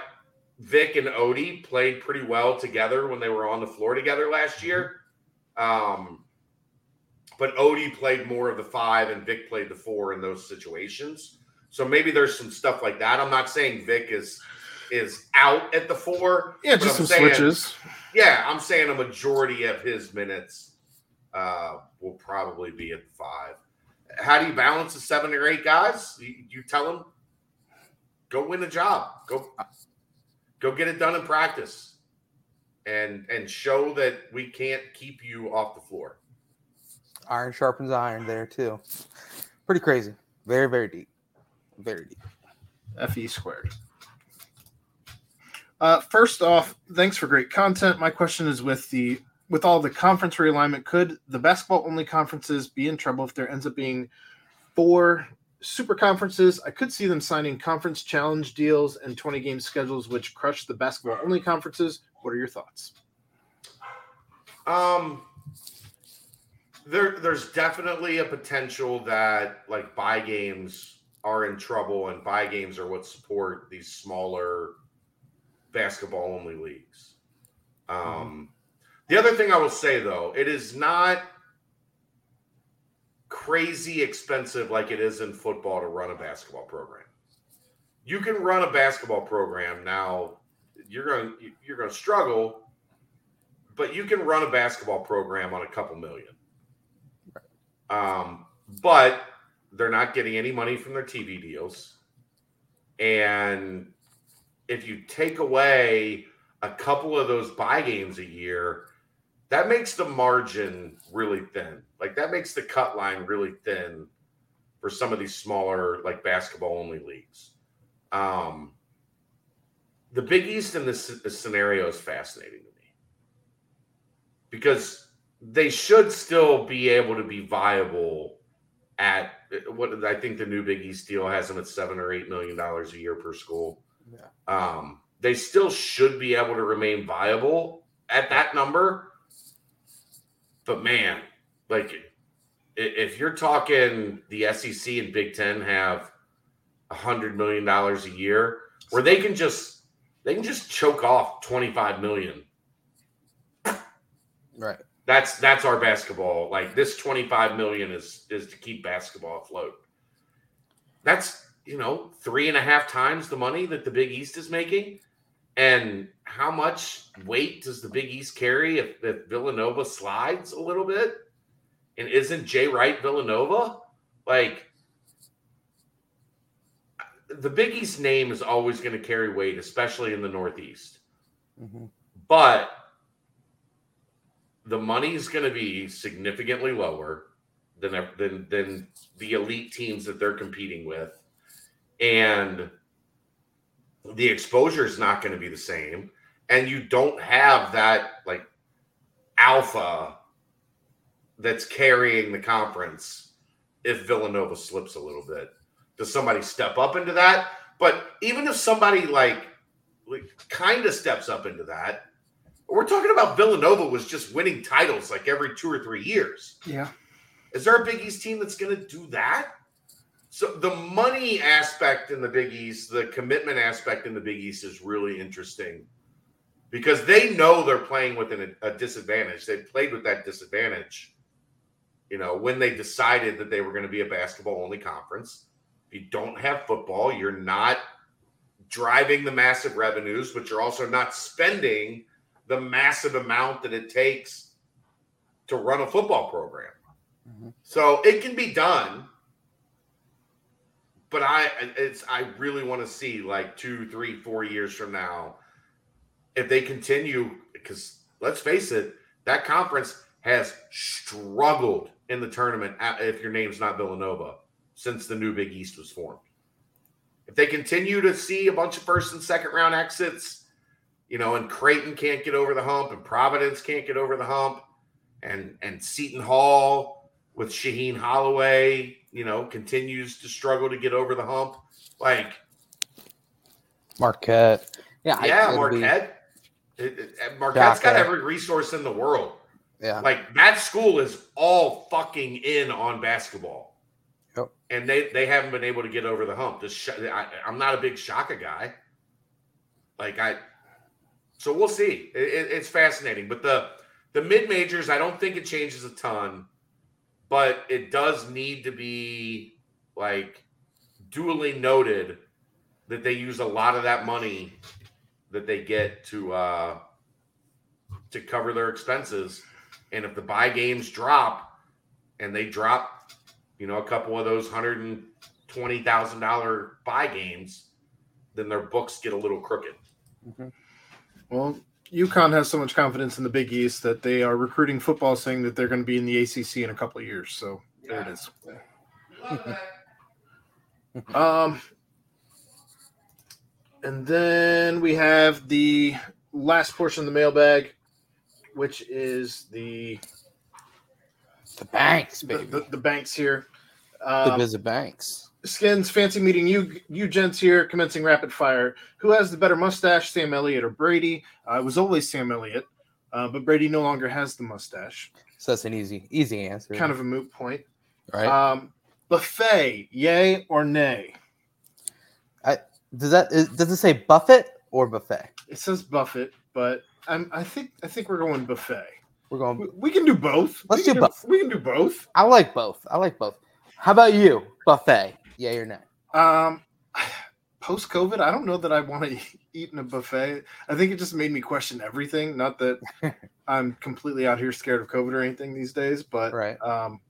Vic and Ody played pretty well together when they were on the floor together last year. Um, but Ody played more of the five and Vic played the four in those situations. So maybe there's some stuff like that. I'm not saying Vic is is out at the four. Yeah, just some saying, switches. Yeah, I'm saying a majority of his minutes uh, will probably be at the five. How do you balance the seven or eight guys? You, you tell them, go win a job. Go go get it done in practice, and and show that we can't keep you off the floor iron sharpens iron there too. Pretty crazy. Very, very deep. Very deep. FE squared. Uh, first off, thanks for great content. My question is with the with all the conference realignment, could the basketball only conferences be in trouble if there ends up being four super conferences? I could see them signing conference challenge deals and 20 game schedules, which crush the basketball only conferences. What are your thoughts? Um, there there's definitely a potential that like buy games are in trouble and buy games are what support these smaller basketball only leagues. Um, mm-hmm. The other thing I will say though, it is not crazy expensive like it is in football to run a basketball program. You can run a basketball program now. You're going you're going to struggle, but you can run a basketball program on a couple million. Um, but they're not getting any money from their TV deals. And if you take away a couple of those buy games a year, that makes the margin really thin. Like that makes the cut line really thin for some of these smaller, like basketball only leagues. Um, the Big East in this, this scenario is fascinating to me because they should still be able to be viable at what I think the new Big East deal has them at seven or eight million dollars a year per school. Yeah. Um, they still should be able to remain viable at that number. But man, like if you're talking the SEC and Big Ten have a hundred million dollars a year, where they can just they can just choke off twenty five million. Right. That's that's our basketball. Like this 25 million is is to keep basketball afloat. That's you know three and a half times the money that the Big East is making. And how much weight does the Big East carry if, if Villanova slides a little bit? And isn't Jay Wright Villanova? Like, the Big East name is always going to carry weight, especially in the Northeast. Mhm. But the money is going to be significantly lower than than than the elite teams that they're competing with, and the exposure is not going to be the same. And you don't have that like alpha that's carrying the conference if Villanova slips a little bit. Does somebody step up into that? But even if somebody like, like kind of steps up into that, we're talking about Villanova was just winning titles like every two or three years. Yeah. Is there a Big East team that's going to do that? So the money aspect in the Big East, the commitment aspect in the Big East is really interesting because they know they're playing with an, a disadvantage. They played with that disadvantage, you know, when they decided that they were going to be a basketball only conference. If you don't have football, you're not driving the massive revenues, but you're also not spending the massive amount that it takes to run a football program. Mhm. So it can be done, but I it's I really want to see like two, three, four years from now if they continue because let's face it, that conference has struggled in the tournament if your name's not Villanova since the new Big East was formed. If they continue to see a bunch of first and second round exits, you know, and Creighton can't get over the hump, and Providence can't get over the hump, and and Seton Hall with Shaheen Holloway, you know, continues to struggle to get over the hump. Like, Marquette. Yeah, yeah, it'll be- Marquette. It- it- Marquette's got every resource in the world. yeah. Like that school is all fucking in on basketball. Yep. And they they haven't been able to get over the hump. This sh- I, I'm not a big Shaka guy. Like I, so we'll see. It, it- it's fascinating, but the the mid majors, I don't think it changes a ton, but it does need to be like duly noted that they use a lot of that money that they get to uh to cover their expenses. And if the buy games drop and they drop, you know, a couple of those hundred and twenty thousand dollar buy games, then their books get a little crooked. Mhm. Well, UConn has so much confidence in the Big East that they are recruiting football, saying that they're going to be in the ACC in a couple of years. So there it is. *laughs* Um, and then we have the last portion of the mailbag, which is the The banks, the, baby. the, the banks here. the Um, visit banks. Skins, fancy meeting you, you gents here, commencing rapid fire. Who has the better mustache, Sam Elliott or Brady? Uh, it was always Sam Elliott, uh, but Brady no longer has the mustache. So that's an easy, easy answer. Kind of a moot point. right. Um, buffet, yay or nay? I, does that is, does it say buffet or buffet? It says Buffett, but I'm, I think I think we're going buffet. We're going. We, we can do both. Let's do both. We can do both. I like both. I like both. How about you, buffet? Yay or nay? Um, *sighs* Post COVID, I don't know that I want to *laughs* eat in a buffet. I think it just made me question everything. Not that *laughs* I'm completely out here scared of COVID or anything these days, but Right. um,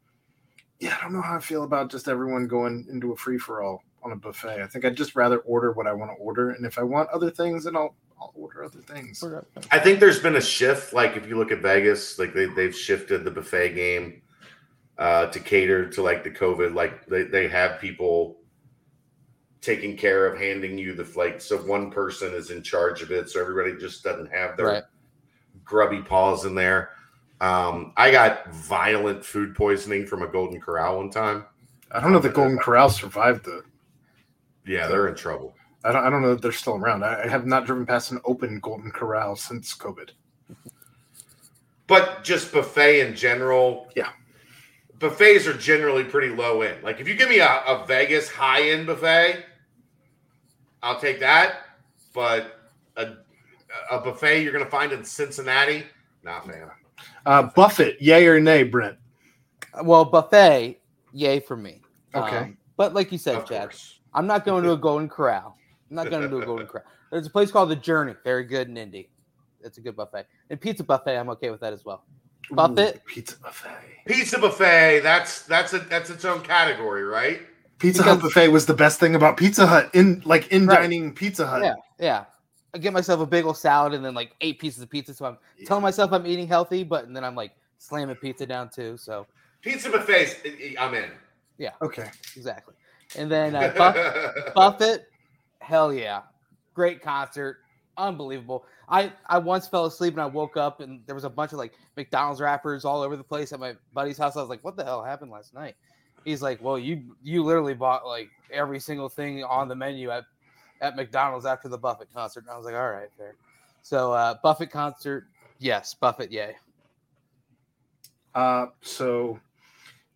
yeah, I don't know how I feel about just everyone going into a free for all on a buffet. I think I'd just rather order what I want to order, and if I want other things, then I'll I'll order other things. I think there's been a shift. Like if you look at Vegas, like they they've shifted the buffet game uh, to cater to like the COVID. Like they, they have people taking care of handing you the flight. So one person is in charge of it. So everybody just doesn't have their Right. grubby paws in there. Um, I got violent food poisoning from a Golden Corral one time. I don't know that Golden Corral survived the. Yeah, they're in trouble. I don't. I don't know that they're still around. I, I have not driven past an open Golden Corral since COVID. but just buffet in general. Yeah. Buffets are generally pretty low end. Like if you give me a, a Vegas high end buffet, I'll take that. But a, a buffet you're going to find in Cincinnati, not man. Uh, Buffett, yay or nay, Brent? Well, buffet, yay for me. Okay. Um, but like you said, Of Chad, course. I'm not going to a Golden Corral. I'm not going to do a Golden *laughs* Corral. There's a place called the Journey, very good in Indy. It's a good buffet. And pizza buffet, I'm okay with that as well. Buffett? Ooh, pizza buffet. Pizza buffet, that's that's a that's its own category, right? Pizza Hut Because- buffet was the best thing about Pizza Hut in like in Right. dining Pizza Hut. Yeah, yeah. I get myself a big old salad and then like eight pieces of pizza. So I'm telling myself I'm eating healthy, but and then I'm like slamming pizza down too. So Pizza buffets, I- I- I'm in. Yeah okay. exactly. And then uh, Buff- *laughs* Buffett, hell yeah, great concert, unbelievable. I I once fell asleep and I woke up and there was a bunch of like McDonald's wrappers all over the place at my buddy's house. I was like, what the hell happened last night? He's like, well, you you literally bought like every single thing on the menu at at McDonald's after the Buffett concert. And I was like, all right, fair. So uh, Buffett concert, yes, Buffett, yay. Uh, so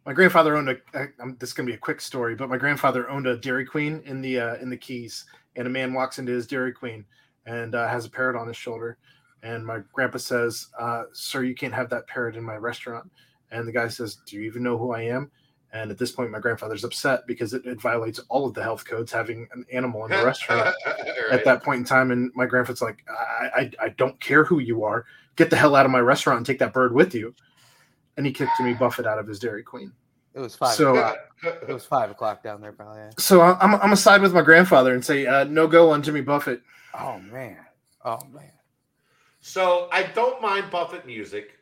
my grandfather owned a. I- I'm, this is gonna be a quick story, but my grandfather owned a Dairy Queen in the uh, in the Keys, and a man walks into his Dairy Queen and uh, has a parrot on his shoulder, and my grandpa says, uh, "Sir, you can't have that parrot in my restaurant." And the guy says, "Do you even know who I am?" And at this point, my grandfather's upset because it, it violates all of the health codes having an animal in the *laughs* restaurant Right. at that point in time. And my grandfather's like, I, I, I don't care who you are. Get the hell out of my restaurant and take that bird with you. And he kicked Jimmy Buffett out of his Dairy Queen. It was five. So, o'clock. it was five o'clock down there, probably. So I- I'm, I'm gonna side with my grandfather and say uh, no go on Jimmy Buffett. Oh man, oh man. So I don't mind Buffett music.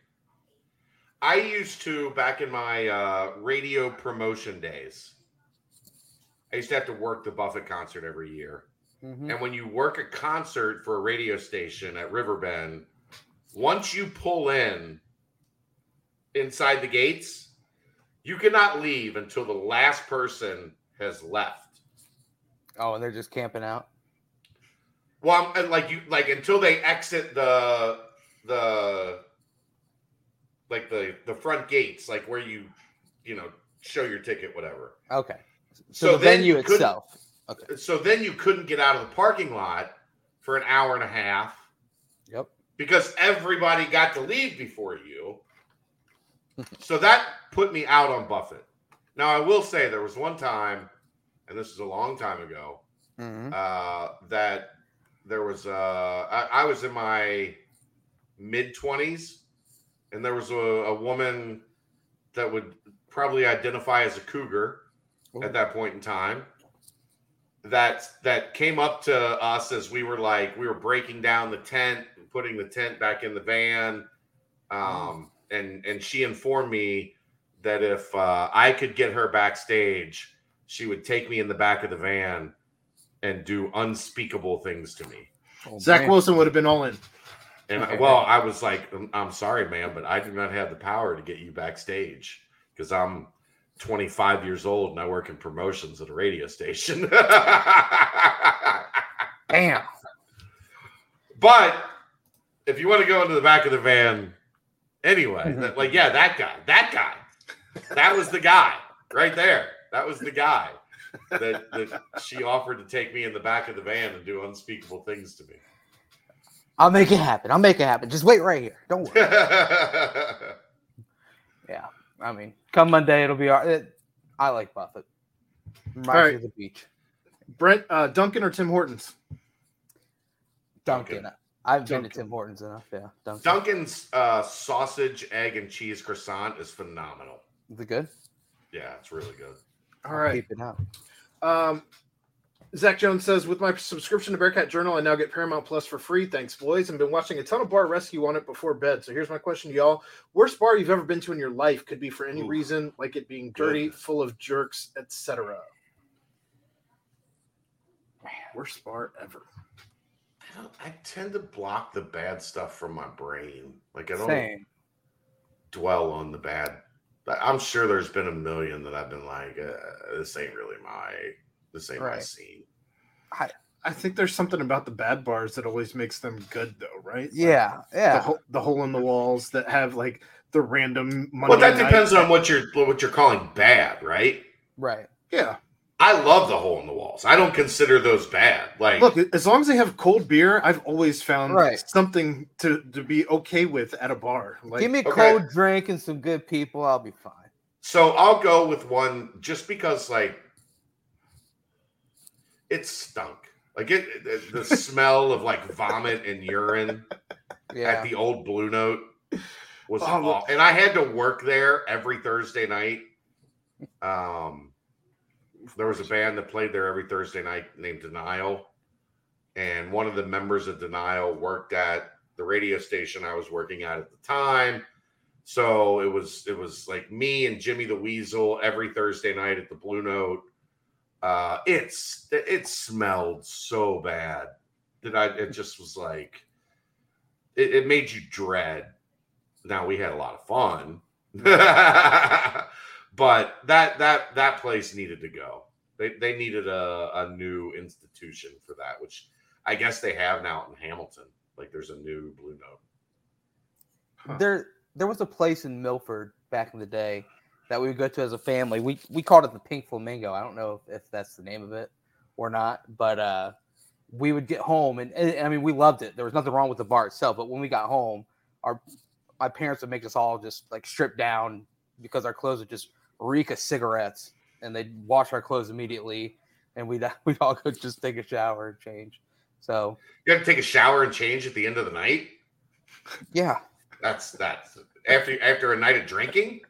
I used to back in my uh, radio promotion days. I used to have to work the Buffett concert every year. Mhm. And when you work a concert for a radio station at Riverbend, once you pull in inside the gates, you cannot leave until the last person has left. Oh, and they're just camping out. Well, I'm, like you like until they exit the the like the the front gates, like where you you know show your ticket, whatever. Okay. So, So the then venue itself. Okay. Uh, so then you couldn't get out of the parking lot for an hour and a half Yep. because everybody got to leave before you. So that put me out on Buffett. Now I will say there was one time, and this is a long time ago, Mhm. uh, that there was uh, I, I was in my mid twenties, and there was a, a woman that would probably identify as a cougar at that point in time. That that came up to us as we were like we were breaking down the tent, putting the tent back in the van, um, and and she informed me that if uh, I could get her backstage, she would take me in the back of the van and do unspeakable things to me. Oh, Zach man. Wilson would have been all in. And Okay. well, I was like, "I'm- I'm sorry, man, but I do not have the power to get you backstage because I'm 25 years old and I work in promotions at a radio station. *laughs* Damn. but if you want to go into the back of the van anyway, *laughs* that- like, yeah, that guy, that guy, that was the guy right there. That was the guy that, that she offered to take me in the back of the van and do unspeakable things to me. I'll make it happen. I'll make it happen. Just wait right here. Don't worry. *laughs* yeah. I mean, come Monday, it'll be all right. I like Buffett. Reminds All right. me of the beach. Brent uh, Dunkin' or Tim Hortons? Duncan. Dunkin'. I've been to Dunkin'. Tim Hortons enough. Yeah. Dunkin'. Dunkin's uh, sausage, egg, and cheese croissant is phenomenal. Is it good? Yeah, it's really good. All right. Keep it out. Um, Zach Jones says, with my subscription to Bearcat Journal, I now get Paramount Plus for free. Thanks, boys. I've been watching a ton of Bar Rescue on it before bed. So here's my question to y'all: Worst bar you've ever been to in your life could be for any Ooh. reason, like it being dirty, Goodness. full of jerks, etc. Worst bar ever. I, tend to block the bad stuff from my brain. Like I don't Same. dwell on the bad. I'm sure there's been a million that I've been like, uh, this ain't really my, this ain't my scene. I I think there's something about the bad bars that always makes them good, though, right? Like, Yeah. the, Yeah. hole, the hole in the walls that have like the random money. Well, that depends on what you're what you're calling bad, right? Right. Yeah. I love the hole in the walls. I don't consider those bad. Like, Look, as long as they have cold beer, I've always found Right. something to, to be okay with at a bar. Like, Give me a okay. cold drink and some good people. I'll be fine. So I'll go with one just because, like, it stunk. Like it, it- the *laughs* smell of like vomit and urine Yeah. at the old Blue Note was Oh, aw- and I had to work there every Thursday night. Um, there was a band that played there every Thursday night named Denial, and one of the members of Denial worked at the radio station I was working at at the time. So it was it was like me and Jimmy the Weasel every Thursday night at the Blue Note. Uh, it's it smelled so bad that I it just was like it, it made you dread. Now we had a lot of fun, *laughs* but that that that place needed to go. They they needed a, a new institution for that, which I guess they have now in Hamilton. Like there's a new Blue Note. Huh. There there was a place in Milford back in the day that we would go to as a family. We we called it the Pink Flamingo. I don't know if, if that's the name of it or not, but uh, we would get home and, and, I mean we loved it. There was nothing wrong with the bar itself, but when we got home, our my parents would make us all just like strip down because our clothes would just reek of cigarettes, and they'd wash our clothes immediately, and we'd *laughs* we'd all go just take a shower and change. So you have to take a shower and change at the end of the night. Yeah, that's that's after after a night of drinking.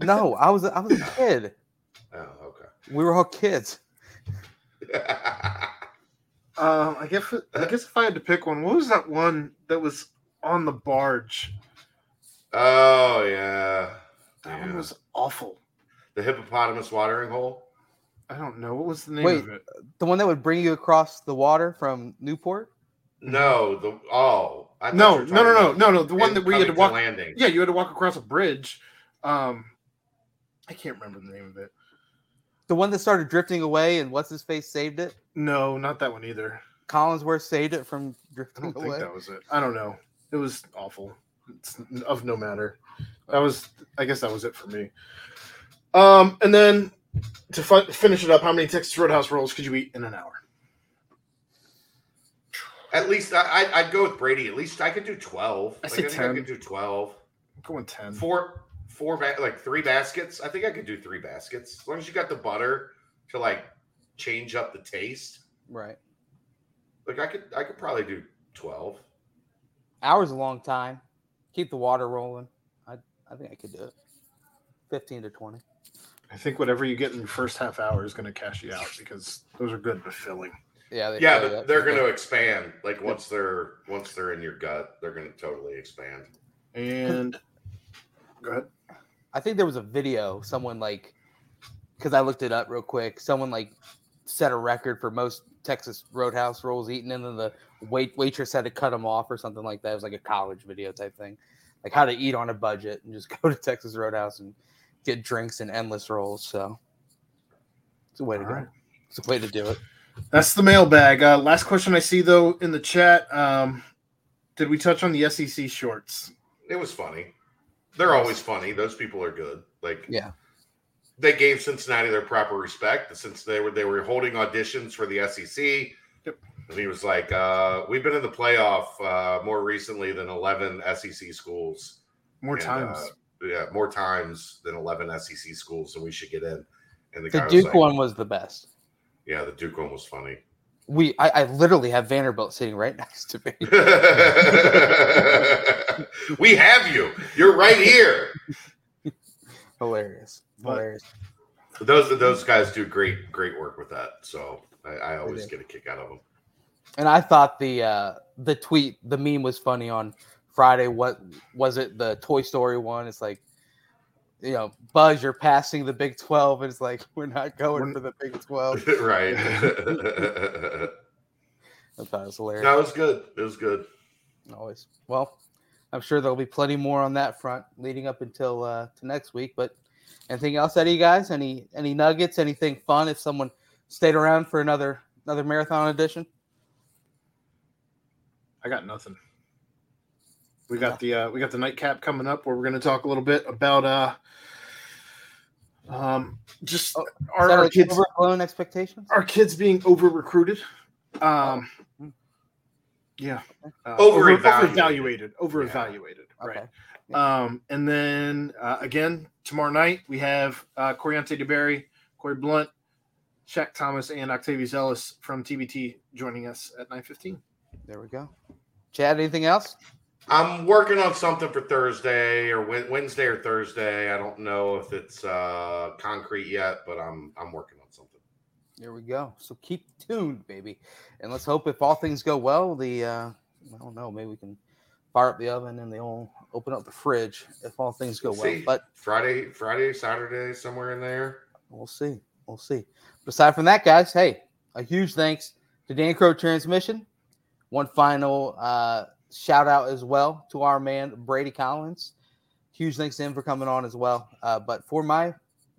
No, I was I was a *laughs* kid. oh, okay. We were all kids. Uh, *laughs* I guess I guess if I had to pick one, what was that one that was on the barge? Oh yeah, that yeah. one was awful. The hippopotamus watering hole. I don't know what was the name Wait, of it. The one that would bring you across the water from Newport. No, the oh no no no no no no the one that we had to walk landing. Yeah, you had to walk across a bridge. Um, I can't remember the name of it. The one that started drifting away and what's his face saved it? No, not that one either. Collinsworth saved it from drifting I don't away. think that was it. I don't know. It was awful. It's of no matter. That was, I guess, that was it for me. Um, and then to fi- finish it up, how many Texas Roadhouse rolls could you eat in an hour? At least I, I would go with Brady. At least I could do twelve. I like, say think 10. I could do twelve. I'm going ten. Four four ba- like three baskets. I think I could do three baskets as long as you got the butter to like change up the taste. Right. Like I could I could probably do twelve. Hours a long time. Keep the water rolling. I I think I could do it. Fifteen to twenty. I think whatever you get in your first half hour is going to cash you out because those are good but filling. Yeah. They Yeah, say but that. they're going to expand. Like once they're once they're in your gut, they're going to totally expand. And go ahead. I think there was a video. Someone like, because I looked it up real quick. Someone like set a record for most Texas Roadhouse rolls eaten, and then the wait waitress had to cut them off or something like that. It was like a college video type thing, like how to eat on a budget and just *laughs* go to Texas Roadhouse and get drinks and endless rolls. So it's a way to All go. right. It's a way to do it. That's the mailbag. Uh, last question I see though in the chat. Um, did we touch on the SEC shorts? It was funny. They're always funny. Those people are good. Like Yeah. they gave Cincinnati their proper respect since they were they were holding auditions for the SEC. Yep. And he was like, uh, "We've been in the playoff uh, more recently than eleven SEC schools. More And, times. Yeah, more times than eleven SEC schools, so we should get in." And the, The guy was Duke like, one was the best. "Yeah, the Duke one was funny." We I, I literally have Vanderbilt sitting right *laughs* next to me. *laughs* we have you. You're right here. Hilarious. But- Hilarious. Those those guys do great great work with that. So I, I always get a kick out of them. And I thought the uh the tweet, the meme was funny on Friday. What was it? The Toy Story one. It's like, you know, Buzz, you're passing the Big Twelve, and it's like *laughs* we're not going We're- for the Big *laughs* Twelve. *laughs* right. I thought it was hilarious. no, it was good. It was good. Always. Well, I'm sure there'll be plenty more on that front leading up until uh to next week. But anything else out of you guys? Any any nuggets? Anything fun? If someone stayed around for another another marathon edition. I got nothing. We got the uh, we got the nightcap coming up where we're going to talk a little bit about uh um just Oh, our, our like kids overblown expectations? our kids being over recruited. Um yeah. Uh, Over-evaluated. Over evaluated. Right. Okay. Um, and then uh, again tomorrow night we have uh, Coreontae DeBerry, Corey Blunt, Shaq Thomas, and Octavius Ellis from TBT joining us at nine fifteen. There we go. Chad, anything else? I'm working on something for Thursday or Wednesday or Thursday. I don't know if it's uh, concrete yet, but I'm I'm working on something. There we go. So keep tuned, baby, and let's hope if all things go well, the uh, I don't know, maybe we can fire up the oven and they'll open up the fridge if all things go well. See. But Friday, Friday, Saturday, somewhere in there. we'll see. We'll see. But aside from that, guys, hey, a huge thanks to Dan Crow Transmission. One final uh, shout out as well to our man Brady Collins. Huge thanks to him for coming on as well. Uh, but for my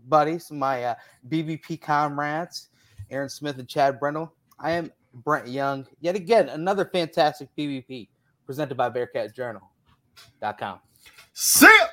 buddies, my uh, BBP comrades, Aaron Smith and Chad Brendel, I am Brent Young. Yet again, another fantastic BBP presented by BearcatJournal.com. See ya!